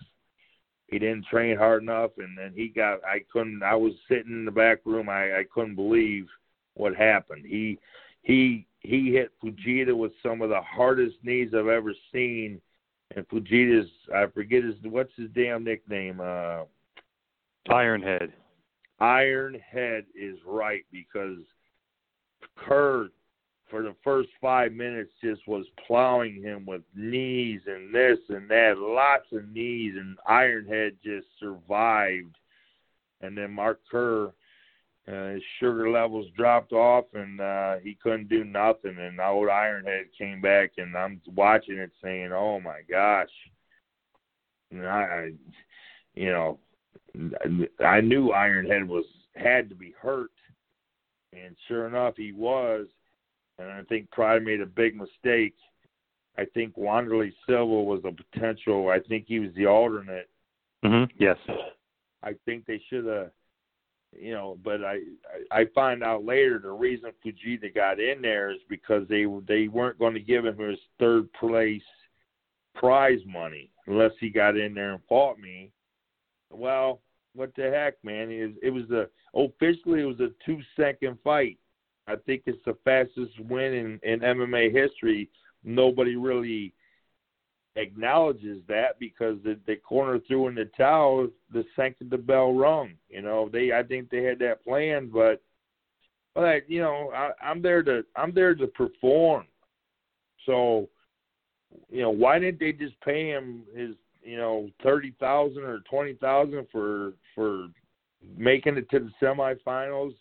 He didn't train hard enough and then he got I couldn't I was sitting in the back room I, I couldn't believe what happened. He he he hit Fujita with some of the hardest knees I've ever seen. And Fujita's I forget his what's his damn nickname? Uh Ironhead. Ironhead is right because Kerr for the first five minutes just was plowing him with knees and this and that, lots of knees, and Ironhead just survived. And then Mark Kerr uh, his sugar levels dropped off, and uh, he couldn't do nothing. And old Ironhead came back, and I'm watching it, saying, "Oh my gosh!" And I, I you know, I knew Ironhead was had to be hurt, and sure enough, he was. And I think Pride made a big mistake. I think Wanderlei Silva was a potential. I think he was the alternate. Mm-hmm. Yes. I think they should have, you know. But I I find out later the reason Fujita got in there is because they they weren't going to give him his third place prize money unless he got in there and fought me. Well, what the heck, man? It, it was a officially it was a two second fight. I think it's the fastest win in, in MMA history. Nobody really acknowledges that because the, the corner threw in the towel the second the bell rung. You know, they I think they had that planned, but but you know, I, I'm there to I'm there to perform. So, you know, why didn't they just pay him his you know thirty thousand or twenty thousand for for making it to the semifinals,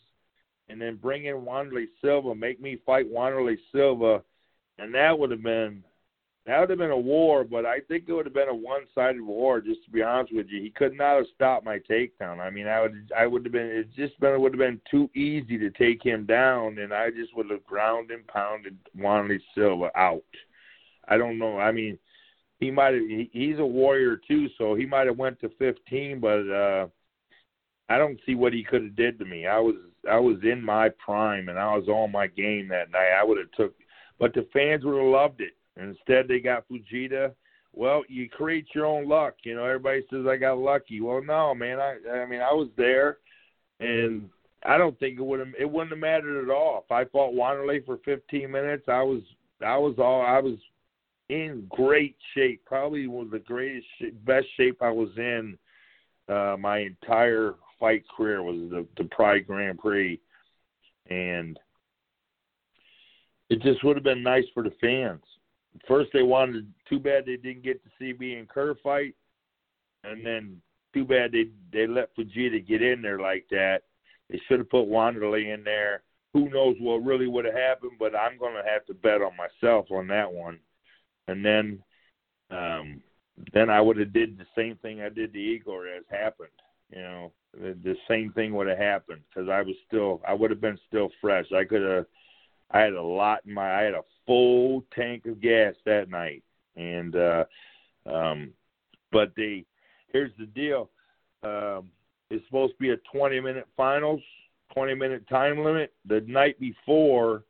and then bring in Wanderlei Silva, make me fight Wanderlei Silva, and that would have been that would have been a war, but I think it would have been a one-sided war. Just to be honest with you, he could not have stopped my takedown. I mean, I would, I would have been, it just been, it would have been too easy to take him down, and I just would have ground and pounded Wanderlei Silva out. I don't know. I mean, he might have. He, he's a warrior too, so he might have went to 15, but uh I don't see what he could have did to me. I was, I was in my prime, and I was on my game that night. I would have took, but the fans would have loved it Instead, they got Fujita. Well, you create your own luck. You know, everybody says I got lucky. Well, no, man. I I mean, I was there, and I don't think it would have it wouldn't have mattered at all if I fought Wanderlei for 15 minutes. I was I was all I was in great shape. Probably one of the greatest best shape I was in uh my entire fight career was the the Pride Grand Prix, and it just would have been nice for the fans first they wanted too bad they didn't get to see me and Kerr fight, and then too bad they they let Fujita get in there like that. They should have put Wanderlei in there. Who knows what really would have happened, but I'm going to have to bet on myself on that one. And then, um, then I would have did the same thing I did to Igor as happened. You know, the, the same thing would have happened because I was still, I would have been still fresh. I could have, I had a lot in my, I had a full tank of gas that night. And uh um but the here's the deal. Um it's supposed to be a 20 minute finals, 20 minute time limit. The night before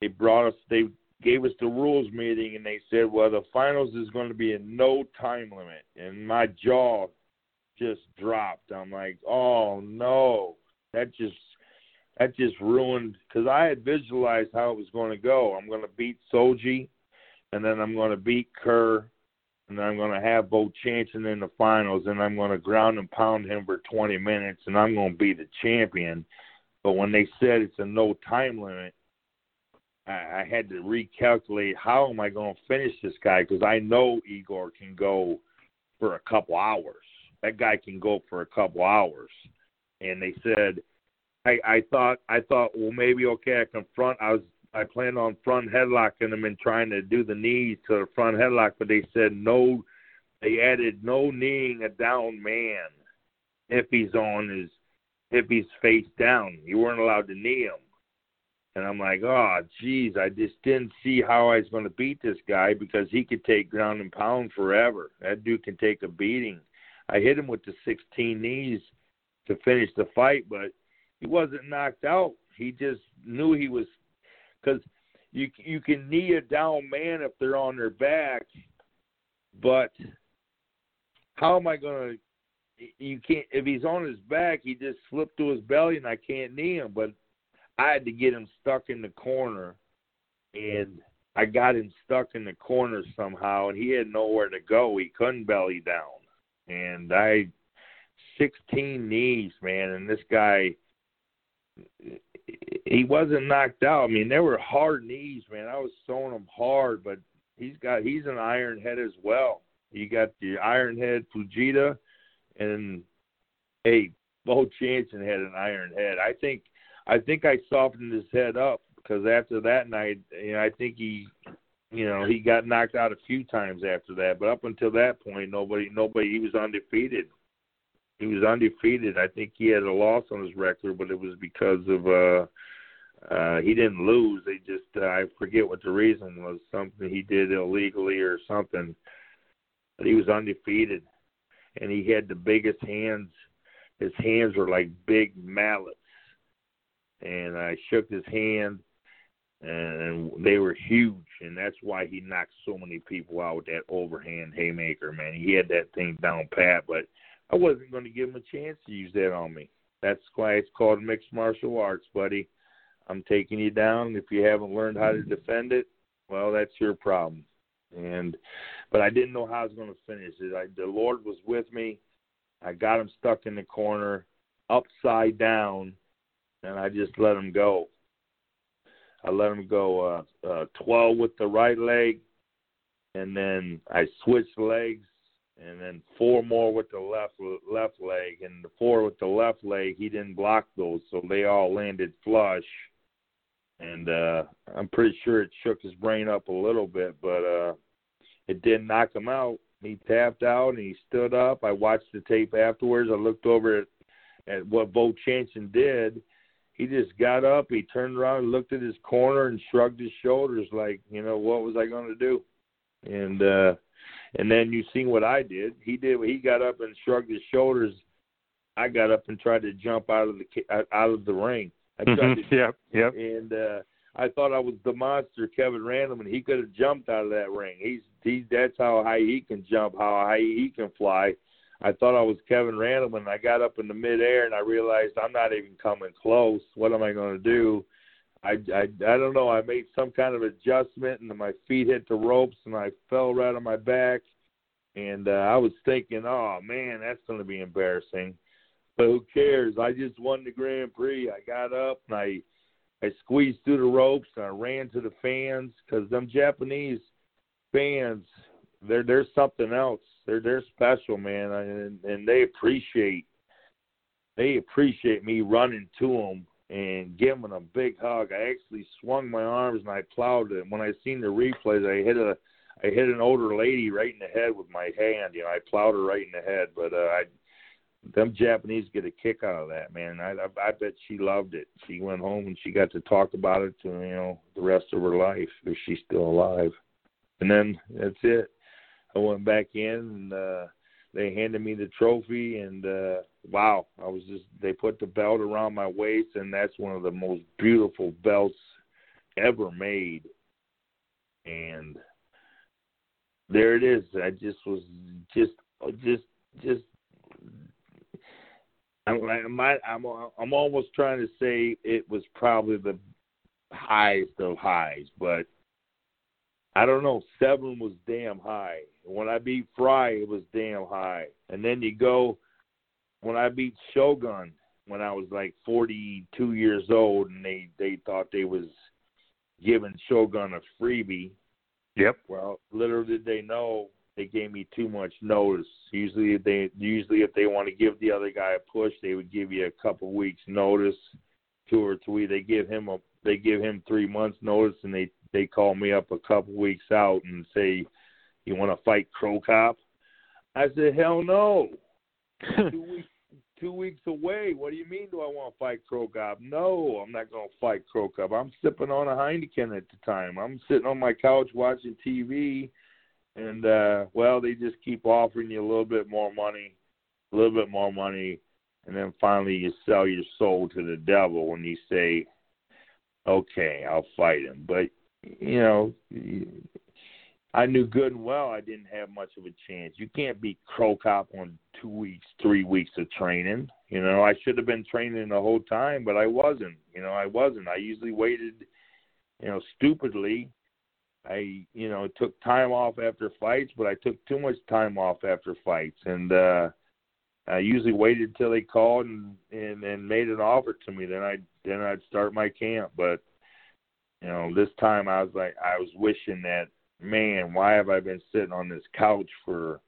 they brought us they gave us the rules meeting and they said, "Well, the finals is going to be a no time limit." And my jaw just dropped. I'm like, "Oh no." That just that just ruined because I had visualized how it was going to go. I'm going to beat Shoji, and then I'm going to beat Kerr, and then I'm going to have Bo Chanson in the finals, and I'm going to ground and pound him for 20 minutes, and I'm going to be the champion. But when they said it's a no time limit, I, I had to recalculate how am I going to finish this guy because I know Igor can go for a couple hours. That guy can go for a couple hours, and they said I, I thought I thought well maybe okay I can front I was I planned on front headlocking him and trying to do the knees to the front headlock, but they said no. They added no kneeing a down man if he's on his if he's face down. You weren't allowed to knee him. And I'm like, oh, geez, I just didn't see how I was going to beat this guy because he could take ground and pound forever. That dude can take a beating. I hit him with the 16 knees to finish the fight, but he wasn't knocked out. He just knew he was because you you can knee a down man if they're on their back, but how am I going to? You can't if he's on his back. He just slipped to his belly, and I can't knee him. But I had to get him stuck in the corner, and I got him stuck in the corner somehow, and he had nowhere to go. He couldn't belly down, and I, sixteen knees, man, and this guy he wasn't knocked out. I mean, there were hard knees, man. I was throwing him hard, but he's got he's an iron head as well. You got the iron head Fujita, and hey, Bo Chanson had an iron head. I think I think I softened his head up because after that night, you know, I think he, you know, he got knocked out a few times after that. But up until that point, nobody, nobody, he was undefeated. He was undefeated. I think he had a loss on his record, but it was because of uh uh he didn't lose. They just uh, I forget what the reason was. Something he did illegally or something. But he was undefeated, and he had the biggest hands. His hands were like big mallets and I shook his hand, and they were huge, and that's why he knocked so many people out with that overhand haymaker. Man, he had that thing down pat, but I wasn't going to give him a chance to use that on me. That's why it's called mixed martial arts, buddy. I'm taking you down. If you haven't learned how to mm-hmm. defend it, well, that's your problem. And but I didn't know how I was going to finish it. I, the Lord was with me. I got him stuck in the corner, upside down, and I just let him go. I let him go uh, uh, 12 with the right leg, and then I switched legs, and then four more with the left left leg, and the four with the left leg he didn't block those, so they all landed flush. And uh, I'm pretty sure it shook his brain up a little bit, but uh, it didn't knock him out. He tapped out and he stood up. I watched the tape afterwards. I looked over at, at what Bo Chanson did, he just got up, he turned around, looked at his corner, and shrugged his shoulders, like, you know, what was I going to do? And uh, and then you seen what I did. He did. He got up and shrugged his shoulders. I got up and tried to jump out of the out of the ring. I tried mm-hmm. to, (laughs) yep, yep. And uh, I thought I was the monster, Kevin Randleman, And he could have jumped out of that ring. He's he. That's how high he can jump. How high he can fly. I thought I was Kevin Randleman. I got up in the midair and I realized I'm not even coming close. What am I going to do? I, I I don't know. I made some kind of adjustment and my feet hit the ropes and I fell right on my back. And uh, I was thinking, oh man, that's going to be embarrassing. But who cares? I just won the Grand Prix. I got up and I I squeezed through the ropes and I ran to the fans because them Japanese fans, they're they're something else they're they're special, man, and and they appreciate they appreciate me running to them and giving them a big hug. I actually swung my arms and I plowed it. When I seen the replays, I hit a I hit an older lady right in the head with my hand. You know, I plowed her right in the head. But uh, I, them Japanese get a kick out of that, man. I, I I bet she loved it. She went home and she got to talk about it to you know the rest of her life if she's still alive. And then that's it. I went back in and uh they handed me the trophy and uh wow, I was just they put the belt around my waist and that's one of the most beautiful belts ever made. And there it is. I just was just just just I'm I'm I'm I'm almost trying to say it was probably the highest of highs, but I don't know. Seven was damn high. When I beat Frye, it was damn high. And then you go when I beat Shogun when I was like 42 years old, and they they thought they was giving Shogun a freebie. Yep. Well, little did they know they gave me too much notice. Usually, if they usually if they want to give the other guy a push, they would give you a couple weeks notice, two or three. They give him a they give him three months notice, and they they call me up a couple weeks out and say, "You want to fight Cro Cop?" I said, "Hell no." (laughs) two weeks two weeks away. What do you mean? Do I want to fight Cro Cop? No, I'm not going to fight Cro Cop. I'm sipping on a Heineken at the time. I'm sitting on my couch watching TV, and uh well, they just keep offering you a little bit more money, a little bit more money, and then finally you sell your soul to the devil when you say, "Okay, I'll fight him." But you know, I knew good and well I didn't have much of a chance. You can't beat Cro Cop on two weeks, three weeks of training. You know, I should have been training the whole time, but I wasn't. You know, I wasn't. I usually waited, you know, stupidly. I, you know, took time off after fights, but I took too much time off after fights, and uh I usually waited till they called and and and made an offer to me. Then I then I'd start my camp, but you know, this time I was like, I was wishing that, man, why have I been sitting on this couch for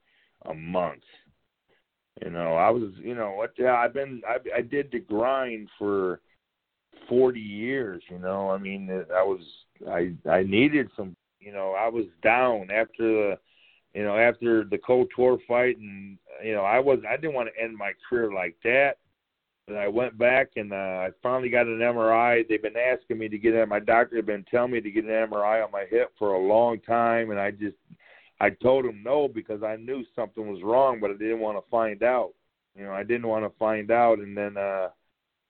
a month? You know, I was, you know, what? Yeah, I've been, I, I did the grind for forty years. You know, I mean, I was, I, I needed some. You know, I was down after the, you know, after the Couture fight, and you know, I was, I didn't want to end my career like that. And I went back and uh, I finally got an MRI. They've been asking me to get it. My doctor had been telling me to get an MRI on my hip for a long time, and I just I told him no because I knew something was wrong, but I didn't want to find out. You know, I didn't want to find out, and then uh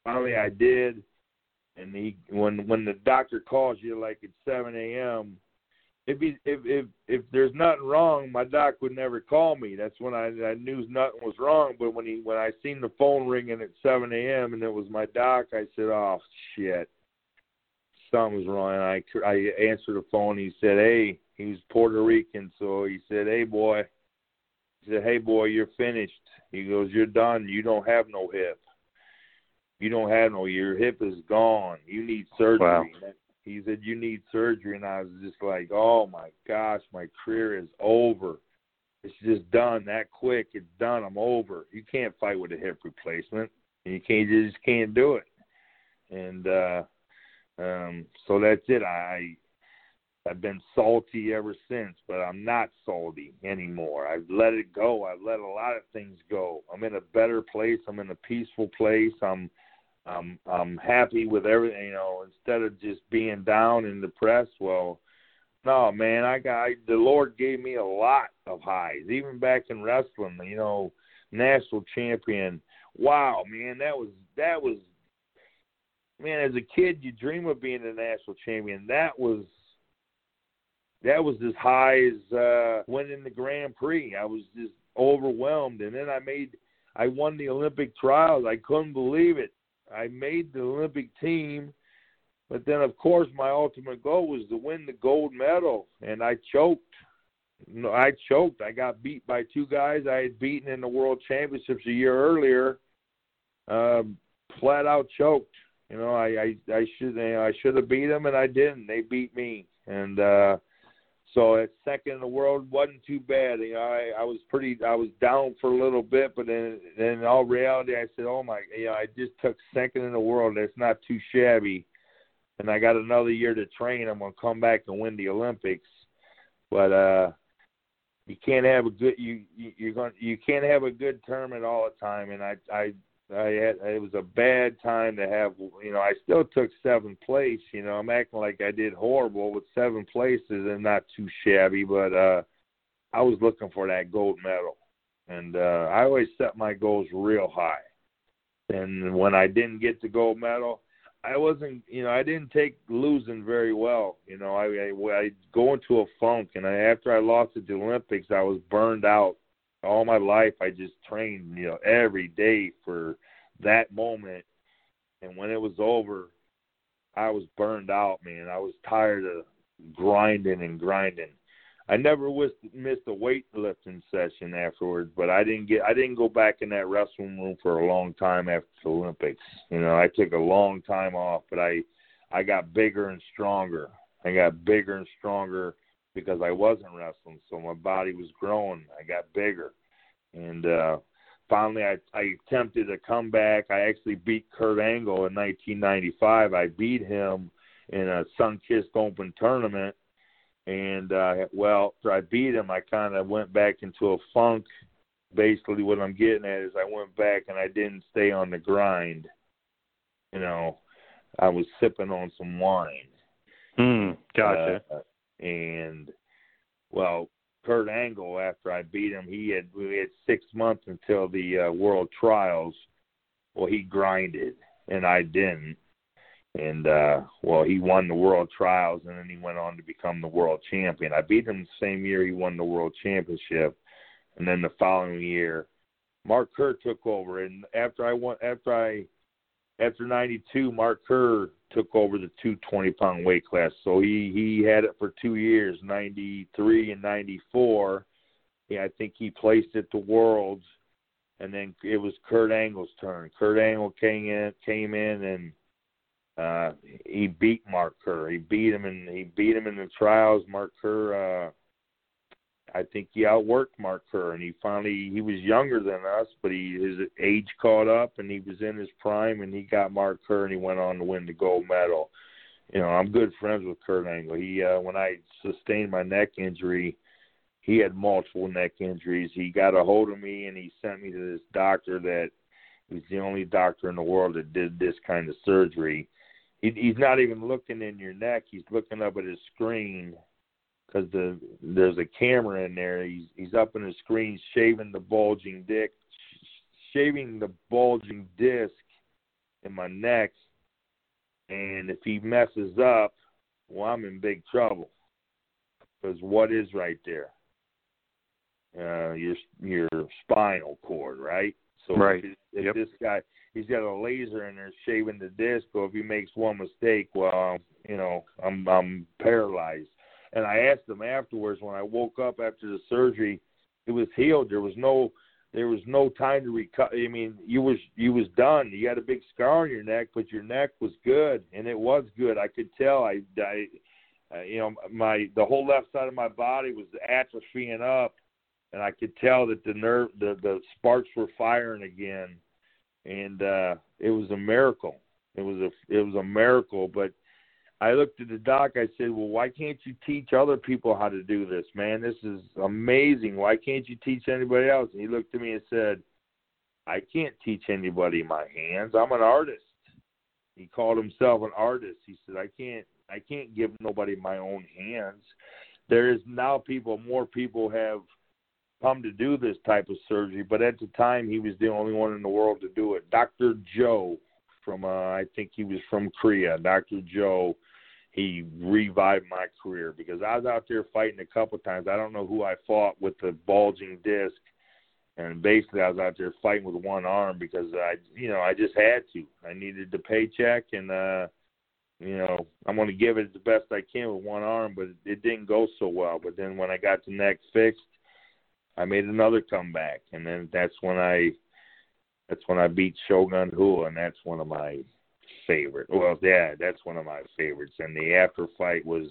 finally I did. And he, when when the doctor calls you like at 7 a.m., if he if if if there's nothing wrong, my doc would never call me. That's when I I knew nothing was wrong. But when he when I seen the phone ringing at 7 a.m. and it was my doc, I said, "Oh shit, something's wrong." And I I answered the phone. He said, "Hey." He was Puerto Rican, so he said, "Hey boy," he said, "Hey boy, you're finished." He goes, "You're done. You don't have no hip. You don't have no. Your hip is gone. You need surgery." Wow. He said, "You need surgery," and I was just like, "Oh my gosh, my career is over. It's just done that quick. It's done. I'm over. You can't fight with a hip replacement. You can't. You just can't do it." And uh um so that's it. I I've been salty ever since, but I'm not salty anymore. I've let it go. I've let a lot of things go. I'm in a better place. I'm in a peaceful place. I'm I'm I'm happy with everything, you know, instead of just being down and depressed. Well, no, man, I got I, the Lord gave me a lot of highs, even back in wrestling, you know, national champion. Wow, man, that was that was man, as a kid you dream of being a national champion. That was that was as high as uh winning the Grand Prix. I was just overwhelmed and then I made I won the Olympic trials. I couldn't believe it. I made the Olympic team, but then of course my ultimate goal was to win the gold medal and I choked. No, I choked. I got beat by two guys I had beaten in the World Championships a year earlier. Um, flat out choked. You know, I I, I should you know, I should have beat them and I didn't. They beat me, and uh, so at second in the world wasn't too bad. You know, I, I was pretty, I was down for a little bit, but then, then in all reality, I said, "Oh my, you know, I just took second in the world. That's not too shabby." And I got another year to train. I'm gonna come back and win the Olympics, but uh, you can't have a good you, you you're going you can't have a good tournament all the time. And I I I had it was a bad time to have you know I still took seventh place you know I'm acting like I did horrible with seven places and not too shabby but uh I was looking for that gold medal. And uh I always set my goals real high. And when I didn't get the gold medal I wasn't you know I didn't take losing very well you know. I I, I go into a funk and I, after I lost at the Olympics I was burned out all my life I just trained, you know, every day for that moment. And when it was over, I was burned out, man. I was tired of grinding and grinding. I never was, missed a weightlifting session afterwards, but I didn't get I didn't go back in that wrestling room for a long time after the Olympics. You know, I took a long time off, but I I got bigger and stronger. I got bigger and stronger because I wasn't wrestling, so my body was growing. I got bigger, and uh, finally, I, I attempted to come back. I actually beat Kurt Angle in 1995. I beat him in a Sunkist Open tournament, and uh, well, after I beat him, I kind of went back into a funk. Basically, what I'm getting at is I went back and I didn't stay on the grind. You know, I was sipping on some wine. Mm, gotcha. Uh, and well, Kurt Angle, after I beat him, he had we had six months until the uh, World Trials. Well, he grinded, and I didn't. And uh well, he won the World Trials, and then he went on to become the world champion. I beat him the same year he won the World Championship, and then the following year, Mark Kerr took over. And after I won, after I after '92, Mark Kerr took over the 220 pound weight class. So he he had it for two years, '93 and '94. Yeah, I think he placed it to Worlds, and then it was Kurt Angle's turn. Kurt Angle came in, came in, and uh he beat Mark Kerr. He beat him, and he beat him in the trials. Mark Kerr, uh, I think he outworked Mark Kerr, and he finally he was younger than us, but he his age caught up, and he was in his prime, and he got Mark Kerr, and he went on to win the gold medal. You know, I'm good friends with Kurt Angle. He uh, when I sustained my neck injury, he had multiple neck injuries. He got a hold of me, and he sent me to this doctor that was the only doctor in the world that did this kind of surgery. He, he's not even looking in your neck; he's looking up at his screen because the there's a camera in there. He's he's up in the screen shaving the bulging dick, shaving the bulging disc in my neck, and if he messes up, well, I'm in big trouble because what is right there? Uh, your your spinal cord, right? So right. if, if yep. this guy he's got a laser in there shaving the disc, or if he makes one mistake, well, you know, I'm I'm paralyzed. And I asked him afterwards when I woke up after the surgery, it was healed. There was no there was no time to recover. I mean, you was you was done. You had a big scar on your neck, but your neck was good, and it was good. I could tell. I, I uh, you know, my the whole left side of my body was atrophying up, and I could tell that the nerve, the the sparks were firing again, and uh it was a miracle. It was a it was a miracle, but I looked at the doc. I said, "Well, why can't you teach other people how to do this, man? This is amazing. Why can't you teach anybody else?" And he looked at me and said, "I can't teach anybody my hands. I'm an artist." He called himself an artist. He said, "I can't. I can't give nobody my own hands." There is now people. More people have come to do this type of surgery, but at the time, he was the only one in the world to do it. Dr. Joe from uh, I think he was from Korea. Dr. Joe he revived my career because I was out there fighting a couple times. I don't know who I fought with the bulging disc, and basically I was out there fighting with one arm because I, you know, I just had to. I needed the paycheck, and uh, you know, I'm going to give it the best I can with one arm, but it didn't go so well. But then when I got the neck fixed, I made another comeback, and then that's when I, that's when I beat Shogun Rua, and that's one of my favorite. Well, yeah, that's one of my favorites. And the after fight was,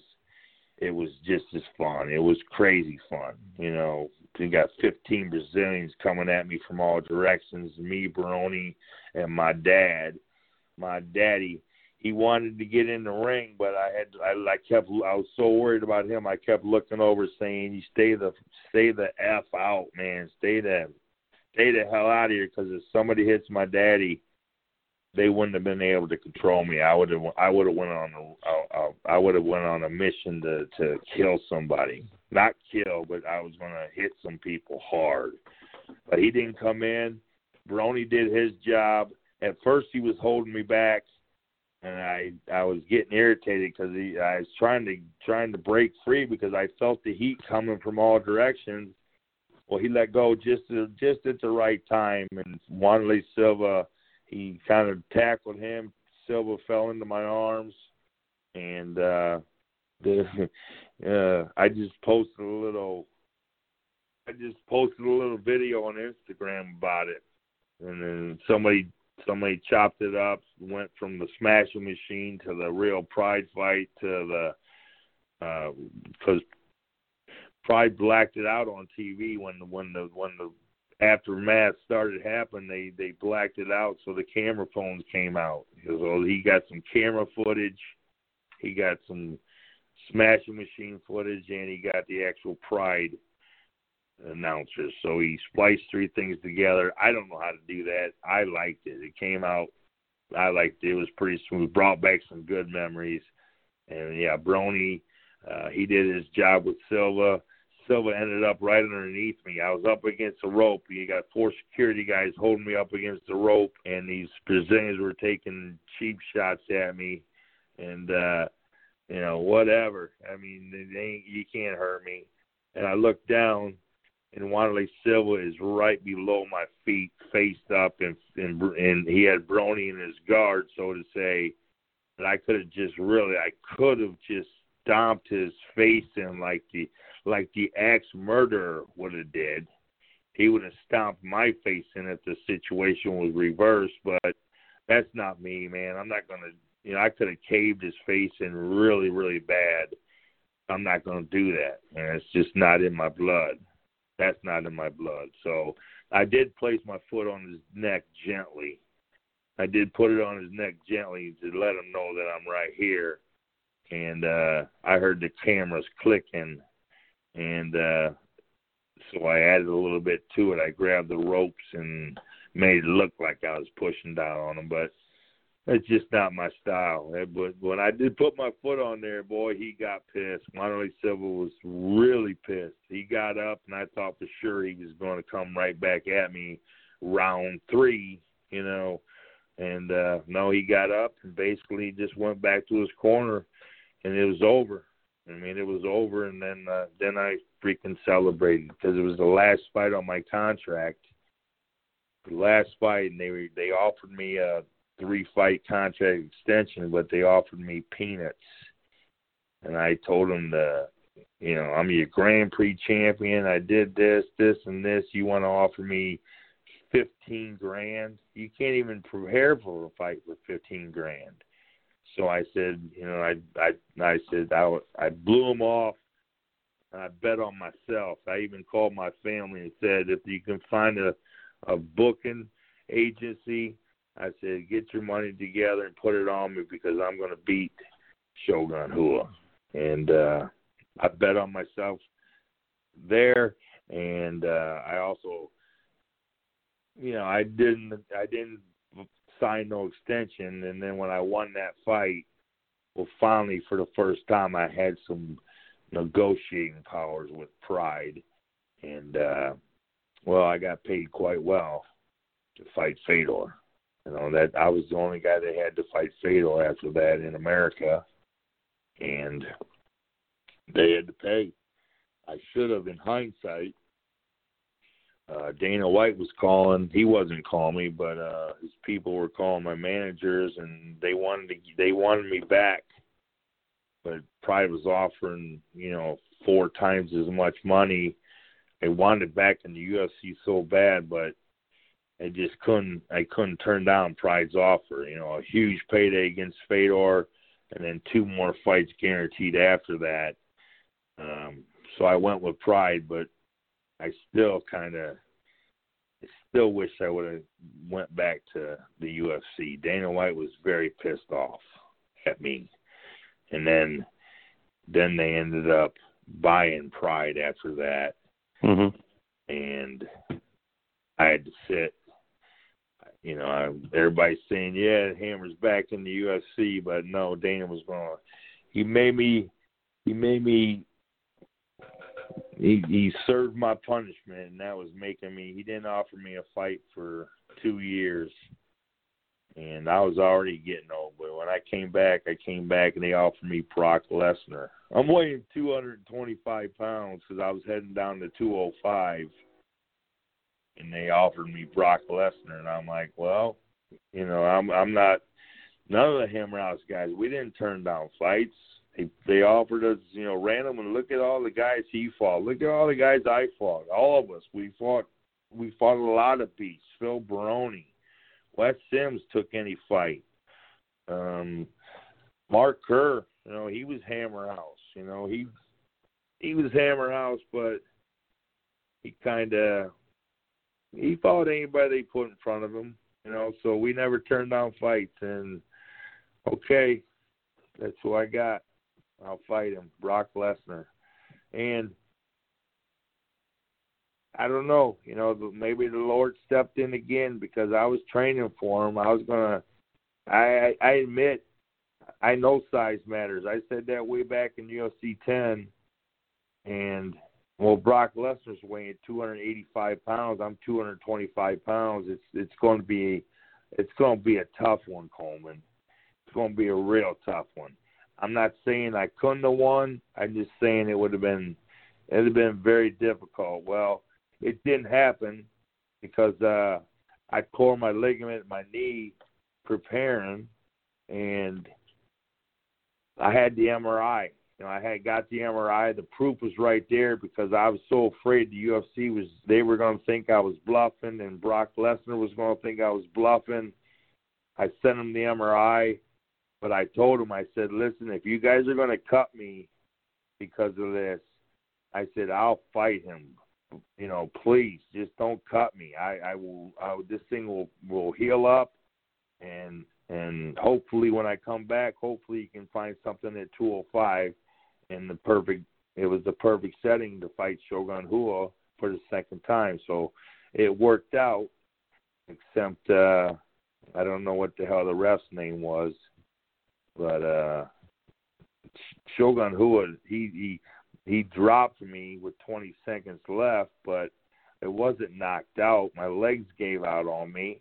it was just as fun. It was crazy fun. You know, we got 15 Brazilians coming at me from all directions. Me, Baroni, and my dad. My daddy, he wanted to get in the ring, but I had, I, I kept, I was so worried about him. I kept looking over, saying, "You stay the, stay the f out, man. Stay the, stay the hell out of here, because if somebody hits my daddy." They wouldn't have been able to control me. I would have I would have went on a I, I would have went on a mission to to kill somebody, not kill, but I was going to hit some people hard. But he didn't come in. Baroni did his job. At first, he was holding me back, and I I was getting irritated because he I was trying to trying to break free because I felt the heat coming from all directions. Well, he let go just just at the right time, and Wanderlei Silva he kind of tackled him. Silva fell into my arms, and uh, the (laughs) uh, I just posted a little. I just posted a little video on Instagram about it, and then somebody somebody chopped it up, went from the smashing machine to the real pride fight to the because uh, Pride blacked it out on TV when the when the when the aftermath started happening, they they blacked it out, so the camera phones came out. So he got some camera footage, he got some smashing machine footage, and he got the actual Pride announcers. So he spliced three things together. I don't know how to do that. I liked it. It came out. I liked it. It was pretty smooth. Brought back some good memories. And yeah, Baroni, uh, he did his job with Silva. Silva ended up right underneath me. I was up against the rope. You got four security guys holding me up against the rope, and these Brazilians were taking cheap shots at me, and uh, you know whatever. I mean, they ain't, you can't hurt me. And I looked down, and Wanderlei Silva is right below my feet, faced up, and and and he had Baroni in his guard, so to say. And I could have just really, I could have just stomped his face in like the like the axe murderer would have did. He would have stomped my face in if the situation was reversed, but that's not me, man. I'm not gonna you know, I could have caved his face in really, really bad. I'm not to do that, and it's just not in my blood. That's not in my blood. So I did place my foot on his neck gently. I did put it on his neck gently to let him know that I'm right here. And uh I heard the cameras clicking and uh so I added a little bit to it. I grabbed the ropes and made it look like I was pushing down on him, but that's just not my style. But when I did put my foot on there, boy, he got pissed. Wanderlei Silva was really pissed. He got up, and I thought for sure he was going to come right back at me round three, you know. And uh no, he got up and basically just went back to his corner, and it was over. I mean, it was over, and then uh, then I freaking celebrated because it was the last fight on my contract. The last fight, and they were, they offered me a three fight contract extension, but they offered me peanuts. And I told them the, you know, I'm your Grand Prix champion. I did this, this, and this. You want to offer me fifteen grand? You can't even prepare for a fight with fifteen grand. So I said, you know, I I I said I I blew them off. And I bet on myself. I even called my family and said, if you can find a a booking agency I said, get your money together and put it on me because I'm going to beat Shogun Rua. And uh, I bet on myself there. And uh, I also, you know, I didn't, I didn't sign no extension. And then when I won that fight, well, finally, for the first time, I had some negotiating powers with Pride. And, uh, well, I got paid quite well to fight Fedor. You know that I was the only guy that had to fight Fedor after that in America, and they had to pay. I should have, in hindsight. Uh, Dana White was calling. He wasn't calling me, but uh, his people were calling my managers, and they wanted to. They wanted me back, but Pride was offering, you know, four times as much money. They wanted back in the UFC so bad, but I just couldn't I couldn't turn down Pride's offer. You know, a huge payday against Fedor, and then two more fights guaranteed after that. Um, so I went with Pride, but I still kind of I still wish I would have went back to the UFC. Dana White was very pissed off at me, and then then they ended up buying Pride after that, mm-hmm. and I had to sit you know, I, everybody's saying, yeah, Hammer's back in the UFC, but no, Dana was wrong. He made me, he made me, he he served my punishment, and that was making me. He didn't offer me a fight for two years, and I was already getting old. But when I came back, I came back, and they offered me Brock Lesnar. I'm weighing 225 pounds because I was heading down to 205 and they offered me Brock Lesnar, and I'm like, well, you know, I'm I'm not none of the Hammer House guys. We didn't turn down fights. They offered us, you know, random and look at all the guys he fought. Look at all the guys I fought. All of us. We fought we fought a lot of beasts. Phil Baroni. Wes Sims took any fight. Um Mark Kerr, you know, he was Hammer House. You know, he he was Hammer House, but he kind of he fought anybody they put in front of him, you know. So we never turned down fights. And okay, that's who I got. I'll fight him, Brock Lesnar. And I don't know, you know, maybe the Lord stepped in again because I was training for him. I was gonna. I I admit, I know size matters. I said that way back in UFC 10, and well, Brock Lesnar's weighing 285 pounds. I'm 225 pounds. It's it's going to be it's going to be a tough one, Coleman. It's going to be a real tough one. I'm not saying I couldn't have won. I'm just saying it would have been it would have been very difficult. Well, it didn't happen because uh I tore my ligament in my knee preparing, and I had the MRI you know, I had got the MRI. The proof was right there because I was so afraid the UFC was they were going to think I was bluffing, and Brock Lesnar was going to think I was bluffing. I sent him the MRI, but I told him I said, listen, if you guys are going to cut me, because of this. I said, I'll fight him. You know, please just don't cut me. I, I will. I, this thing will will heal up, and and hopefully when I come back, hopefully you can find something at 205, and the perfect. It was the perfect setting to fight Shogun Rua for the second time. So it worked out, except uh, I don't know what the hell the ref's name was, but uh, Shogun Rua he he he dropped me with 20 seconds left, but it wasn't knocked out. My legs gave out on me,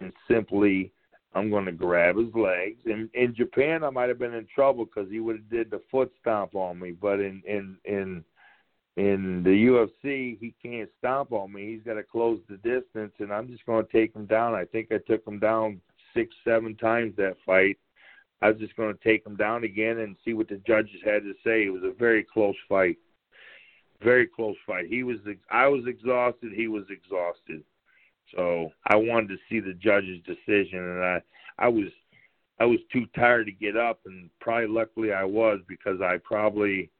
and simply I'm going to grab his legs. In in Japan, I might have been in trouble because he would have did the foot stomp on me, but in in in in the UFC, he can't stomp on me. He's got to close the distance, and I'm just going to take him down. I think I took him down six, seven times that fight. I was just going to take him down again and see what the judges had to say. It was a very close fight, very close fight. He was, I was exhausted. He was exhausted. So I wanted to see the judge's decision, and I, I was, I was too tired to get up, and probably luckily I was because I probably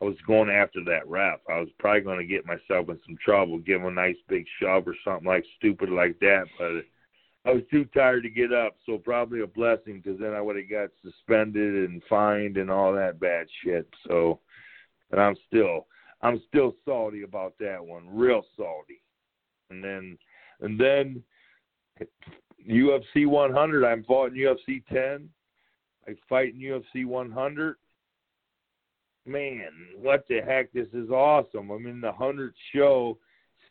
I was going after that ref. I was probably going to get myself in some trouble, give him a nice big shove or something like stupid like that. But I was too tired to get up, so probably a blessing because then I would have got suspended and fined and all that bad shit. So, but I'm still, I'm still salty about that one, real salty. And then, and then UFC 100. I'm fought in UFC 10. I fight in UFC 100 man, what the heck? This is awesome. I'm in the hundredth show.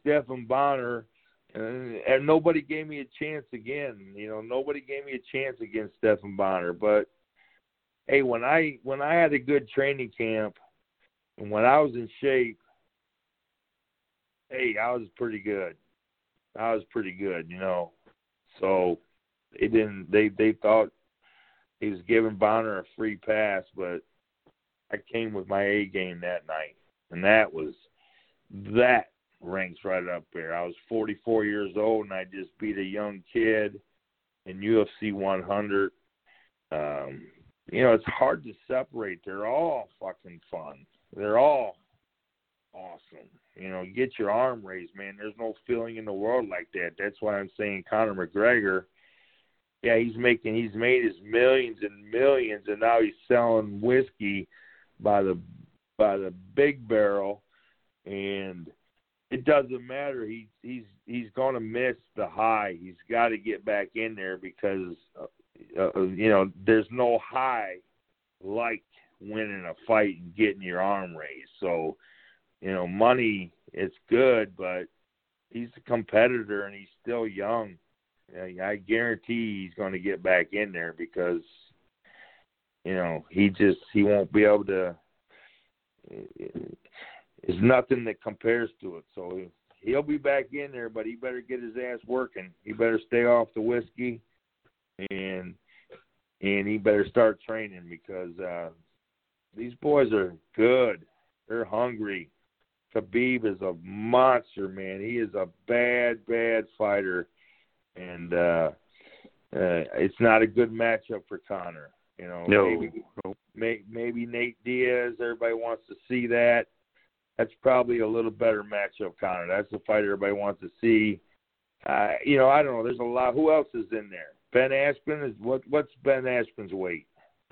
Stephan Bonnar, and, and nobody gave me a chance again. You know, nobody gave me a chance against Stephan Bonnar. But hey, when I when I had a good training camp, and when I was in shape, hey, I was pretty good. I was pretty good, you know. So they didn't. They they thought he was giving Bonnar a free pass, but I came with my A game that night, and that was that ranks right up there. I was 44 years old, and I just beat a young kid in UFC 100. Um, you know, it's hard to separate. They're all fucking fun. They're all awesome. You know, get your arm raised, man. There's no feeling in the world like that. That's why I'm saying Conor McGregor. Yeah, he's making he's made his millions and millions, and now he's selling whiskey by the by the big barrel, and it doesn't matter. He's he's he's going to miss the high. He's got to get back in there because uh, uh, you know there's no high like winning a fight and getting your arm raised. So you know money is good, but he's a competitor and he's still young. I guarantee he's going to get back in there because you know, he just he won't be able to. There's nothing that compares to it. So he'll be back in there, but he better get his ass working. He better stay off the whiskey, and and he better start training because uh, these boys are good. They're hungry. Khabib is a monster, man. He is a bad, bad fighter, and uh, uh, it's not a good matchup for Conor. You know, no. maybe, maybe Nate Diaz. Everybody wants to see that. That's probably a little better matchup, Conor. That's the fight everybody wants to see. Uh, you know, I don't know. There's a lot. Who else is in there? Ben Askren is what? What's Ben Askren's weight?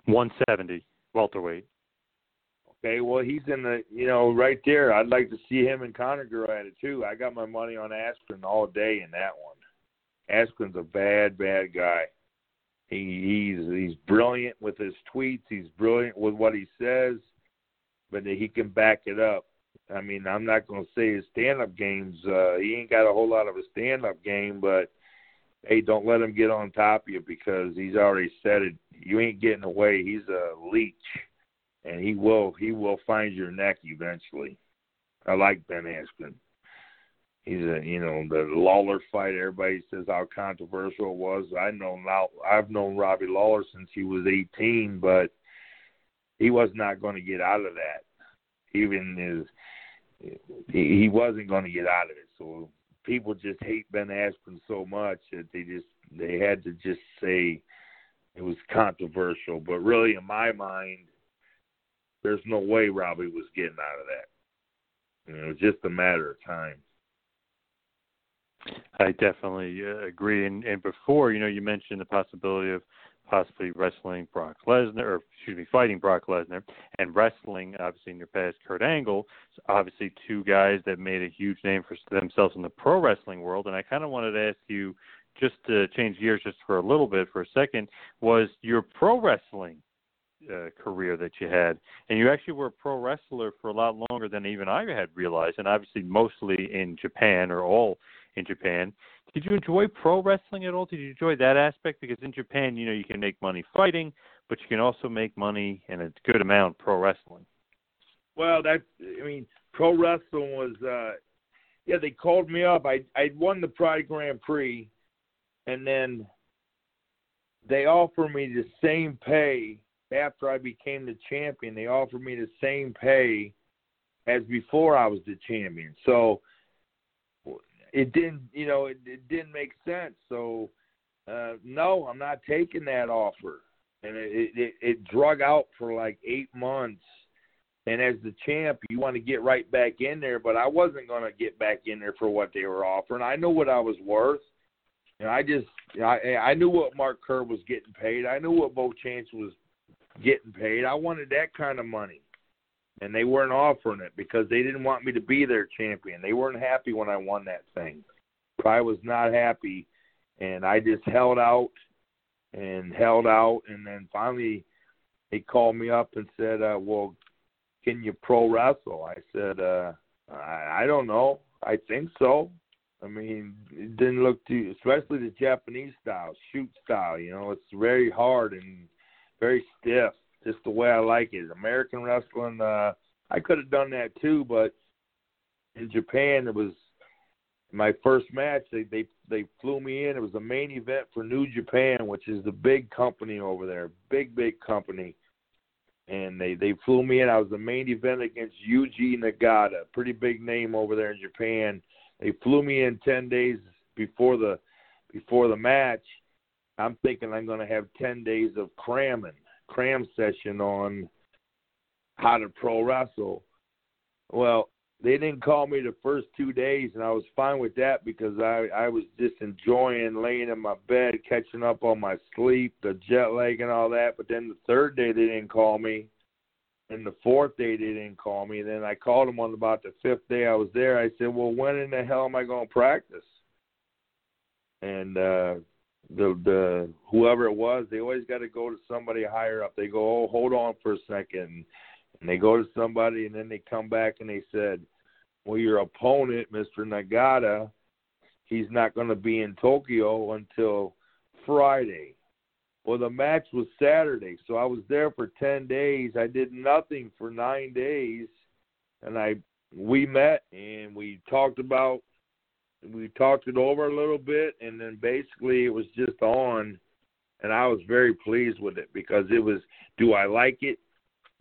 170 welterweight. Okay, well he's in the you know right there. I'd like to see him and Conor go at it too. I got my money on Askren all day in that one. Askren's a bad, bad guy. He, he's he's brilliant with his tweets. He's brilliant with what he says, but he can back it up. I mean, I'm not going to say his stand-up games. Uh, he ain't got a whole lot of a stand-up game, but hey, don't let him get on top of you because he's already said it. You ain't getting away. He's a leech, and he will he will find your neck eventually. I like Ben Askren he's a you know the Lawler fight. Everybody says how controversial it was. I know now I've known Robbie Lawler since he was 18, but he was not going to get out of that. Even his he wasn't going to get out of it. So people just hate Ben Askren so much that they just they had to just say it was controversial. But really, in my mind, there's no way Robbie was getting out of that. it was just a matter of time. I definitely uh, agree. And, and before, you know, you mentioned the possibility of possibly wrestling Brock Lesnar, or excuse me, fighting Brock Lesnar, and wrestling, obviously, in your past, Kurt Angle. So obviously, two guys that made a huge name for themselves in the pro wrestling world. And I kind of wanted to ask you, just to change gears just for a little bit for a second, was your pro wrestling uh, career that you had, and you actually were a pro wrestler for a lot longer than even I had realized, and obviously mostly in Japan or all in Japan. Did you enjoy pro wrestling at all? Did you enjoy that aspect? Because in Japan, you know, you can make money fighting, but you can also make money and a good amount pro wrestling. Well, that I mean, pro wrestling was. uh Yeah, they called me up. I I won the Pride Grand Prix, and then they offered me the same pay after I became the champion. They offered me the same pay as before I was the champion. So it didn't you know it, it didn't make sense. So uh no i'm not taking that offer. And it, it it drug out for like eight months. And as the champ you want to get right back in there but i wasn't going to get back in there for what they were offering. I knew what i was worth. And i just i i knew what mark kerr was getting paid. I knew what bo chance was getting paid. I wanted that kind of money and they weren't offering it because they didn't want me to be their champion. They weren't happy when I won that thing. I was not happy, and I just held out and held out, and then finally they called me up and said, uh, "Well, can you pro wrestle?" I said, uh, I, "I don't know. I think so." I mean, it didn't look too, especially the Japanese style, shoot style. You know, it's very hard and very stiff just the way I like it. American wrestling, uh, I could have done that too, but in Japan it was my first match. They they they flew me in. It was a main event for New Japan, which is the big company over there, big big company. And they they flew me in. I was the main event against Yuji Nagata, pretty big name over there in Japan. They flew me in ten days before the before the match. I'm thinking I'm going to have ten days of cramming cram session on how to pro wrestle. Well, they didn't call me the first two days, and I was fine with that because I I was just enjoying laying in my bed, catching up on my sleep, the jet lag, and all that. But then the third day they didn't call me, and the fourth day they didn't call me. Then I called them on about the fifth day I was there. I said, "Well, when in the hell am I going to practice?" And uh the the whoever it was, they always got to go to somebody higher up. They go, oh, hold on for a second, and they go to somebody, and then they come back and they said, well, your opponent, Mr. Nagata, he's not going to be in Tokyo until Friday. Well, the match was Saturday, so I was there for ten days. I did nothing for nine days, and I we met and we talked about we talked it over a little bit, and then basically it was just on, and I was very pleased with it because it was. Do I like it?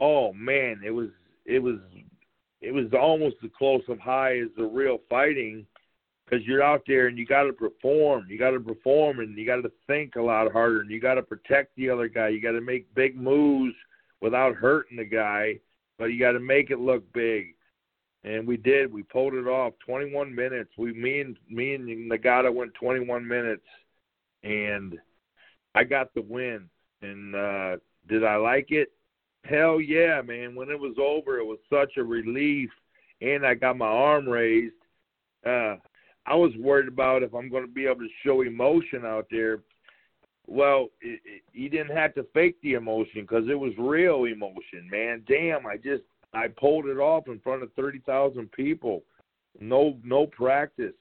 Oh man, it was it was it was almost as close of high as the real fighting because you're out there and you got to perform. You got to perform and you got to think a lot harder and you got to protect the other guy. You got to make big moves without hurting the guy, but you got to make it look big and we did. We pulled it off. 21 minutes. We, me and me and Nagata went 21 minutes, and I got the win. And uh, did I like it? Hell yeah, man! When it was over, it was such a relief, and I got my arm raised. Uh, I was worried about if I'm going to be able to show emotion out there. Well, it, it, you didn't have to fake the emotion because it was real emotion, man. Damn, I just I pulled it off in front of thirty thousand people, no no practice,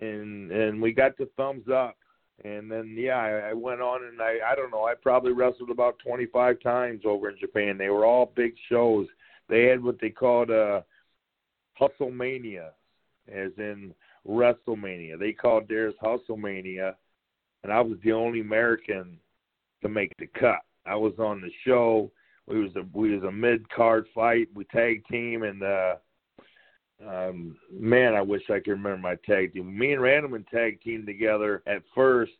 and and we got the thumbs up. And then yeah, I, I went on and I I don't know I probably wrestled about twenty five times over in Japan. They were all big shows. They had what they called uh, Hustlemania, as in WrestleMania. They called theirs Hustlemania, and I was the only American to make the cut. I was on the show we was a we was a mid card fight. We tag team and uh um man, I wish I could remember my tag team. Me and Randleman tag team together at first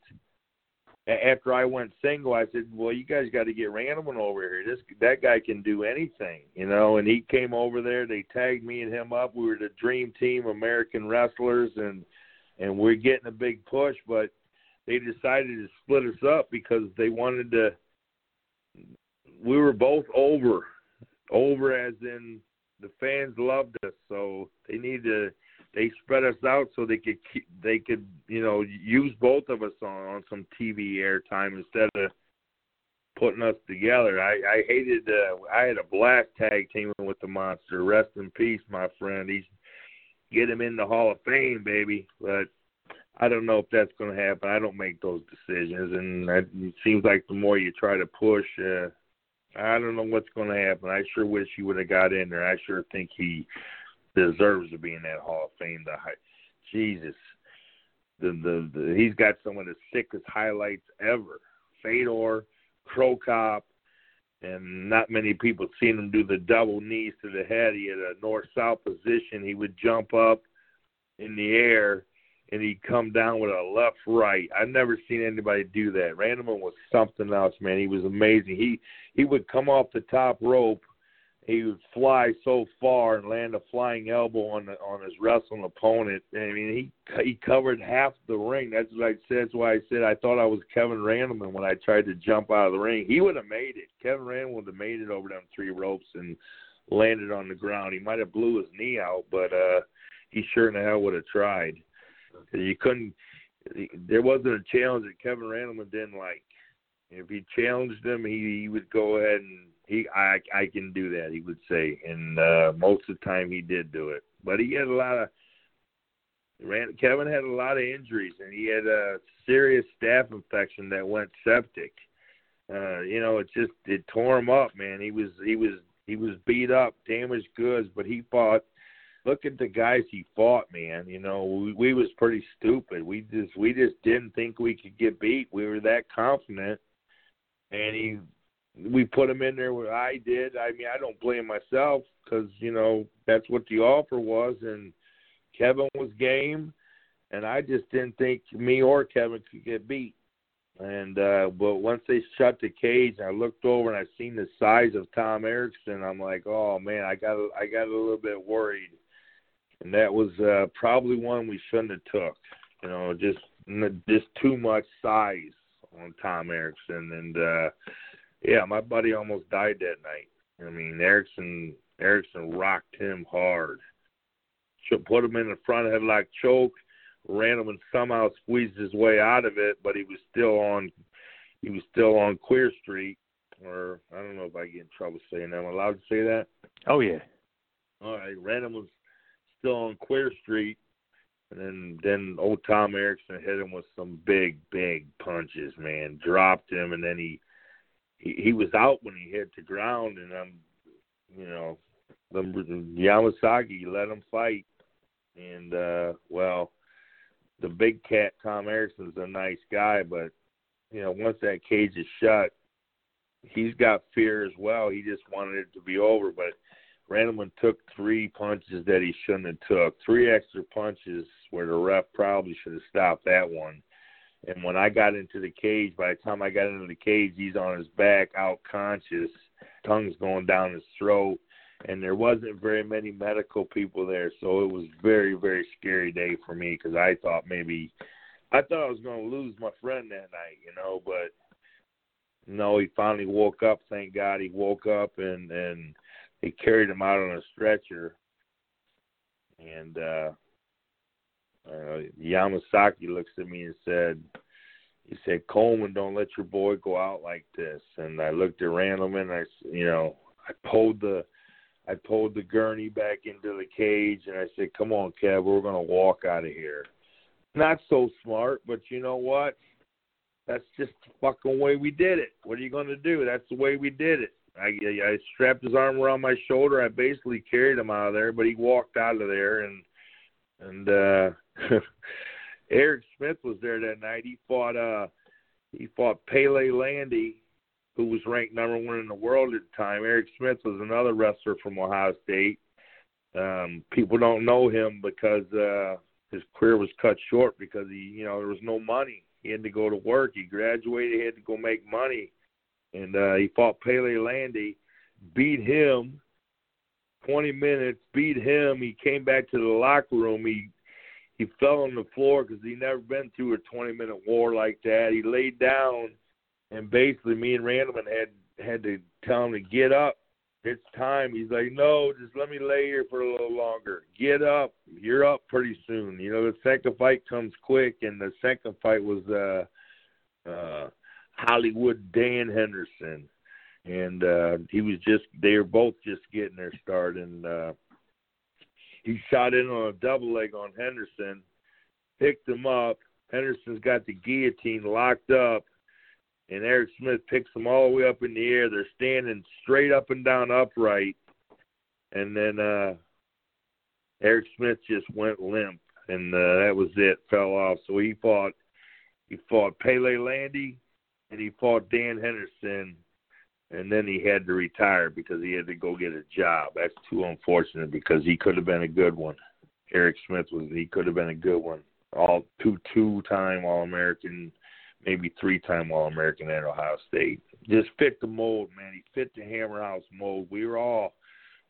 after I went single, I said, "Well, you guys got to get Randleman over here. This that guy can do anything, you know." And he came over there. They tagged me and him up. We were the dream team, American wrestlers, and and we're getting a big push. But they decided to split us up because they wanted to. We were both over, over as in the fans loved us, so they need to they spread us out so they could keep, they could you know use both of us on on some TV airtime instead of putting us together. I I hated uh, I had a blast tag teaming with the monster. Rest in peace, my friend. He's get him in the Hall of Fame, baby. But I don't know if that's going to happen. I don't make those decisions, and it seems like the more you try to push, uh, I don't know what's going to happen. I sure wish he would have got in there. I sure think he deserves to be in that Hall of Fame. The Jesus, the the, the he's got some of the sickest highlights ever. Fedor, Cro Cop, and not many people seen him do the double knees to the head. He had a north south position. He would jump up in the air and he'd come down with a left right. I've never seen anybody do that. Randleman was something else, man. He was amazing. He he would come off the top rope he would fly so far and land a flying elbow on the, on his wrestling opponent. I mean, he he covered half the ring. That's what I said. That's why I said I thought I was Kevin Randleman when I tried to jump out of the ring. He would have made it. Kevin Randleman would have made it over them three ropes and landed on the ground. He might have blew his knee out, but uh he sure in the hell would have tried. You couldn't. There wasn't a challenge that Kevin Randleman didn't like. If he challenged him, he, he would go ahead and he I I can do that. He would say, and uh, most of the time he did do it. But he had a lot of ran. Kevin had a lot of injuries, and he had a serious staph infection that went septic. Uh, you know, it just it tore him up, man. He was he was he was beat up, damaged goods, but he fought. Look at the guys he fought, man. You know, we, we was pretty stupid. We just we just didn't think we could get beat. We were that confident, and he we put him in there where I did. I mean, I don't blame myself because you know that's what the offer was, and Kevin was game, and I just didn't think me or Kevin could get beat. And uh but once they shut the cage, I looked over and I seen the size of Tom Erikson. I'm like, oh man, I got I got a little bit worried, and that was uh probably one we shouldn't have took. You know, just just too much size on Tom Erikson, and uh yeah, my buddy almost died that night. I mean, Erikson Erikson rocked him hard. Put him in the front of headlock choke, ran him and somehow squeezed his way out of it, but he was still on he was still on Queer Street or I don't know if I get in trouble saying that. Am I allowed to say that? Oh yeah. All right. Randleman was still on Queer Street and then then old Tom Erikson hit him with some big, big punches, man. Dropped him and then he he, he was out when he hit the ground, and I'm, you know, the, Yamasaki let him fight, and uh, well, the big cat Tom Erikson's a nice guy, but you know, once that cage is shut, he's got fear as well. He just wanted it to be over, but Randleman took three punches that he shouldn't have took. Three extra punches where the ref probably should have stopped that one. And when I got into the cage, by the time I got into the cage, he's on his back, out conscious, tongue's going down his throat, and there wasn't very many medical people there, so it was very, very scary day for me because I thought maybe, I thought I was going to lose my friend that night, you know, but no, he finally woke up. Thank God he woke up, and and they carried him out on a stretcher, and uh uh, Yamasaki looks at me and said, he said, Coleman, don't let your boy go out like this. And I looked at Randleman. I, you know, I pulled the, I pulled the gurney back into the cage, and I said, "Come on, Kev, we're gonna walk out of here." Not so smart, but you know what? That's just the fucking way we did it. What are you gonna do? That's the way we did it. I, I strapped his arm around my shoulder. I basically carried him out of there, but he walked out of there, and and uh (laughs) Eric Smith was there that night. He fought uh he fought Pele Landy, who was ranked number one in the world at the time. Eric Smith was another wrestler from Ohio State. Um, people don't know him because uh his career was cut short because he you know there was no money. He had to go to work. He graduated. He had to go make money, and uh, he fought Pele Landy, beat him. 20 minutes, beat him. He came back to the locker room. He he fell on the floor because he never been through a 20 minute war like that. He laid down, and basically me and Randleman had had to tell him to get up. It's time. He's like, no, just let me lay here for a little longer. Get up. You're up pretty soon. You know, the second fight comes quick, and the second fight was uh, uh, Hollywood Dan Henderson, and uh, he was just they were both just getting their start, and uh, he shot in on a double leg on Henderson, picked him up. Henderson's got the guillotine locked up, and Eric Smith picks them all the way up in the air. They're standing straight up and down upright, and then uh, Eric Smith just went limp, and uh, that was it. Fell off. So he fought. He fought Pele Landy, and he fought Dan Henderson, and then he had to retire because he had to go get a job. That's too unfortunate because he could have been a good one. Eric Smith was. He could have been a good one. All two two time All American maybe three time All American at Ohio State. Just fit the mold, man. He fit the Hammer House mold. We were all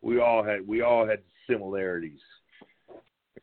we all had we all had similarities.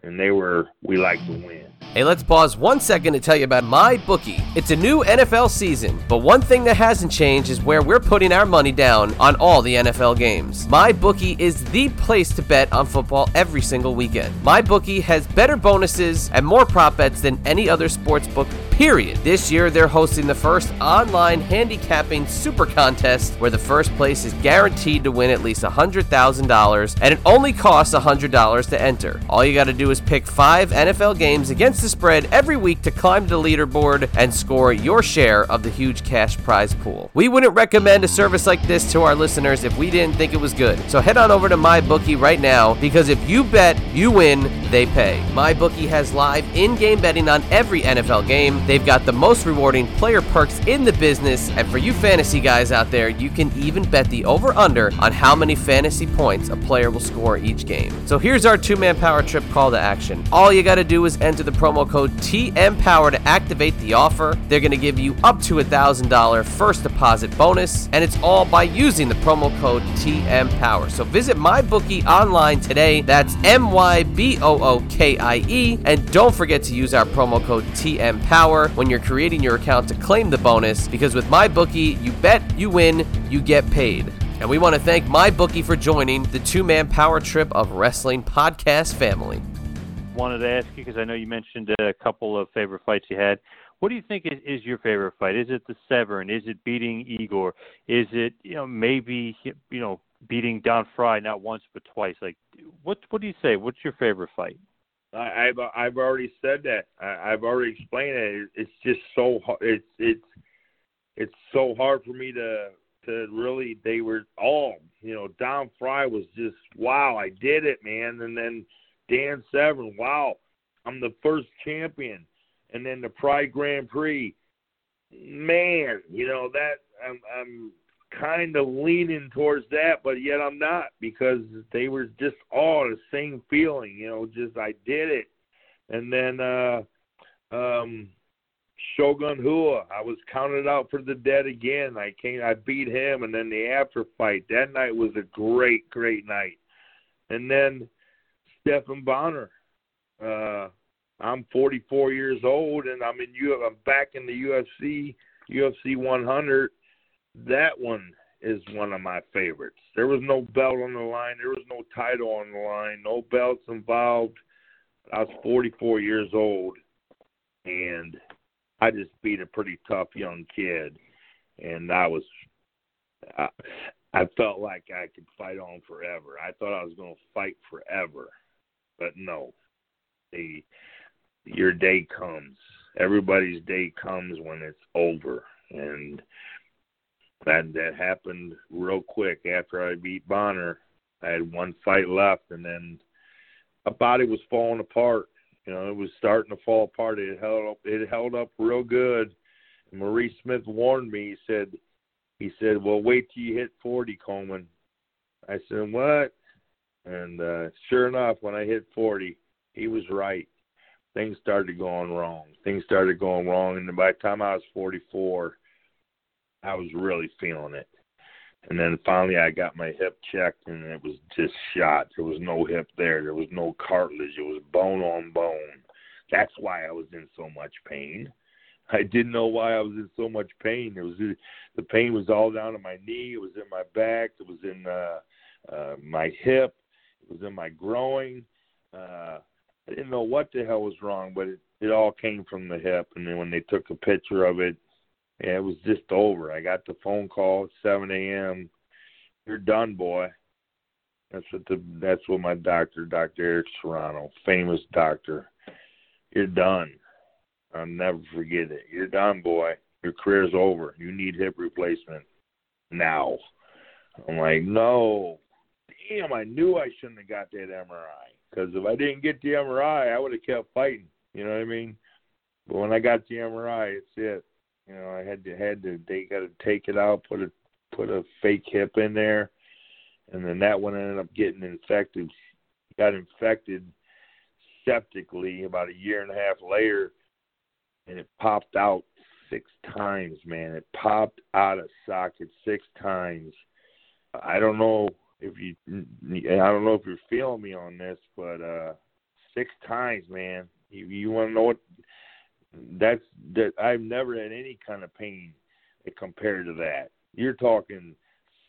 And they were we like to win. Hey, let's pause one second to tell you about my bookie. It's a new NFL season, but one thing that hasn't changed is where we're putting our money down on all the NFL games. My bookie is the place to bet on football every single weekend. My bookie has better bonuses and more prop bets than any other sports book period. This year, they're hosting the first online handicapping super contest where the first place is guaranteed to win at least $100,000 and it only costs $100 to enter. All you got to do is pick five NFL games against the spread every week to climb the leaderboard and score your share of the huge cash prize pool. We wouldn't recommend a service like this to our listeners if we didn't think it was good. So head on over to MyBookie right now because if you bet, you win, they pay. MyBookie has live in game betting on every NFL game. They've got the most rewarding player perks in the business, and for you fantasy guys out there, you can even bet the over under on how many fantasy points a player will score each game. So here's our two man power trip call to action. All you got to do is enter the promo code TMPower to activate the offer. They're going to give you up to a $1,000 first deposit bonus, and it's all by using the promo code TMPower. So visit MyBookie online today. That's M Y B O O K I E. And don't forget to use our promo code TMPower when you're creating your account to claim the bonus because with MyBookie, you bet, you win, you get paid. And we want to thank MyBookie for joining the two man power trip of wrestling podcast family. Wanted to ask you because I know you mentioned a couple of favorite fights you had. What do you think is, is your favorite fight? Is it the Severn? Is it beating Igor? Is it you know maybe you know beating Don Frye not once but twice? Like what what do you say? What's your favorite fight? I, I've I've already said that. I, I've already explained it. It's just so. It's it's it's so hard for me to to really. They were all you know. Don Frye was just wow. I did it, man. And then Dan Severn, wow, I'm the first champion. And then the Pride Grand Prix, man, you know that I'm I'm kind of leaning towards that, but yet I'm not because they were just all the same feeling, you know, just I did it. And then uh um Shogun Rua, I was counted out for the dead again. I came I beat him and then the after fight. That night was a great, great night. And then Stephan Bonnar. Uh I'm 44 years old and I'm in U I'm back in the UFC, UFC 100 that one is one of my favorites. There was no belt on the line. There was no title on the line. No belts involved. I was 44 years old, and I just beat a pretty tough young kid, and I was, I, I felt like I could fight on forever. I thought I was going to fight forever, but no, the your day comes. Everybody's day comes when it's over, and that that happened real quick after I beat Bonnar. I had one fight left, and then my body was falling apart. You know, it was starting to fall apart. It held up. It held up real good. And Maurice Smith warned me. He said, he said, "Well, wait till you hit 40, Coleman." I said, "What?" And uh, sure enough, when I hit 40, he was right. things started going wrong. Things started going wrong, and by the time I was 44, I was really feeling it. And then finally, I got my hip checked, and it was just shot. There was no hip there. There was no cartilage. It was bone on bone. That's why I was in so much pain. I didn't know why I was in so much pain. It was the pain was all down in my knee. It was in my back. It was in uh, uh, my hip. Was in my groin. Uh, I didn't know what the hell was wrong, but it, it all came from the hip. And then when they took a picture of it, yeah, it was just over. I got the phone call at 7 a.m. You're done, boy. That's what the that's what my doctor, Dr. Eric Serrano, famous doctor. You're done. I'll never forget it. You're done, boy. Your career's over. You need hip replacement now. I'm like, no. Damn, I knew I shouldn't have got that MRI. Because if I didn't get the MRI, I would have kept fighting. You know what I mean? But when I got the MRI, it's it. You know, I had to had to they got to take it out, put a put a fake hip in there, and then that one ended up getting infected. Got infected septically about a year and a half later, and it popped out six times. Man, it popped out of socket six times. I don't know if you I don't know if you're feeling me on this, but uh six times, man. You you want to know what that's that I've never had any kind of pain compared to that. You're talking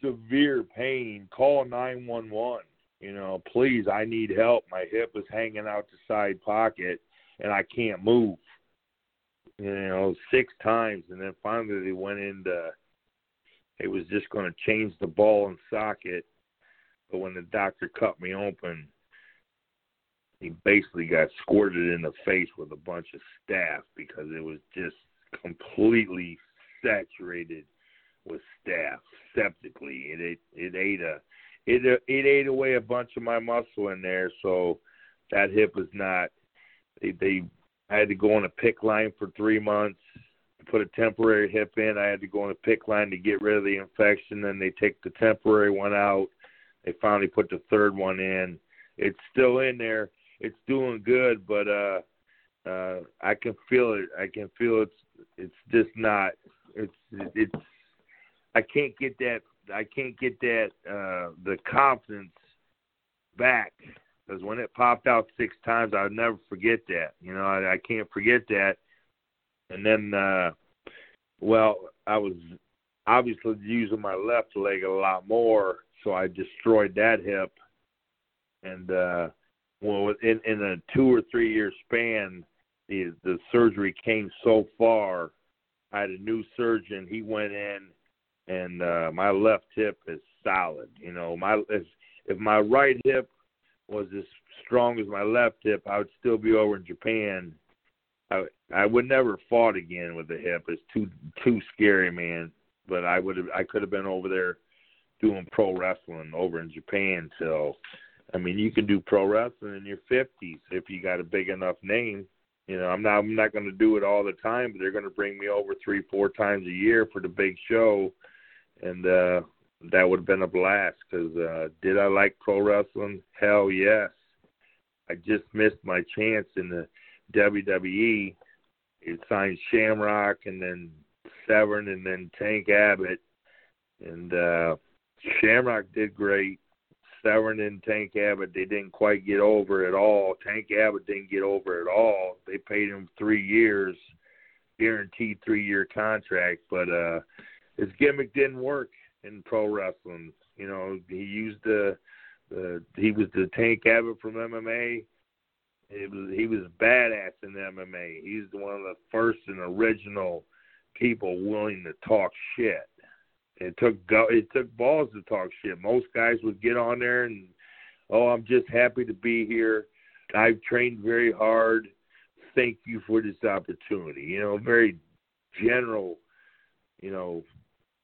severe pain. Call 911. You know, please, I need help. My hip is hanging out the side pocket and I can't move. You know, six times and then finally they went into it was just going to change the ball and socket but when the doctor cut me open, he basically got squirted in the face with a bunch of staph because it was just completely saturated with staph septically. It ate it ate a it it ate away a bunch of my muscle in there, so that hip was not. They they I had to go on a PICC line for three months to put a temporary hip in. I had to go on a PICC line to get rid of the infection. Then they take the temporary one out they finally put the third one in. It's still in there. It's doing good, but uh uh I can feel it. I can feel it's it's just not it's it's I can't get that I can't get that uh the confidence back because when it popped out six times I'll never forget that. You know, I, I can't forget that. And then uh well, I was obviously using my left leg a lot more so I destroyed that hip. And uh, well, in in a two or three year span, the the surgery came so far. I had a new surgeon. He went in, and uh, my left hip is solid. You know, my if if my right hip was as strong as my left hip, I would still be over in Japan. I I would never fought again with the hip. It's too too scary, man. But I would have I could have been over there doing pro wrestling over in Japan. So, I mean, you can do pro wrestling in your fifties if you got a big enough name. You know, I'm not I'm not going to do it all the time, but they're going to bring me over three four times a year for the big show, and uh, that would have been a blast. Because uh, did I like pro wrestling? Hell yes. I just missed my chance in the WWE. It signed Shamrock and then Severn and then Tank Abbott, and uh, Shamrock did great. Severn and Tank Abbott, they didn't quite get over at all. Tank Abbott didn't get over at all. They paid him three years, guaranteed three year contract, but uh his gimmick didn't work in pro wrestling. You know, he used the the he was the Tank Abbott from MMA. It was he was badass in MMA. He's one of the first and original people willing to talk shit it took it took balls to talk shit. Most guys would get on there and, oh, I'm just happy to be here. I've trained very hard. Thank you for this opportunity. You know, very general. You know,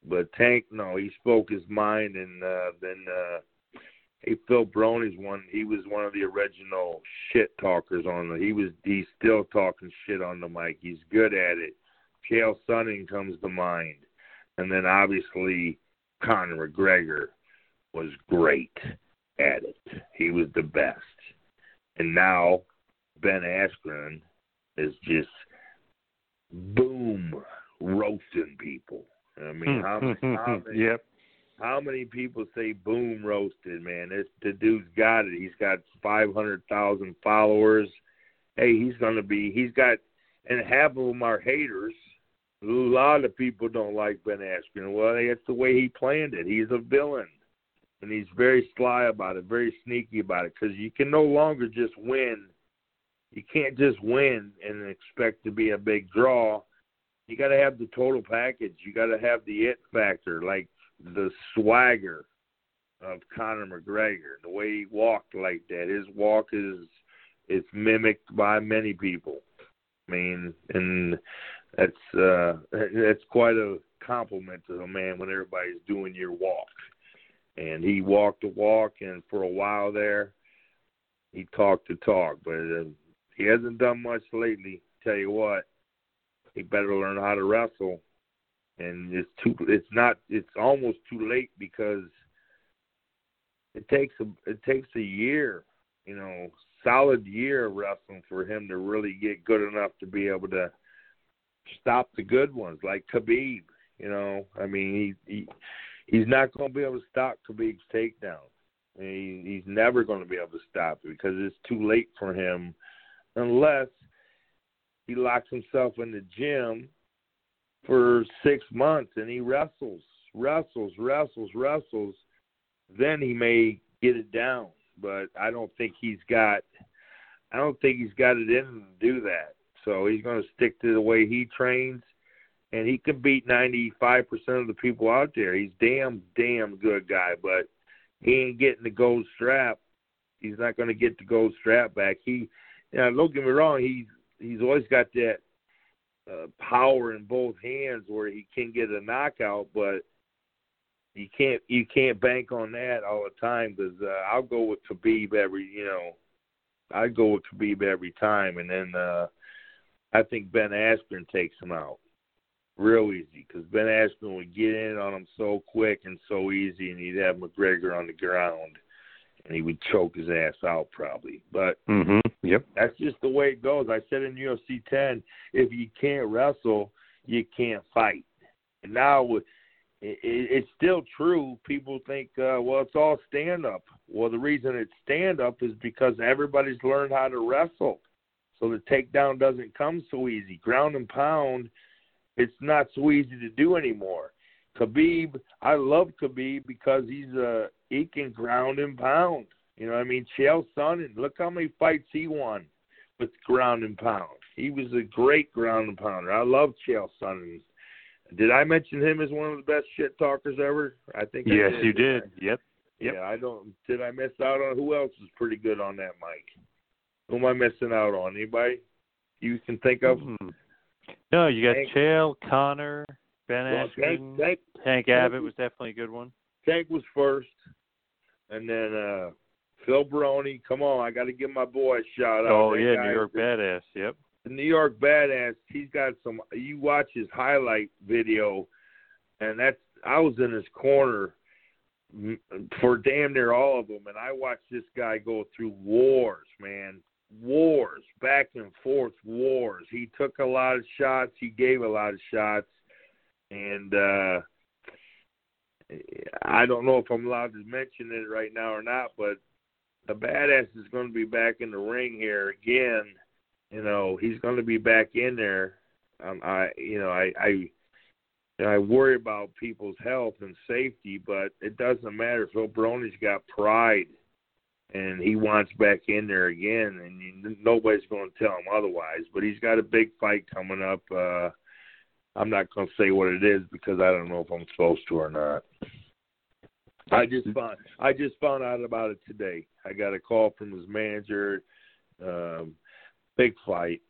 but Tank, no, he spoke his mind, and uh, then uh, hey, Phil Baroni's one. He was one of the original shit talkers on the. He was he's still talking shit on the mic. He's good at it. Chael Sonnen comes to mind and then obviously Conor McGregor was great at it. He was the best. And now Ben Askren is just boom roasting people. I mean, hmm, how, hmm, many, hmm, how many, yep. how many people say boom roasted, man? This the dude's got it. He's got five hundred thousand followers. Hey, he's gonna be. He's got, and half of them are haters. A lot of people don't like Ben Askren. Well, that's the way he planned it. He's a villain, and he's very sly about it, very sneaky about it. Because you can no longer just win. You can't just win and expect to be a big draw. You got to have the total package. You got to have the it factor, like the swagger of Conor McGregor, the way he walked like that. His walk is it's mimicked by many people. I mean, and that's uh (laughs) that's quite a compliment to a man when everybody's doing your walk. And he walked the walk, and for a while there, he talked the talk, but uh, he hasn't done much lately. Tell you what, he better learn how to wrestle. And it's too. It's not. It's almost too late because it takes a it takes a year, you know, solid year of wrestling for him to really get good enough to be able to stop the good ones like Khabib. You know, I mean, he, he he's not going to be able to stop Khabib's takedown. He, he's never going to be able to stop it because it's too late for him, unless he locks himself in the gym for six months and he wrestles, wrestles, wrestles, wrestles. Then he may get it down, but I don't think he's got. I don't think he's got it in him to do that. So he's going to stick to the way he trains, and he can beat 95% of the people out there. He's damn, damn good guy, but he ain't getting the gold strap. He's not going to get the gold strap back. He, you know, don't get me wrong. He's he's always got that uh, power in both hands where he can get a knockout, but you can't you can't bank on that all the time because uh, I'll go with Khabib every you know I go with Khabib every time, and then uh, I think Ben Askren takes him out real easy because Ben Askren would get in on him so quick and so easy, and he'd have McGregor on the ground, and he would choke his ass out probably. But mm-hmm. yep, that's just the way it goes. I said in UFC 10, if you can't wrestle, you can't fight. And now it, it's still true. People think, uh, well, it's all stand up. Well, the reason it's stand up is because everybody's learned how to wrestle. So the takedown doesn't come so easy. Ground and pound, it's not so easy to do anymore. Khabib, I love Khabib because he's a he can ground and pound. You know, what I mean, Chael Sonnen, look how many fights he won with ground and pound. He was a great ground and pounder. I love Chael Sonnen. Did I mention him as one of the best shit talkers ever? I think. Yes, I did. you did. Yep. Yep. Yeah, I don't. Did I miss out on who else is pretty good on that mic? Who am I missing out on? Anybody you can think of? Mm-hmm. No, you got. Chael, Conor, Ben Well, Askren, Tank, Tank Abbott was definitely a good one. Tank was first, and then uh Phil Baroni. Come on, I got to give my boy a shout out. Oh That yeah, guy New York Badass. Yep. the New York Badass, he's got some. You watch his highlight video, and that's I was in his corner for damn near all of them, and I watched this guy go through wars, man, wars, back and forth wars. He took a lot of shots, he gave a lot of shots, and uh I don't know if I'm allowed to mention it right now or not, but the badass is going to be back in the ring here again. You know he's going to be back in there. Um i you know i i i worry about people's health and safety but it doesn't matter. Phil Baroni's got pride and he wants back in there again and you, nobody's going to tell him otherwise but he's got a big fight coming up uh i'm not going to say what it is because i don't know if i'm supposed to or not I just found I just found out about it today. I got a call from his manager. Um, big fight.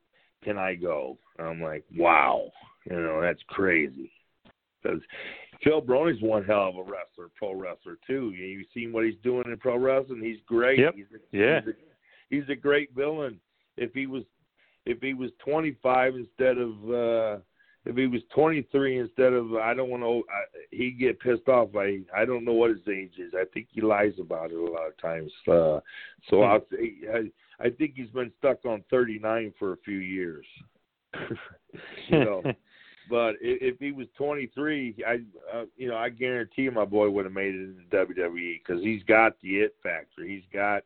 Can I go? I'm like, wow. You know, that's crazy. Because Phil Baroni's one hell of a wrestler, pro wrestler too. You You've seen what he's doing in pro wrestling. He's great. Yep. He's a, Yeah. He's a, he's a great villain. If he was, if he was 25 instead of, uh if he was 23 instead of, I don't want to, he'd get pissed off. I I don't know what his age is. I think he lies about it a lot of times. Uh So Hmm. I'll say, I, I think he's been stuck on 39 for a few years. (laughs) you know, (laughs) but if, if he was 23, I, uh, you know, I guarantee my boy would have made it in the WWE because he's got the it factor. He's got,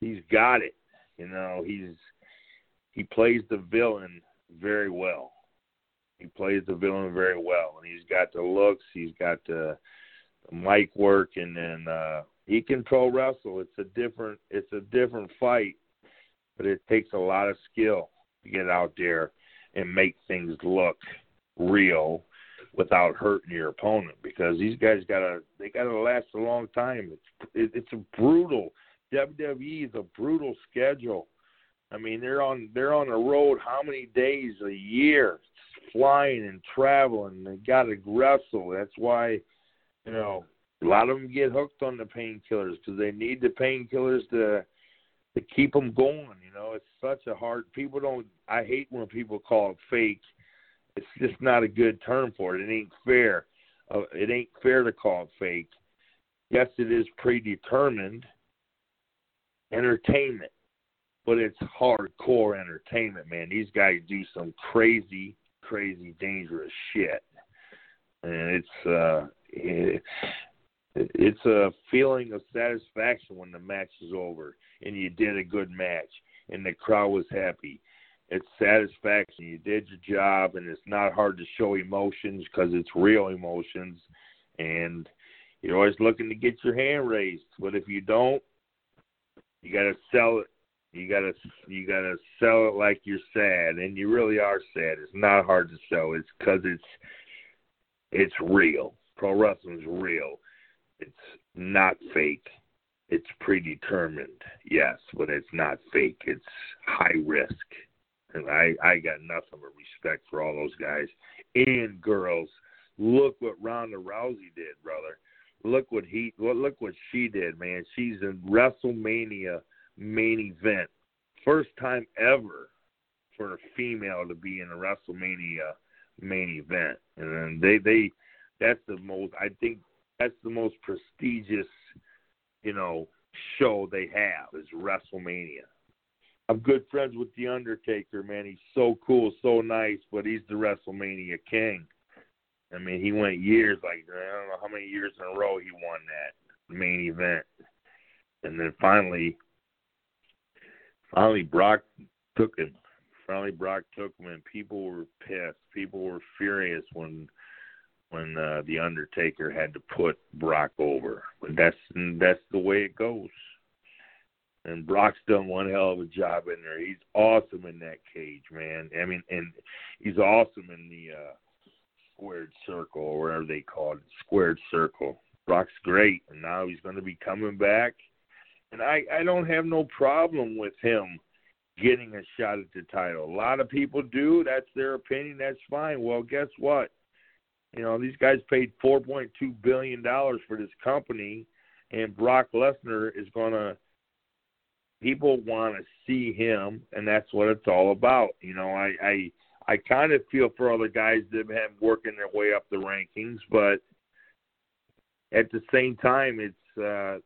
he's got it. You know, he's he plays the villain very well. He plays the villain very well, and he's got the looks. He's got the, the mic work, and then uh, he can pro wrestle. It's a different, it's a different fight, but it takes a lot of skill to get out there and make things look real without hurting your opponent because these guys gotta they gotta last a long time. It's it, it's a brutal WWE is a brutal schedule. I mean they're on they're on the road how many days a year, flying and traveling. They gotta wrestle. That's why you know a lot of them get hooked on the painkillers because they need the painkillers to to keep them going. You know, it's such a hard. People don't. I hate when people call it fake. It's just not a good term for it. It ain't fair. Uh, it ain't fair to call it fake. Yes, it is predetermined entertainment, but it's hardcore entertainment, man. These guys do some crazy, crazy, dangerous shit, and it's uh, it, it's a feeling of satisfaction when the match is over and you did a good match and the crowd was happy. It's satisfaction. You did your job, and it's not hard to show emotions because it's real emotions, and you're always looking to get your hand raised. But if you don't, you got to sell it. You gotta you gotta sell it like you're sad, and you really are sad. It's not hard to sell. It's because it's it's real. Pro wrestling's real. It's not fake. It's predetermined, yes, but it's not fake. It's high risk. And I, I got nothing but respect for all those guys and girls. Look what Ronda Rousey did, brother. Look what he look what she did, man. She's in WrestleMania main event. First time ever for a female to be in a WrestleMania main event. And then they they that's the most I think that's the most prestigious, you know, show they have is WrestleMania. I'm good friends with The Undertaker, man. He's so cool, so nice, but he's the WrestleMania king. I mean, he went years, like I don't know how many years in a row he won that main event, and then finally, finally Brock took him. Finally, Brock took him, and people were pissed. People were furious when when uh, the Undertaker had to put Brock over. But that's that's the way it goes. And Brock's done one hell of a job in there. He's awesome in that cage, man. I mean, and he's awesome in the uh, squared circle or whatever they call it, squared circle. Brock's great, and now he's going to be coming back. And I I don't have no problem with him getting a shot at the title. A lot of people do. That's their opinion. That's fine. Well, guess what? You know, these guys paid four point two billion dollars for this company, and Brock Lesnar is gonna. People want to see him, and that's what it's all about. You know, I I I kind of feel for other guys that have been working their way up the rankings, but at the same time, it's uh,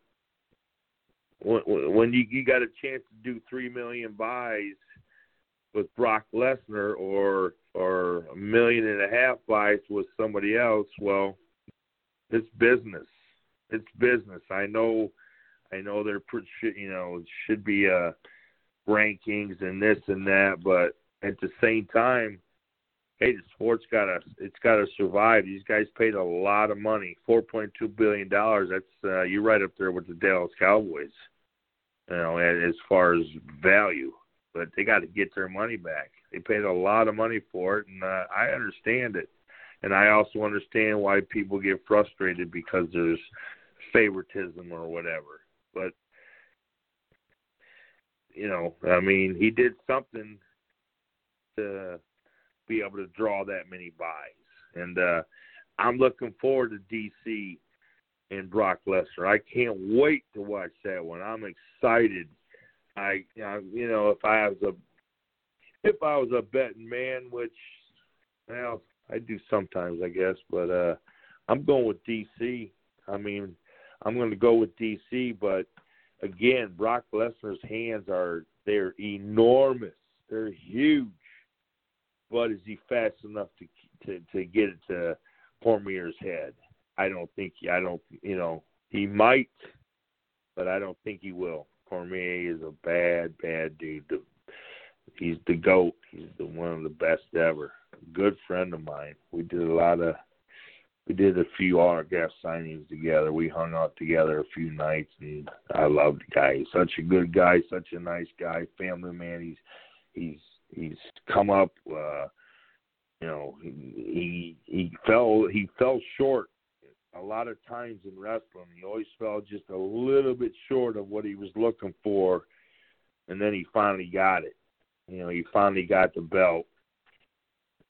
when, when you you got a chance to do three million buys with Brock Lesnar or or a million and a half buys with somebody else, well, it's business. It's business. I know, I know pretty, you know, should be uh rankings and this and that, but at the same time, hey, the sport's got to it's got to survive. These guys paid a lot of money, four point two billion dollars. That's uh, you're right up there with the Dallas Cowboys, you know, as far as value but they got to get their money back. They paid a lot of money for it, and uh, I understand it. And I also understand why people get frustrated because there's favoritism or whatever. But you know, I mean, he did something to be able to draw that many buys, and uh, I'm looking forward to DC and Brock Lesnar. I can't wait to watch that one. I'm excited I, you know, if I was a, if I was a betting man, which, well, I do sometimes, I guess, but uh, I'm going with DC. I mean, I'm going to go with DC, but again, Brock Lesnar's hands are They're enormous. They're huge. But is he fast enough to to to get it to Cormier's head? I don't think. I don't. You know, he might, but I don't think he will. Cormier is a bad, bad dude. He's the goat. He's the one of the best ever. Good friend of mine. We did a lot of we did a few autograph signings together. We hung out together a few nights, and I love the guy. He's such a good guy, such a nice guy, family man. He's he's he's come up. uh You know, he, he fell he fell short a lot of times in wrestling. He always fell just a little bit short of what he was looking for, and then he finally got it. You know, he finally got the belt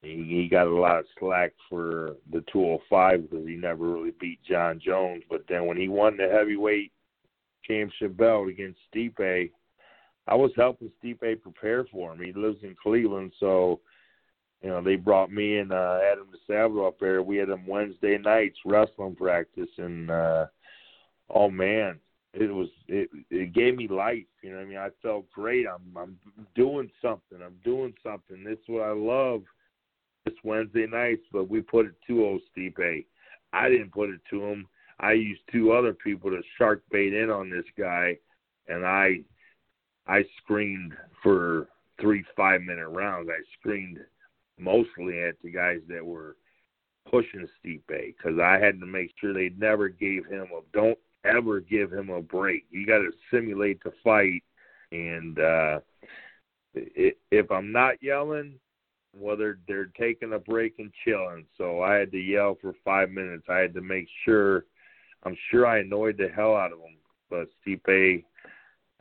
he, he got a lot of slack for the 205 because he never really beat Jon Jones. But then when he won the heavyweight championship belt against Stipe, I was helping Stipe prepare for him. He lives in Cleveland, so you know they brought me and uh, Adam DeSavro up there. We had him Wednesday nights wrestling practice, and uh, oh man, it was it it gave me life. You know, what I mean, I felt great. I'm I'm doing something. I'm doing something. This is what I love this Wednesday nights, but we put it to old Stipe. I didn't put it to him. I used two other people to shark bait in on this guy, and I I screened for three five minute rounds. I screened mostly at the guys that were pushing Stipe because I had to make sure they never gave him a don't ever give him a break. You got to simulate the fight, and uh, if I'm not yelling, whether they're taking a break and chilling. So I had to yell for five minutes. I had to make sure. I'm sure I annoyed the hell out of him, but Stipe,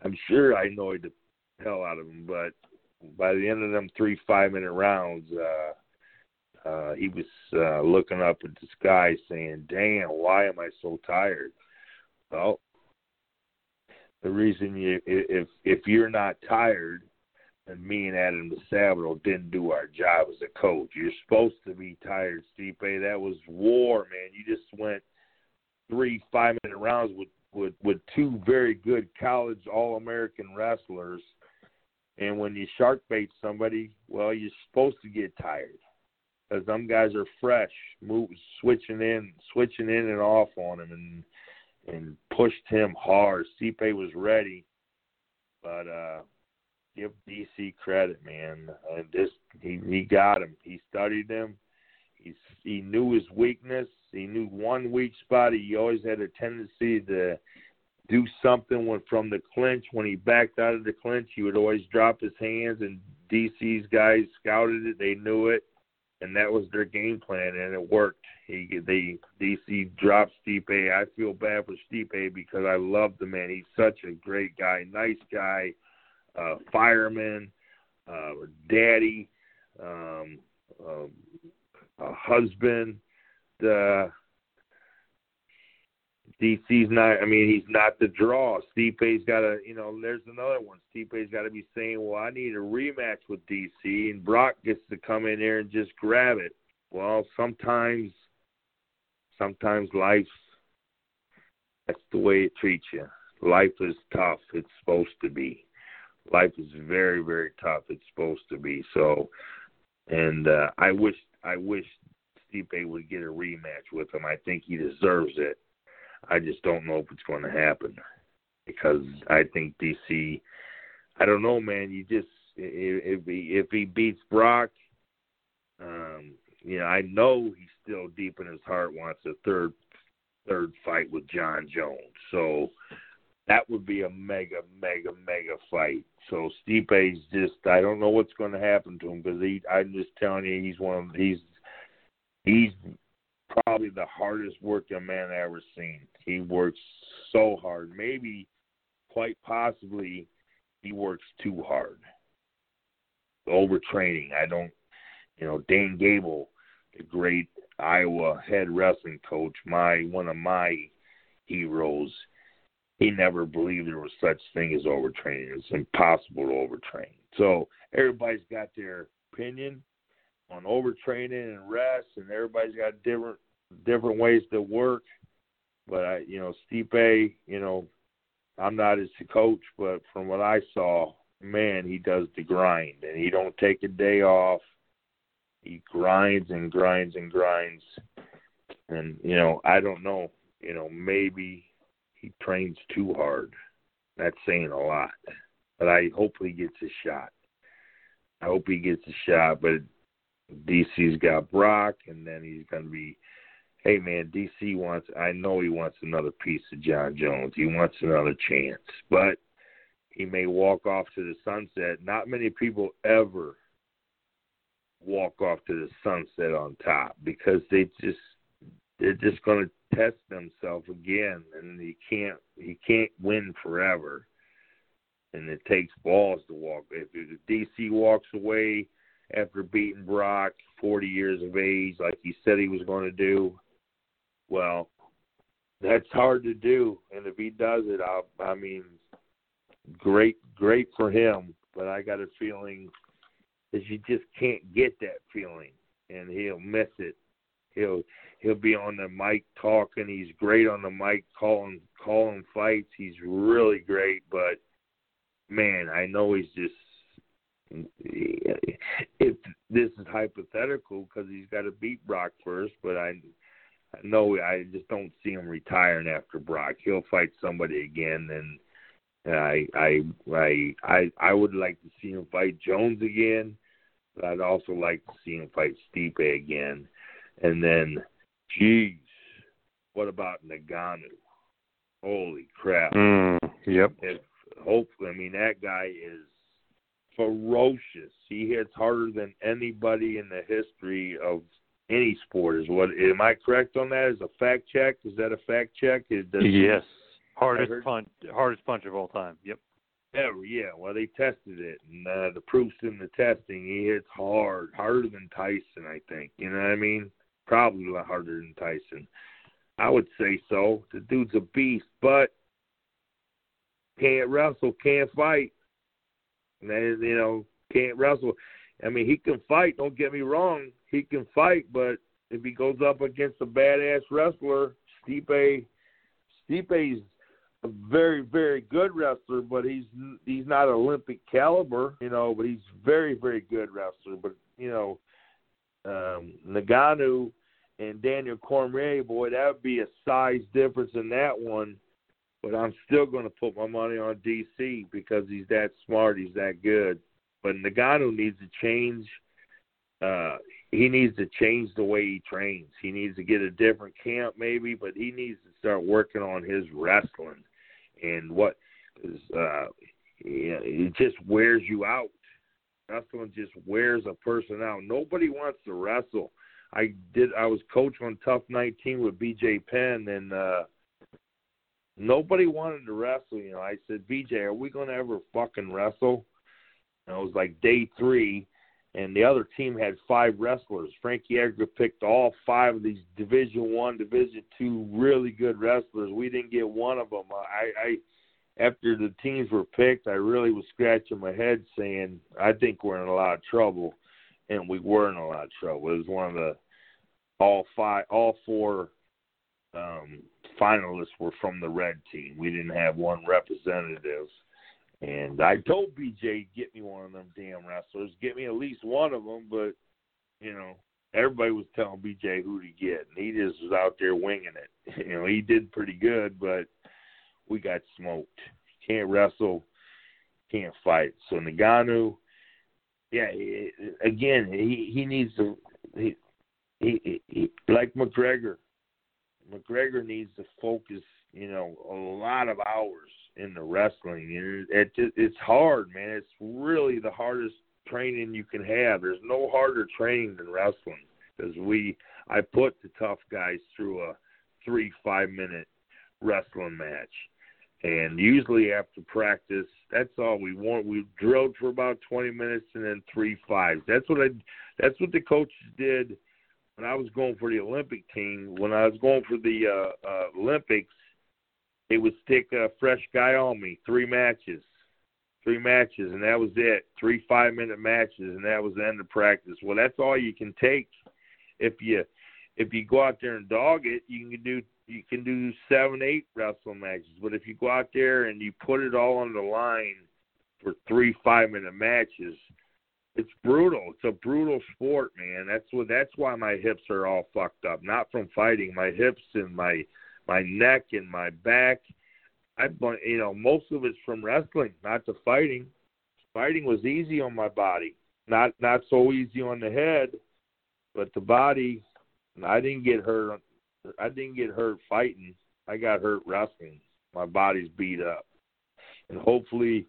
I'm sure I annoyed the hell out of him. But by the end of them three five minute rounds, uh, uh, he was uh, looking up at the sky, saying, "Damn, why am I so tired?" Well, the reason you if if you're not tired and me and Adam DeSavro didn't do our job as a coach. You're supposed to be tired, Stipe. That was war, man. You just went three five minute rounds with with with two very good college All American wrestlers. And when you shark bait somebody, well, you're supposed to get tired because them guys are fresh, move, switching in, switching in and off on him, and and pushed him hard. Stipe was ready, but uh give DC credit, man. And this he he got him. He studied him. He he knew his weakness. He knew one weak spot. He always had a tendency to do something when from the clinch. When he backed out of the clinch, he would always drop his hands. And DC's guys scouted it. They knew it, and that was their game plan, and it worked. He they DC dropped Stipe. I feel bad for Stipe because I love the man. He's such a great guy, nice guy uh, fireman, uh, daddy, um, um, a husband. The DC's not. I mean, he's not the draw. Stipe's got to. You know, there's another one. Stipe's got to be saying, "Well, I need a rematch with DC," and Brock gets to come in there and just grab it. Well, sometimes, sometimes life's that's the way it treats you. Life is tough. It's supposed to be life is very very tough. It's supposed to be so, and uh, I wish I wish Stipe would get a rematch with him. I think he deserves it. I just don't know if it's going to happen because I think DC. I don't know, man. You just if he if he beats Brock, um, you know, I know he's still deep in his heart wants a third third fight with Jon Jones. So that would be a mega, mega, mega fight. So Stipe's just I don't know what's going to happen to him because he I'm just telling you he's one of he's he's probably the hardest working man I ever seen. He works so hard. Maybe quite possibly he works too hard. Overtraining. I don't you know, Dan Gable, the great Iowa head wrestling coach, my one of my heroes he never believed there was such thing as overtraining. It's impossible to overtrain. So everybody's got their opinion on overtraining and rest, and everybody's got different different ways to work. But I, you know, Stipe, you know, I'm not his coach, but from what I saw, man, he does the grind, and he don't take a day off. He grinds and grinds and grinds, and you know, I don't know. You know, maybe he trains too hard. That's saying a lot, but I hope he gets a shot. I hope he gets a shot, but DC's got Brock, and then he's going to be hey man, DC wants I know he wants another piece of Jon Jones. He wants another chance. But he may walk off to the sunset. Not many people ever walk off to the sunset on top because they just they're just going to test themselves again and he can't he can't win forever and it takes balls to walk if, if dc walks away after beating brock 40 years of age like he said he was going to do well, that's hard to do, and if he does it, I, I mean, great, great for him. But I got a feeling that you just can't get that feeling, and he'll miss it. He'll he'll be on the mic talking. He's great on the mic, calling calling fights. He's really great, but man, I know he's just if this is hypothetical because he's got to beat Brock first, but I no, I just don't see him retiring after Brock. He'll fight somebody again, and I, I, I, I, I would like to see him fight Jones again, but I'd also like to see him fight Stipe again. And then, geez, what about Ngannou? Holy crap! Mm, yep. If hopefully, I mean that guy is ferocious. He hits harder than anybody in the history of any sport is what am I correct on that? Is a fact check? Is that a fact check? Is yes. Hardest punch hardest punch of all time. Yep. Ever, yeah. Well they tested it and uh, the proof's in the testing. He hits hard, harder than Tyson, I think. You know what I mean? Probably a lot harder than Tyson. I would say so. The dude's a beast, but can't wrestle, can't fight. And you know, can't wrestle. I mean, he can fight. Don't get me wrong he can fight, but if he goes up against a badass wrestler, Stipe, Stipe's a very, very good wrestler, but he's he's not Olympic caliber, you know. But he's very, very good wrestler. But you know, um, Ngannou and Daniel Cormier, boy, that would be a size difference in that one. But I'm still going to put my money on DC because he's that smart, he's that good. But Ngannou needs to change. Uh, he needs to change the way he trains. He needs to get a different camp, maybe, but he needs to start working on his wrestling and what is uh, it just wears you out. Wrestling just wears a person out. Nobody wants to wrestle. I did. I was coach on Tough 19 with BJ Penn, and uh, nobody wanted to wrestle. You know, I said, BJ, are we going to ever fucking wrestle? And it was like day three and the other team had five wrestlers. Frankie Edgar picked all five of these Division One, Division Two really good wrestlers. We didn't get one of them. I, I after the teams were picked, I really was scratching my head, saying I think we're in a lot of trouble, and we were in a lot of trouble. It was one of the all five, all four um, finalists were from the red team. We didn't have one representative and I told BJ, get me one of them damn wrestlers. Get me at least one of them. But, you know, everybody was telling BJ who to get. And he just was out there winging it. (laughs) You know, he did pretty good, but we got smoked. Can't wrestle, can't fight. So Ngannou, yeah, again, he he needs to he, he, he like McGregor. McGregor needs to focus, you know, a lot of hours in the wrestling. It, it it's hard, man. It's really the hardest training you can have. There's no harder training than wrestling because we I put the tough guys through a three five minute wrestling match. And usually after practice, that's all we want. We drilled for about 20 minutes and then three fives. That's what I. That's what the coaches did when I was going for the Olympic team. When I was going for the uh, uh, Olympics, they would stick a fresh guy on me, three matches, three matches, and that was it. Three five minute matches, and that was the end of practice. Well, that's all you can take. If you if you go out there and dog it, you can do you can do seven eight wrestling matches. But if you go out there and you put it all on the line, for three five minute matches. It's brutal. It's a brutal sport, man. That's what. That's why my hips are all fucked up. Not from fighting. My hips and my my neck and my back. I, you know, most of it's from wrestling, not the fighting. Fighting was easy on my body, not not so easy on the head, but the body. And I didn't get hurt. I didn't get hurt fighting. I got hurt wrestling. My body's beat up, and hopefully,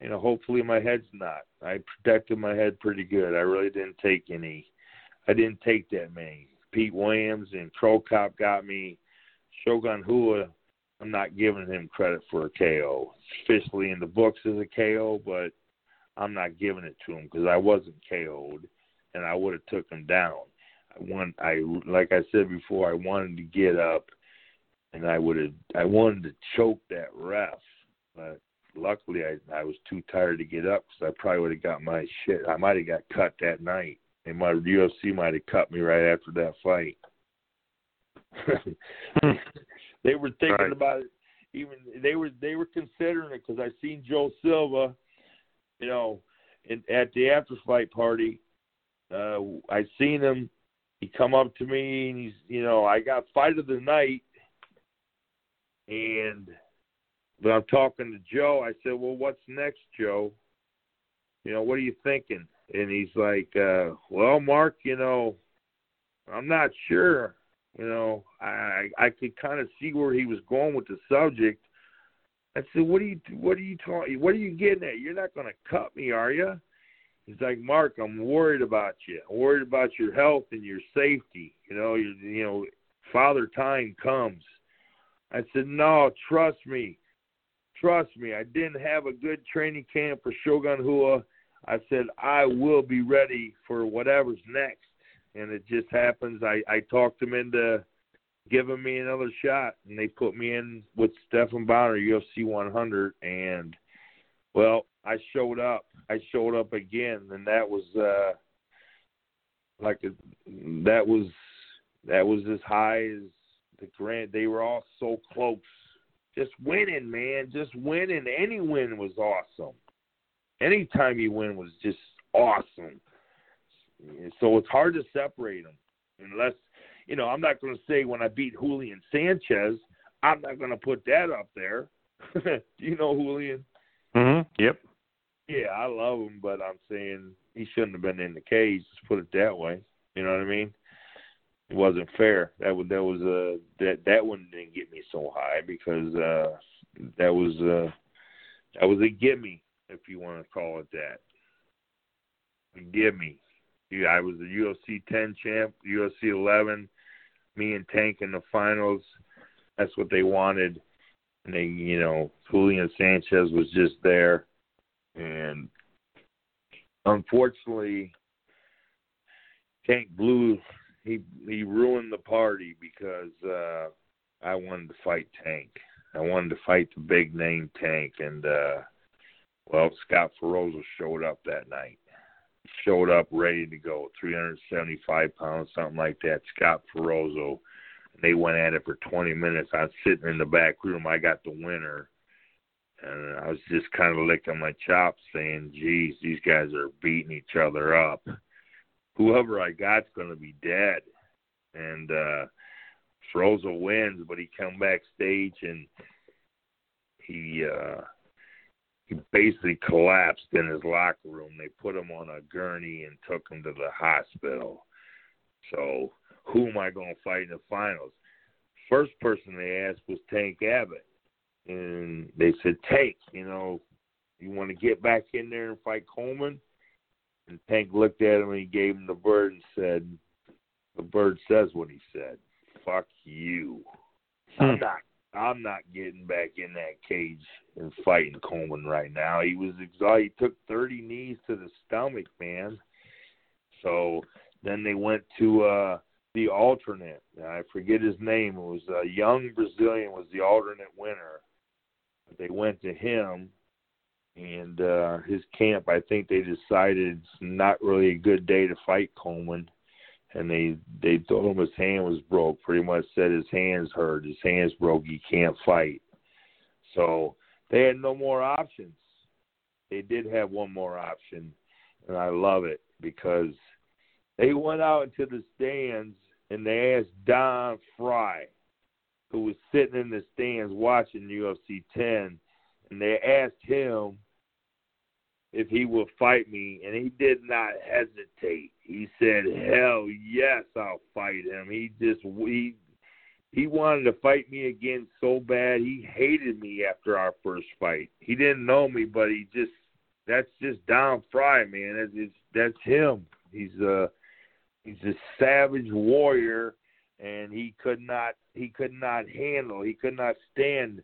you know, hopefully my head's not. I protected my head pretty good. I really didn't take any. I didn't take that many. Pete Williams and Cro Cop got me. Shogun Rua, I'm not giving him credit for a KO. It's officially in the books as a KO, but I'm not giving it to him because I wasn't KO'd, and I would have took him down. I want, I like I said before, I wanted to get up, and I would have, I wanted to choke that ref, but luckily I I was too tired to get up because I probably would have got my shit. I might have got cut that night, and my UFC might have cut me right after that fight. (laughs) they were thinking Right. about it. Even they were they were considering it because I seen Joe Silva, you know, in, at the after fight party. Uh, I seen him. He come up to me and he's, you know, I got fight of the night, and but I'm talking to Joe. I said, well, what's next, Joe? You know, what are you thinking? And he's like, uh, well, Mark, you know, I'm not sure. You know, I I could kind of see where he was going with the subject. I said, "What are you What are you talking? What are you getting at? You're not going to cut me, are you?" He's like, "Mark, I'm worried about you. I'm worried about your health and your safety. You know, you you know, Father Time comes." I said, "No, trust me, trust me. I didn't have a good training camp for Shogun Rua. I said I will be ready for whatever's next." and it just happens I I talked them into giving me another shot, and they put me in with Stephan Bonnar, UFC 100, and well, I showed up. I showed up again, and that was uh like a, that was that was as high as the grand. They were all so close. Just winning, man. Just winning. Any win was awesome. Anytime you win was just awesome. So it's hard to separate them unless, you know, I'm not going to say when I beat Julian Sanchez, I'm not going to put that up there. (laughs) You know Julian? Mm-hmm. Yep. Yeah, I love him, but I'm saying he shouldn't have been in the cage. Let's put it that way. You know what I mean? It wasn't fair. That was that was uh that that one didn't get me so high because uh that was uh that was a gimme if you want to call it that. A gimme. Yeah, I was the UFC 10 champ, UFC 11. Me and Tank in the finals. That's what they wanted. And they, you know, Julian Sanchez was just there, and unfortunately, Tank blew. He he ruined the party because uh I wanted to fight Tank. I wanted to fight the big name Tank, and uh well, Scott Ferrozzo showed up that night showed up ready to go, 375 pounds, something like that. Scott Ferrozzo. They went at it for 20 minutes. I was sitting in the back room. I got the winner. And I was just kind of licking my chops saying, geez, these guys are beating each other up. Whoever I got's going to be dead. And uh Ferrozzo wins, but he come backstage and he uh he basically collapsed in his locker room. They put him on a gurney and took him to the hospital. So who am I going to fight in the finals? First person they asked was Tank Abbott, and they said, "Tank, you know, you want to get back in there and fight Coleman?" And Tank looked at him and he gave him the bird and said, "The bird says what he said. Fuck you. I'm not I'm not getting back in that cage and fighting Coleman right now. He was exhausted. He took 30 knees to the stomach, man. So then they went to uh the alternate. I forget his name. It was a young Brazilian was the alternate winner. They went to him and uh his camp I think they decided it's not really a good day to fight Coleman and they they told him his hand was broke. Pretty much said his hands hurt, his hands broke, he can't fight. So they had no more options. they did have one more option, and I love it because they went out into the stands and they asked Don Frye, who was sitting in the stands watching UFC 10, and they asked him if he would fight me, and he did not hesitate. He said, "Hell yes, I'll fight him." He just he he wanted to fight me again so bad. He hated me after our first fight. He didn't know me, but he just that's just Don Frye, man. That's that's him. He's a he's a savage warrior, and he could not he could not handle he could not stand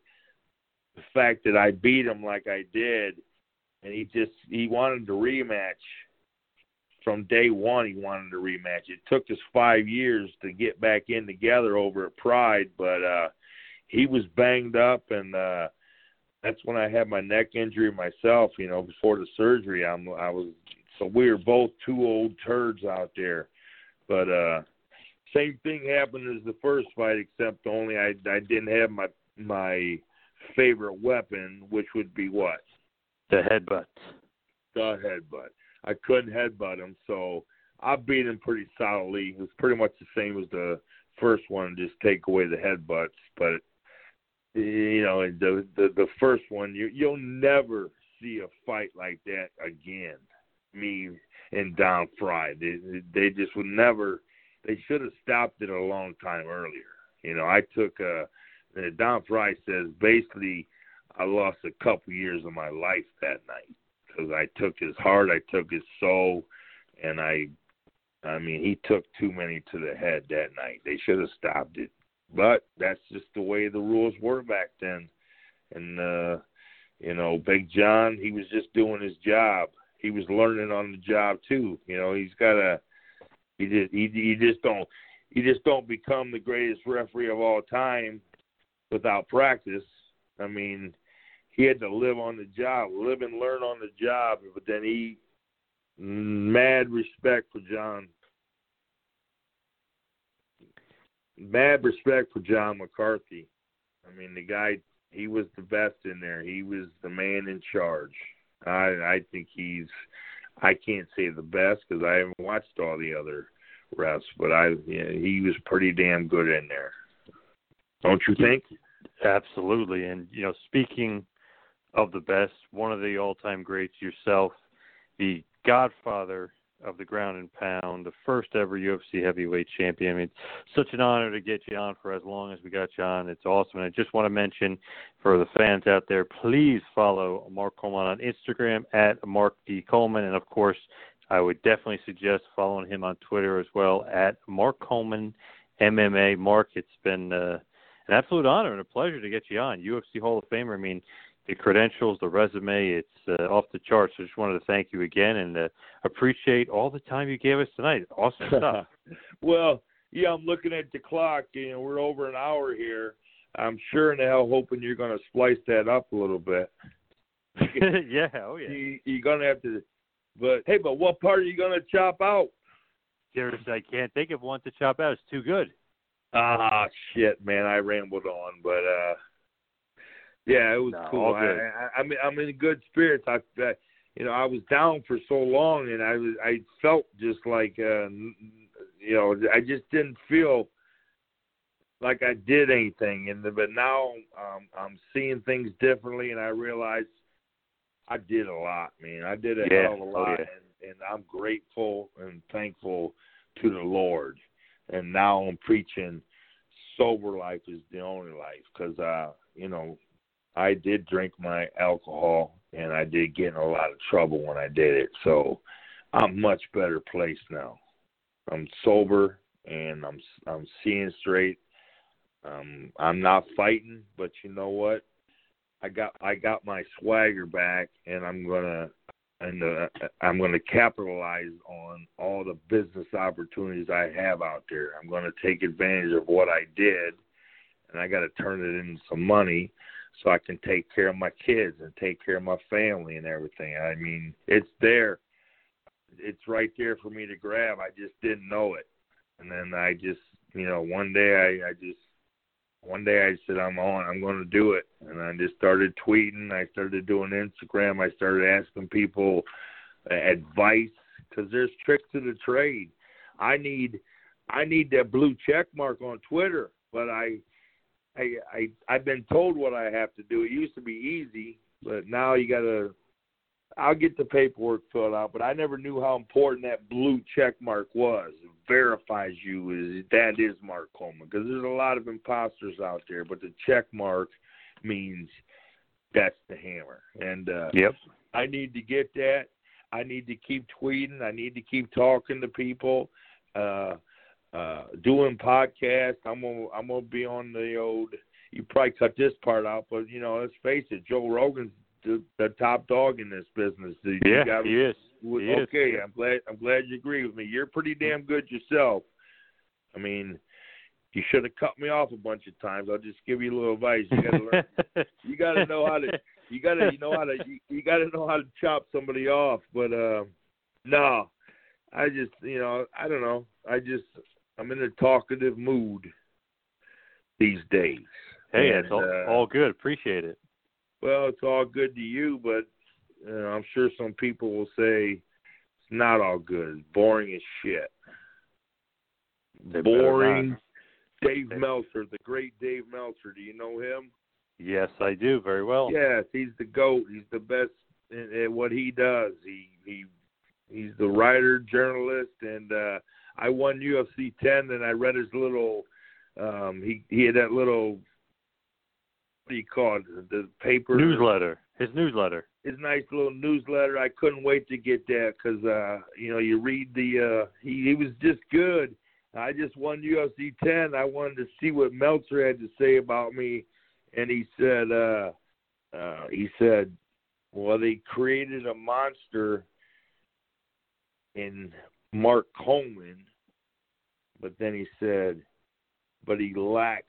the fact that I beat him like I did, and he just he wanted to rematch. From day one, he wanted to rematch. It took us five years to get back in together over at Pride, but uh he was banged up, and uh that's when I had my neck injury myself. You know, before the surgery, I'm I was so we were both two old turds out there. But uh same thing happened as the first fight, except only I I didn't have my my favorite weapon, which would be what? The headbutt. The headbutt. I couldn't headbutt him, so I beat him pretty solidly. It was pretty much the same as the first one, just take away the headbutts. But you know, the the the first one, you you'll never see a fight like that again. Me and Don Frye, they they just would never. They should have stopped it a long time earlier. You know, I took uh Don Frye says basically I lost a couple years of my life that night because I took his heart, I took his soul, and I, I mean, he took too many to the head that night. They should have stopped it, but that's just the way the rules were back then. And uh, you know, Big John, he was just doing his job. He was learning on the job too. You know, he's got a, he just, he, he just don't, you just don't become the greatest referee of all time without practice. I mean, he had to live on the job, live and learn on the job. But then he, mad respect for John, mad respect for John McCarthy. I mean, the guy, he was the best in there. He was the man in charge. I, I think he's, I can't say the best because I haven't watched all the other refs, but I, you know, he was pretty damn good in there. Don't you think? Absolutely. And you know, speaking of the best, one of the all-time greats yourself, the godfather of the ground and pound, the first ever UFC heavyweight champion. I mean, it's such an honor to get you on for as long as we got you on. It's awesome. And I just want to mention for the fans out there, please follow Mark Coleman on Instagram at Mark D. Coleman. And of course, I would definitely suggest following him on Twitter as well at Mark Coleman MMA. Mark, it's been uh, an absolute honor and a pleasure to get you on. UFC Hall of Famer. I mean, the credentials, the resume, it's uh, off the charts. I just wanted to thank you again and uh, appreciate all the time you gave us tonight. Awesome (laughs) stuff. well, yeah, I'm looking at the clock. You know, we're over an hour here. I'm sure in the hell hoping you're going to splice that up a little bit. (laughs) yeah, oh yeah. You, you're going to have to. But hey, but what part are you going to chop out? Seriously, I can't think of one to chop out. It's too good. Ah, shit, man, I rambled on, but uh yeah, it was no, cool. I, I, I'm I'm in good spirits. I, I, you know, I was down for so long, and I was I felt just like, uh, you know, I just didn't feel like I did anything. And but now um, I'm seeing things differently, and I realize I did a lot, man. I did a yeah. hell of a lot, oh, yeah. and, and I'm grateful and thankful to the Lord. And now I'm preaching sober life is the only life because uh, you know I did drink my alcohol and I did get in a lot of trouble when I did it. So I'm much better placed now. I'm sober and I'm I'm seeing straight. Um, I'm not fighting, but you know what? I got I got my swagger back, and I'm gonna and uh, I'm gonna capitalize on all the business opportunities I have out there. I'm gonna take advantage of what I did, and I got to turn it into some money so I can take care of my kids and take care of my family and everything. I mean, it's there. It's right there for me to grab. I just didn't know it. And then I just, you know, one day I, I just one day I said I'm on. I'm going to do it, and I just started tweeting. I started doing Instagram. I started asking people advice because there's tricks to the trade. I need I need that blue check mark on Twitter, but I I I I've been told what I have to do. It used to be easy, but now you got to I'll get the paperwork filled out, but I never knew how important that blue check mark was. It verifies you is that is Mark Coleman because there's a lot of imposters out there, but the check mark means that's the hammer. And uh Yep. I need to get that. I need to keep tweeting. I need to keep talking to people. Uh uh doing podcasts. I'm gonna I'm gonna be on the old you probably cut this part out, but you know, let's face it, Joe Rogan's the, the top dog in this business. You Yeah, gotta- he is. He is. okay, I'm glad I'm glad you agree with me. You're pretty damn good yourself. I mean, you should have cut me off a bunch of times. I'll just give you a little advice. You gotta learn (laughs) you gotta know how to you gotta you know how to you, you gotta know how to chop somebody off. But uh no. I just you know, I don't know. I just I'm in a talkative mood these days. Hey, And, it's all, uh, all good. Appreciate it. well, it's all good to you, but you know, I'm sure some people will say it's not all good. It's boring as shit. They boring. Dave Meltzer, the great Dave Meltzer. Do you know him? Yes, I do very well. Yes, he's the goat. He's the best in what he does. He he he's the writer, journalist, and uh I won UFC 10, and I read his little. um He he had that little. What do you call it? The paper Newsletter. His newsletter. his nice little newsletter. I couldn't wait to get that because uh, you know you read the uh, he he was just good. I just won UFC 10. I wanted to see what Meltzer had to say about me, and he said uh, uh, he said, well they created a monster in Mark Coleman, but then he said, but he lacks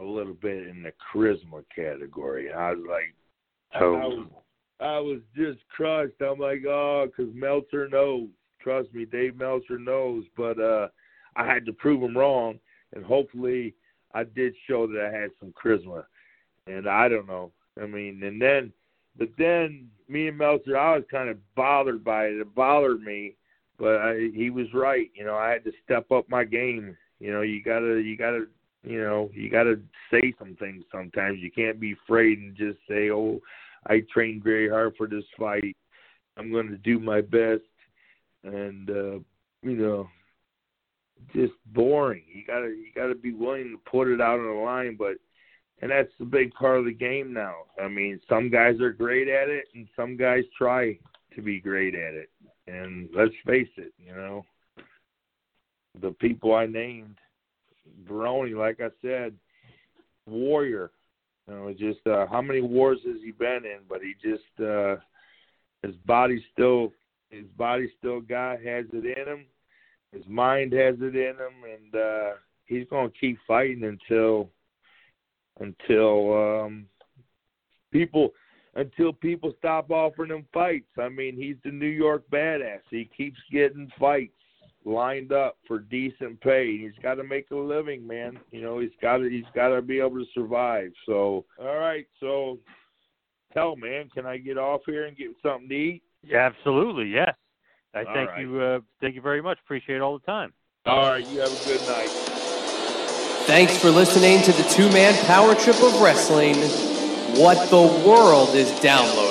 a little bit in the charisma category. And I was like. I was, I was just crushed. I'm like, oh, because Meltzer knows. Trust me, Dave Meltzer knows. But uh, I had to prove him wrong, and hopefully, I did show that I had some charisma. And I don't know. I mean, and then, but then me and Meltzer, I was kind of bothered by it. It bothered me, but I, he was right. You know, I had to step up my game. You know, you gotta, you gotta, you know, you gotta say some things sometimes. You can't be afraid and just say, "Oh, I trained very hard for this fight. I'm going to do my best." And uh, you know, just boring. You gotta, you gotta be willing to put it out on the line, but. And that's the big part of the game now. I mean, some guys are great at it, and some guys try to be great at it. And let's face it, you know, the people I named, Baroni, like I said, warrior. You know, just uh, how many wars has he been in? But he just uh, his body still his body still got has it in him. His mind has it in him, and uh, he's to keep fighting until until um, people until people stop offering him fights. I mean, he's the New York badass. He keeps getting fights lined up for decent pay. He's got to make a living, man. You know, he's got to he's got to be able to survive. So, all right, so tell man, can I get off here and get something to eat? Yeah, absolutely. Yes. I All thank right. you. Uh, thank you very much. Appreciate all the time. All right, you have a good night. Thanks for listening to the two man power trip of wrestling. What the world is downloading.